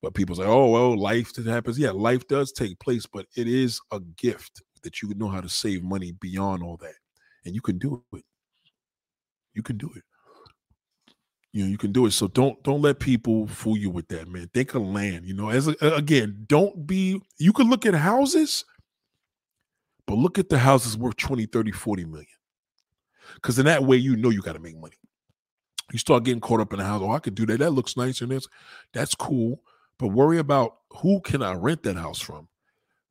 But people say, oh, well, life happens. Yeah, life does take place, but it is a gift that you can know how to save money beyond all that. And you can do it. You can do it. You know, you can do it. So don't don't let people fool you with that, man. Think of land. You know, as again, don't be you can look at houses, but look at the houses worth 20, 30, 40 million. Because in that way, you know you got to make money. You start getting caught up in the house. Oh, I could do that. That looks nice and this. That's cool. But worry about who can I rent that house from?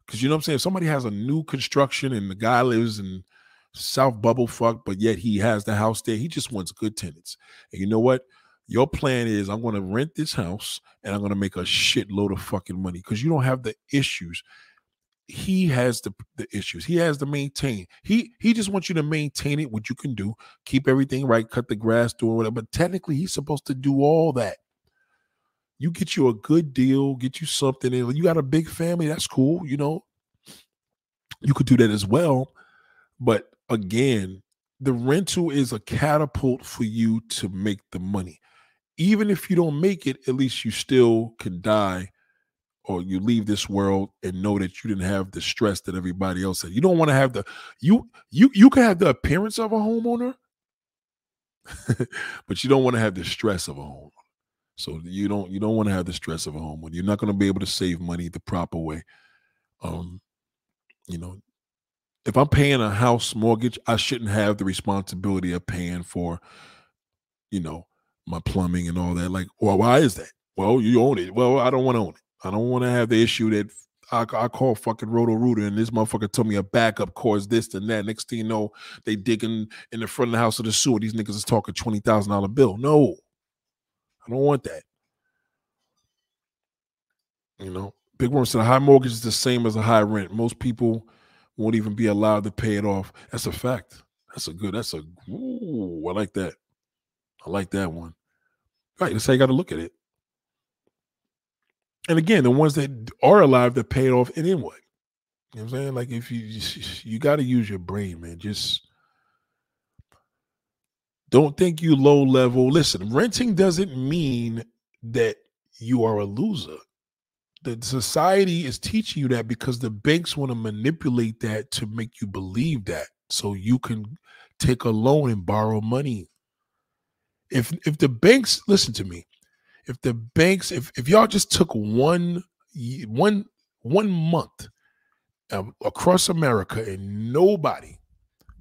Because you know what I'm saying? If somebody has a new construction and the guy lives in South Bubblefuck, but yet he has the house there, he just wants good tenants. And you know what? Your plan is I'm going to rent this house and I'm going to make a shitload of fucking money because you don't have the issues. He has the, the issues. He has to maintain. He he just wants you to maintain it, what you can do, keep everything right, cut the grass, do whatever. But technically, he's supposed to do all that. You get you a good deal, get you something. and You got a big family, that's cool. You know, you could do that as well. But again, the rental is a catapult for you to make the money. Even if you don't make it, at least you still can die or you leave this world and know that you didn't have the stress that everybody else had. You don't want to have the you you you can have the appearance of a homeowner, but you don't want to have the stress of a homeowner. So you don't you don't want to have the stress of a homeowner. You're not going to be able to save money the proper way. Um, you know, if I'm paying a house mortgage, I shouldn't have the responsibility of paying for, you know, my plumbing and all that. Like, well, why is that? Well, you own it. Well, I don't want to own it. I don't want to have the issue that I, I call fucking Roto Rooter and this motherfucker told me a backup cause this and that. Next thing you know, they digging in the front of the house of the sewer. These niggas is talking twenty thousand dollar bill. No, I don't want that. You know, Big Worm said a high mortgage is the same as a high rent. Most people won't even be allowed to pay it off. That's a fact. That's a good. That's a. Ooh, I like that. I like that one. Right. That's how you got to look at it. And again, the ones that are alive that pay it off in anyway. You know what I'm saying? Like if you you got to use your brain, man. Just don't think you low level. Listen, renting doesn't mean that you are a loser the society is teaching you that because the banks want to manipulate that to make you believe that. So you can take a loan and borrow money. If if the banks listen to me. If the banks if, if y'all just took one one one month um, across america and nobody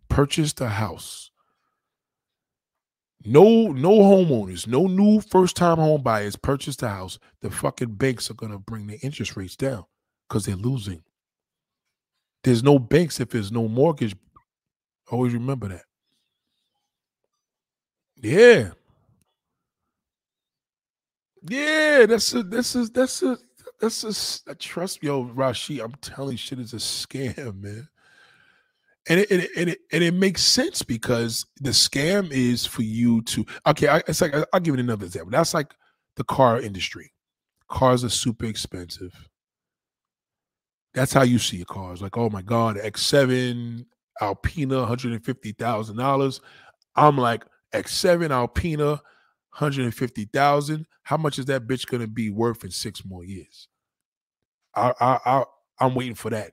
purchased a house no, no homeowners, no new first time home buyers purchase the house. The fucking banks are gonna bring the interest rates down because they're losing. There's no banks if there's no mortgage. Always remember that. Yeah. Yeah, that's a that's a that's a that's a, a trust me, yo, Rashi. I'm telling you, shit is a scam, man and it, and it, and it, and it makes sense because the scam is for you to okay I, it's like i'll give it another example. That's like the car industry. Cars are super expensive. That's how you see cars. Like oh my god x7 alpina $150000 i'm like x7 alpina 150000 how much is that bitch gonna be worth in six more years? I, I, I i'm waiting for that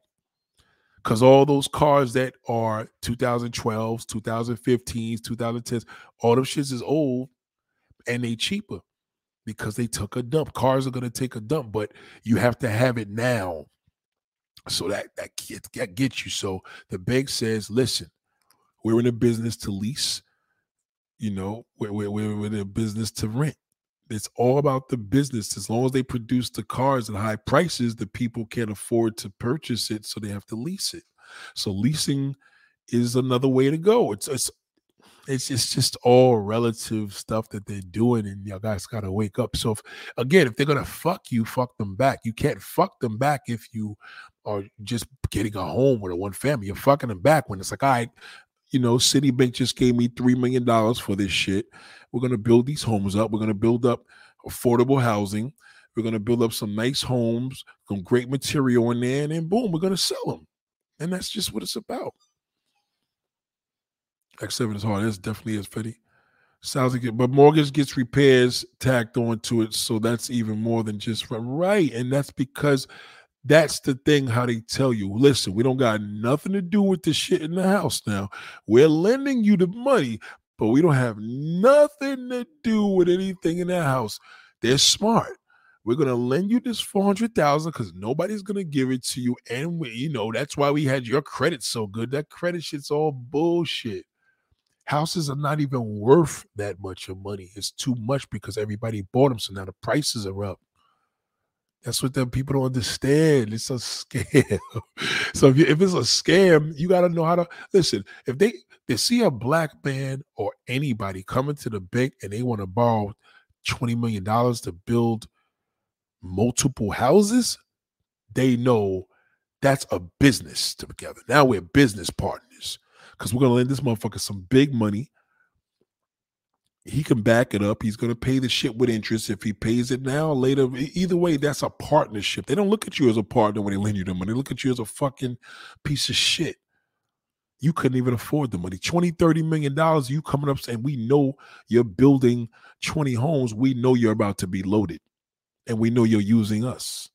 because all those cars that are 2012s, 2015s, 2010s, all them shits is old and they cheaper because they took a dump. Cars are gonna take a dump, but you have to have it now. So that that gets, that gets you. So the bank says, listen, we're in a business to lease. You know, we're, we're, we're in a business to rent. It's all about the business. As long as they produce the cars at high prices, the people can't afford to purchase it, so they have to lease it. So leasing is another way to go. It's it's it's it's just all relative stuff that they're doing, and y'all guys gotta wake up. So if, again, if they're gonna fuck you, fuck them back. You can't fuck them back if you are just getting a home with a one family. You're fucking them back when it's like, all right, you know, Citibank just gave me three million dollars for this shit. We're gonna build these homes up. We're gonna build up affordable housing. We're gonna build up some nice homes, some great material in there, and then boom, we're gonna sell them. And that's just what it's about. X7 is hard. That's definitely is Fetty. Sounds like it, but mortgage gets repairs tacked onto it, so that's even more than just right. And that's because that's the thing how they tell you listen we don't got nothing to do with the shit in the house now. We're lending you the money but we don't have nothing to do with anything in that house. They're smart. We're gonna lend you this 400000 because nobody's gonna give it to you and we, you know that's why we had your credit so good. That credit shit's all bullshit. Houses are not even worth that much of money. It's too much because everybody bought them so now the prices are up that's what them people don't understand. It's a scam. so if, you, if it's a scam, you got to know how to listen. If they they see a black man or anybody coming to the bank and they want to borrow $20 million to build multiple houses, they know that's a business together. Now we're business partners because we're to lend this motherfucker some big money. He can back it up. He's going to pay the shit with interest if he pays it now later. Either way, that's a partnership. They don't look at you as a partner when they lend you the money. They look at you as a fucking piece of shit. You couldn't even afford the money. 20, 30 million dollars, you coming up saying, we know you're building 20 homes. We know you're about to be loaded. And we know you're using us.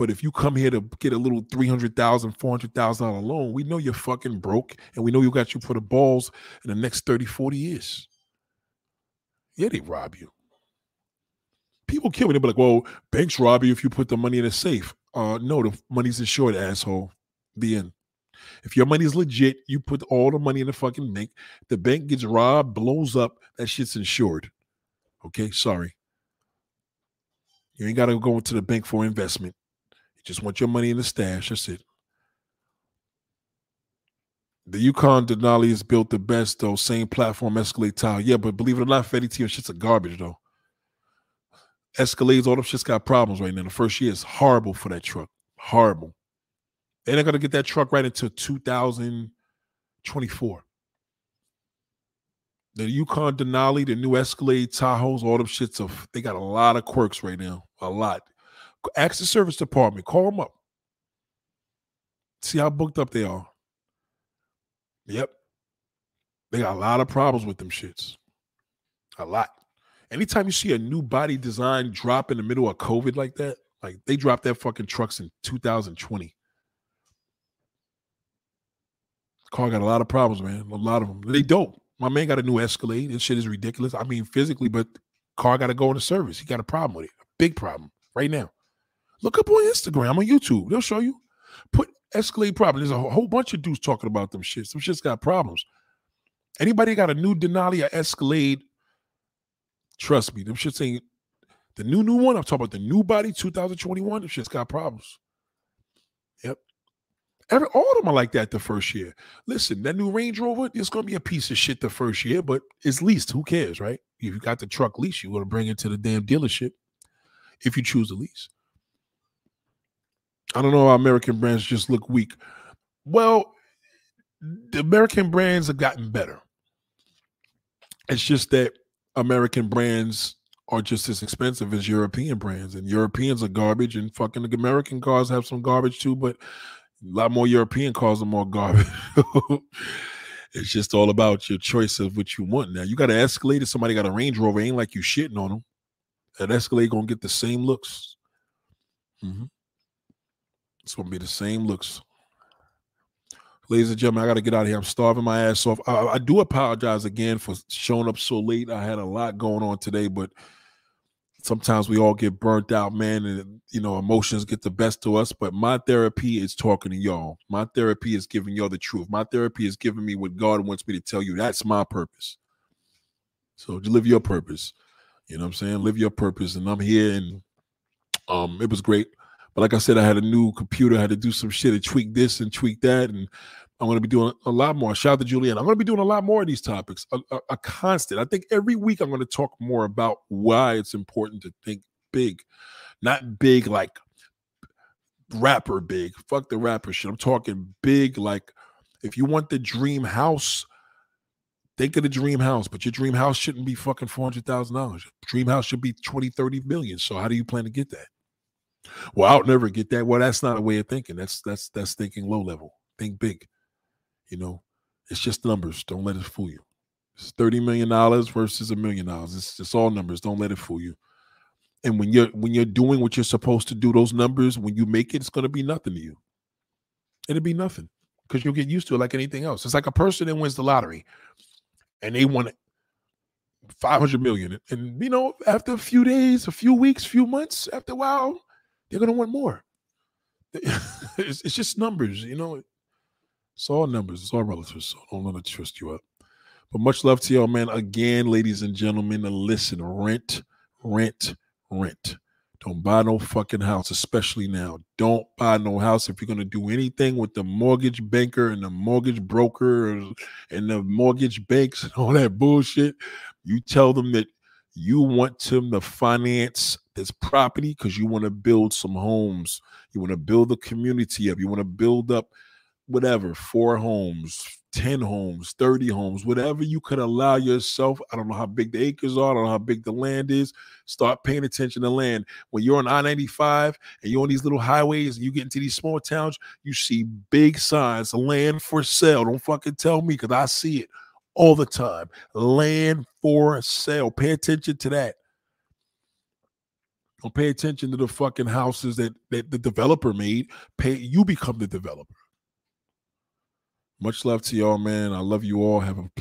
But if you come here to get a little $300,000, $400,000 loan, we know you're fucking broke and we know you got you for the balls in the next 30, 40 years. Yeah, they rob you. People kill me. They be like, well, banks rob you if you put the money in a safe. Uh, no, the money's insured, asshole. The end. If your money's legit, you put all the money in the fucking bank. The bank gets robbed, blows up, that shit's insured. Okay, sorry. You ain't got to go into the bank for investment. Just want your money in the stash. That's it. The Yukon Denali is built the best though. Same platform, Escalade tile. Yeah, but believe it or not, Fetty T shit's a garbage though. Escalades, all them shit's got problems right now. The first year is horrible for that truck. Horrible. They're not gonna get that truck right until 2024. The Yukon Denali, the new Escalade Tahoes, all them shits of they got a lot of quirks right now. A lot. Ask the service department. Call them up. See how booked up they are. Yep. They got a lot of problems with them shits. A lot. Anytime you see a new body design drop in the middle of COVID like that, like they dropped that fucking trucks in 2020. Car got a lot of problems, man. A lot of them. They don't. My man got a new Escalade. This shit is ridiculous. I mean, physically, but car got to go into service. He got a problem with it. A big problem right now. Look up on Instagram, on YouTube. They'll show you. Put Escalade problem. There's a whole bunch of dudes talking about them shit. Some shit's got problems. Anybody got a new Denali or Escalade? Trust me, them shits ain't the new new one. I'm talking about the new body 2021. Them shit's got problems. Yep. Every all of them are like that the first year. Listen, that new Range Rover, it's gonna be a piece of shit the first year, but it's leased. Who cares, right? If you got the truck lease, you're gonna bring it to the damn dealership if you choose to lease. I don't know how American brands just look weak. Well, the American brands have gotten better. It's just that American brands are just as expensive as European brands, and Europeans are garbage, and fucking American cars have some garbage too, but a lot more European cars are more garbage. it's just all about your choice of what you want. Now you got an Escalade, somebody got a Range Rover, ain't like you shitting on them. That Escalade gonna get the same looks. Mm-hmm. It's gonna be the same looks. Ladies and gentlemen, I gotta get out of here. I'm starving my ass off. I, I do apologize again for showing up so late. I had a lot going on today, but sometimes we all get burnt out, man, and you know, emotions get the best of us. But my therapy is talking to y'all. My therapy is giving y'all the truth. My therapy is giving me what God wants me to tell you. That's my purpose. So live your purpose. You know what I'm saying? Live your purpose. And I'm here and um it was great. But like I said, I had a new computer. I had to do some shit to tweak this and tweak that. And I'm going to be doing a lot more. Shout out to Julianne. I'm going to be doing a lot more of these topics, a, a, a constant. I think every week I'm going to talk more about why it's important to think big, not big like rapper big. Fuck the rapper shit. I'm talking big like if you want the dream house, think of the dream house, but your dream house shouldn't be fucking $400,000. Dream house should be 20, 30 million. So how do you plan to get that? Well, I'll never get that. Well, that's not a way of thinking. That's that's that's thinking low level. Think big. You know, it's just numbers. Don't let it fool you. It's thirty million dollars versus a million dollars. It's just all numbers. Don't let it fool you. And when you're when you're doing what you're supposed to do, those numbers, when you make it, it's going to be nothing to you. It'll be nothing because you'll get used to it like anything else. It's like a person that wins the lottery and they won 500 million. And, you know, after a few days, a few weeks, few months, after a while, they're going to want more. it's, it's, just numbers, you know. It's all numbers. It's all relative. So I don't it twist you up. But much love to y'all, man. Again, ladies and gentlemen, listen, rent, rent, rent. Don't buy no fucking house, especially now. Don't buy no house if you're to do anything with the mortgage banker and the mortgage broker and the mortgage banks and all that bullshit. You tell them that you want them to finance this property because you want to build some homes. You want to build a community up. You want to build up whatever, four homes, 10 homes, 30 homes, whatever you could allow yourself. I don't know how big the acres are, I don't know how big the land is. Start paying attention to land. When you're on I 95 and you're on these little highways and you get into these small towns, you see big signs land for sale. Don't fucking tell me because I see it all the time. Land for sale. Pay attention to that. Don't pay attention to the fucking houses that, that the developer made. Pay you become the developer. Much love to y'all, man. I love you all. Have a pleasant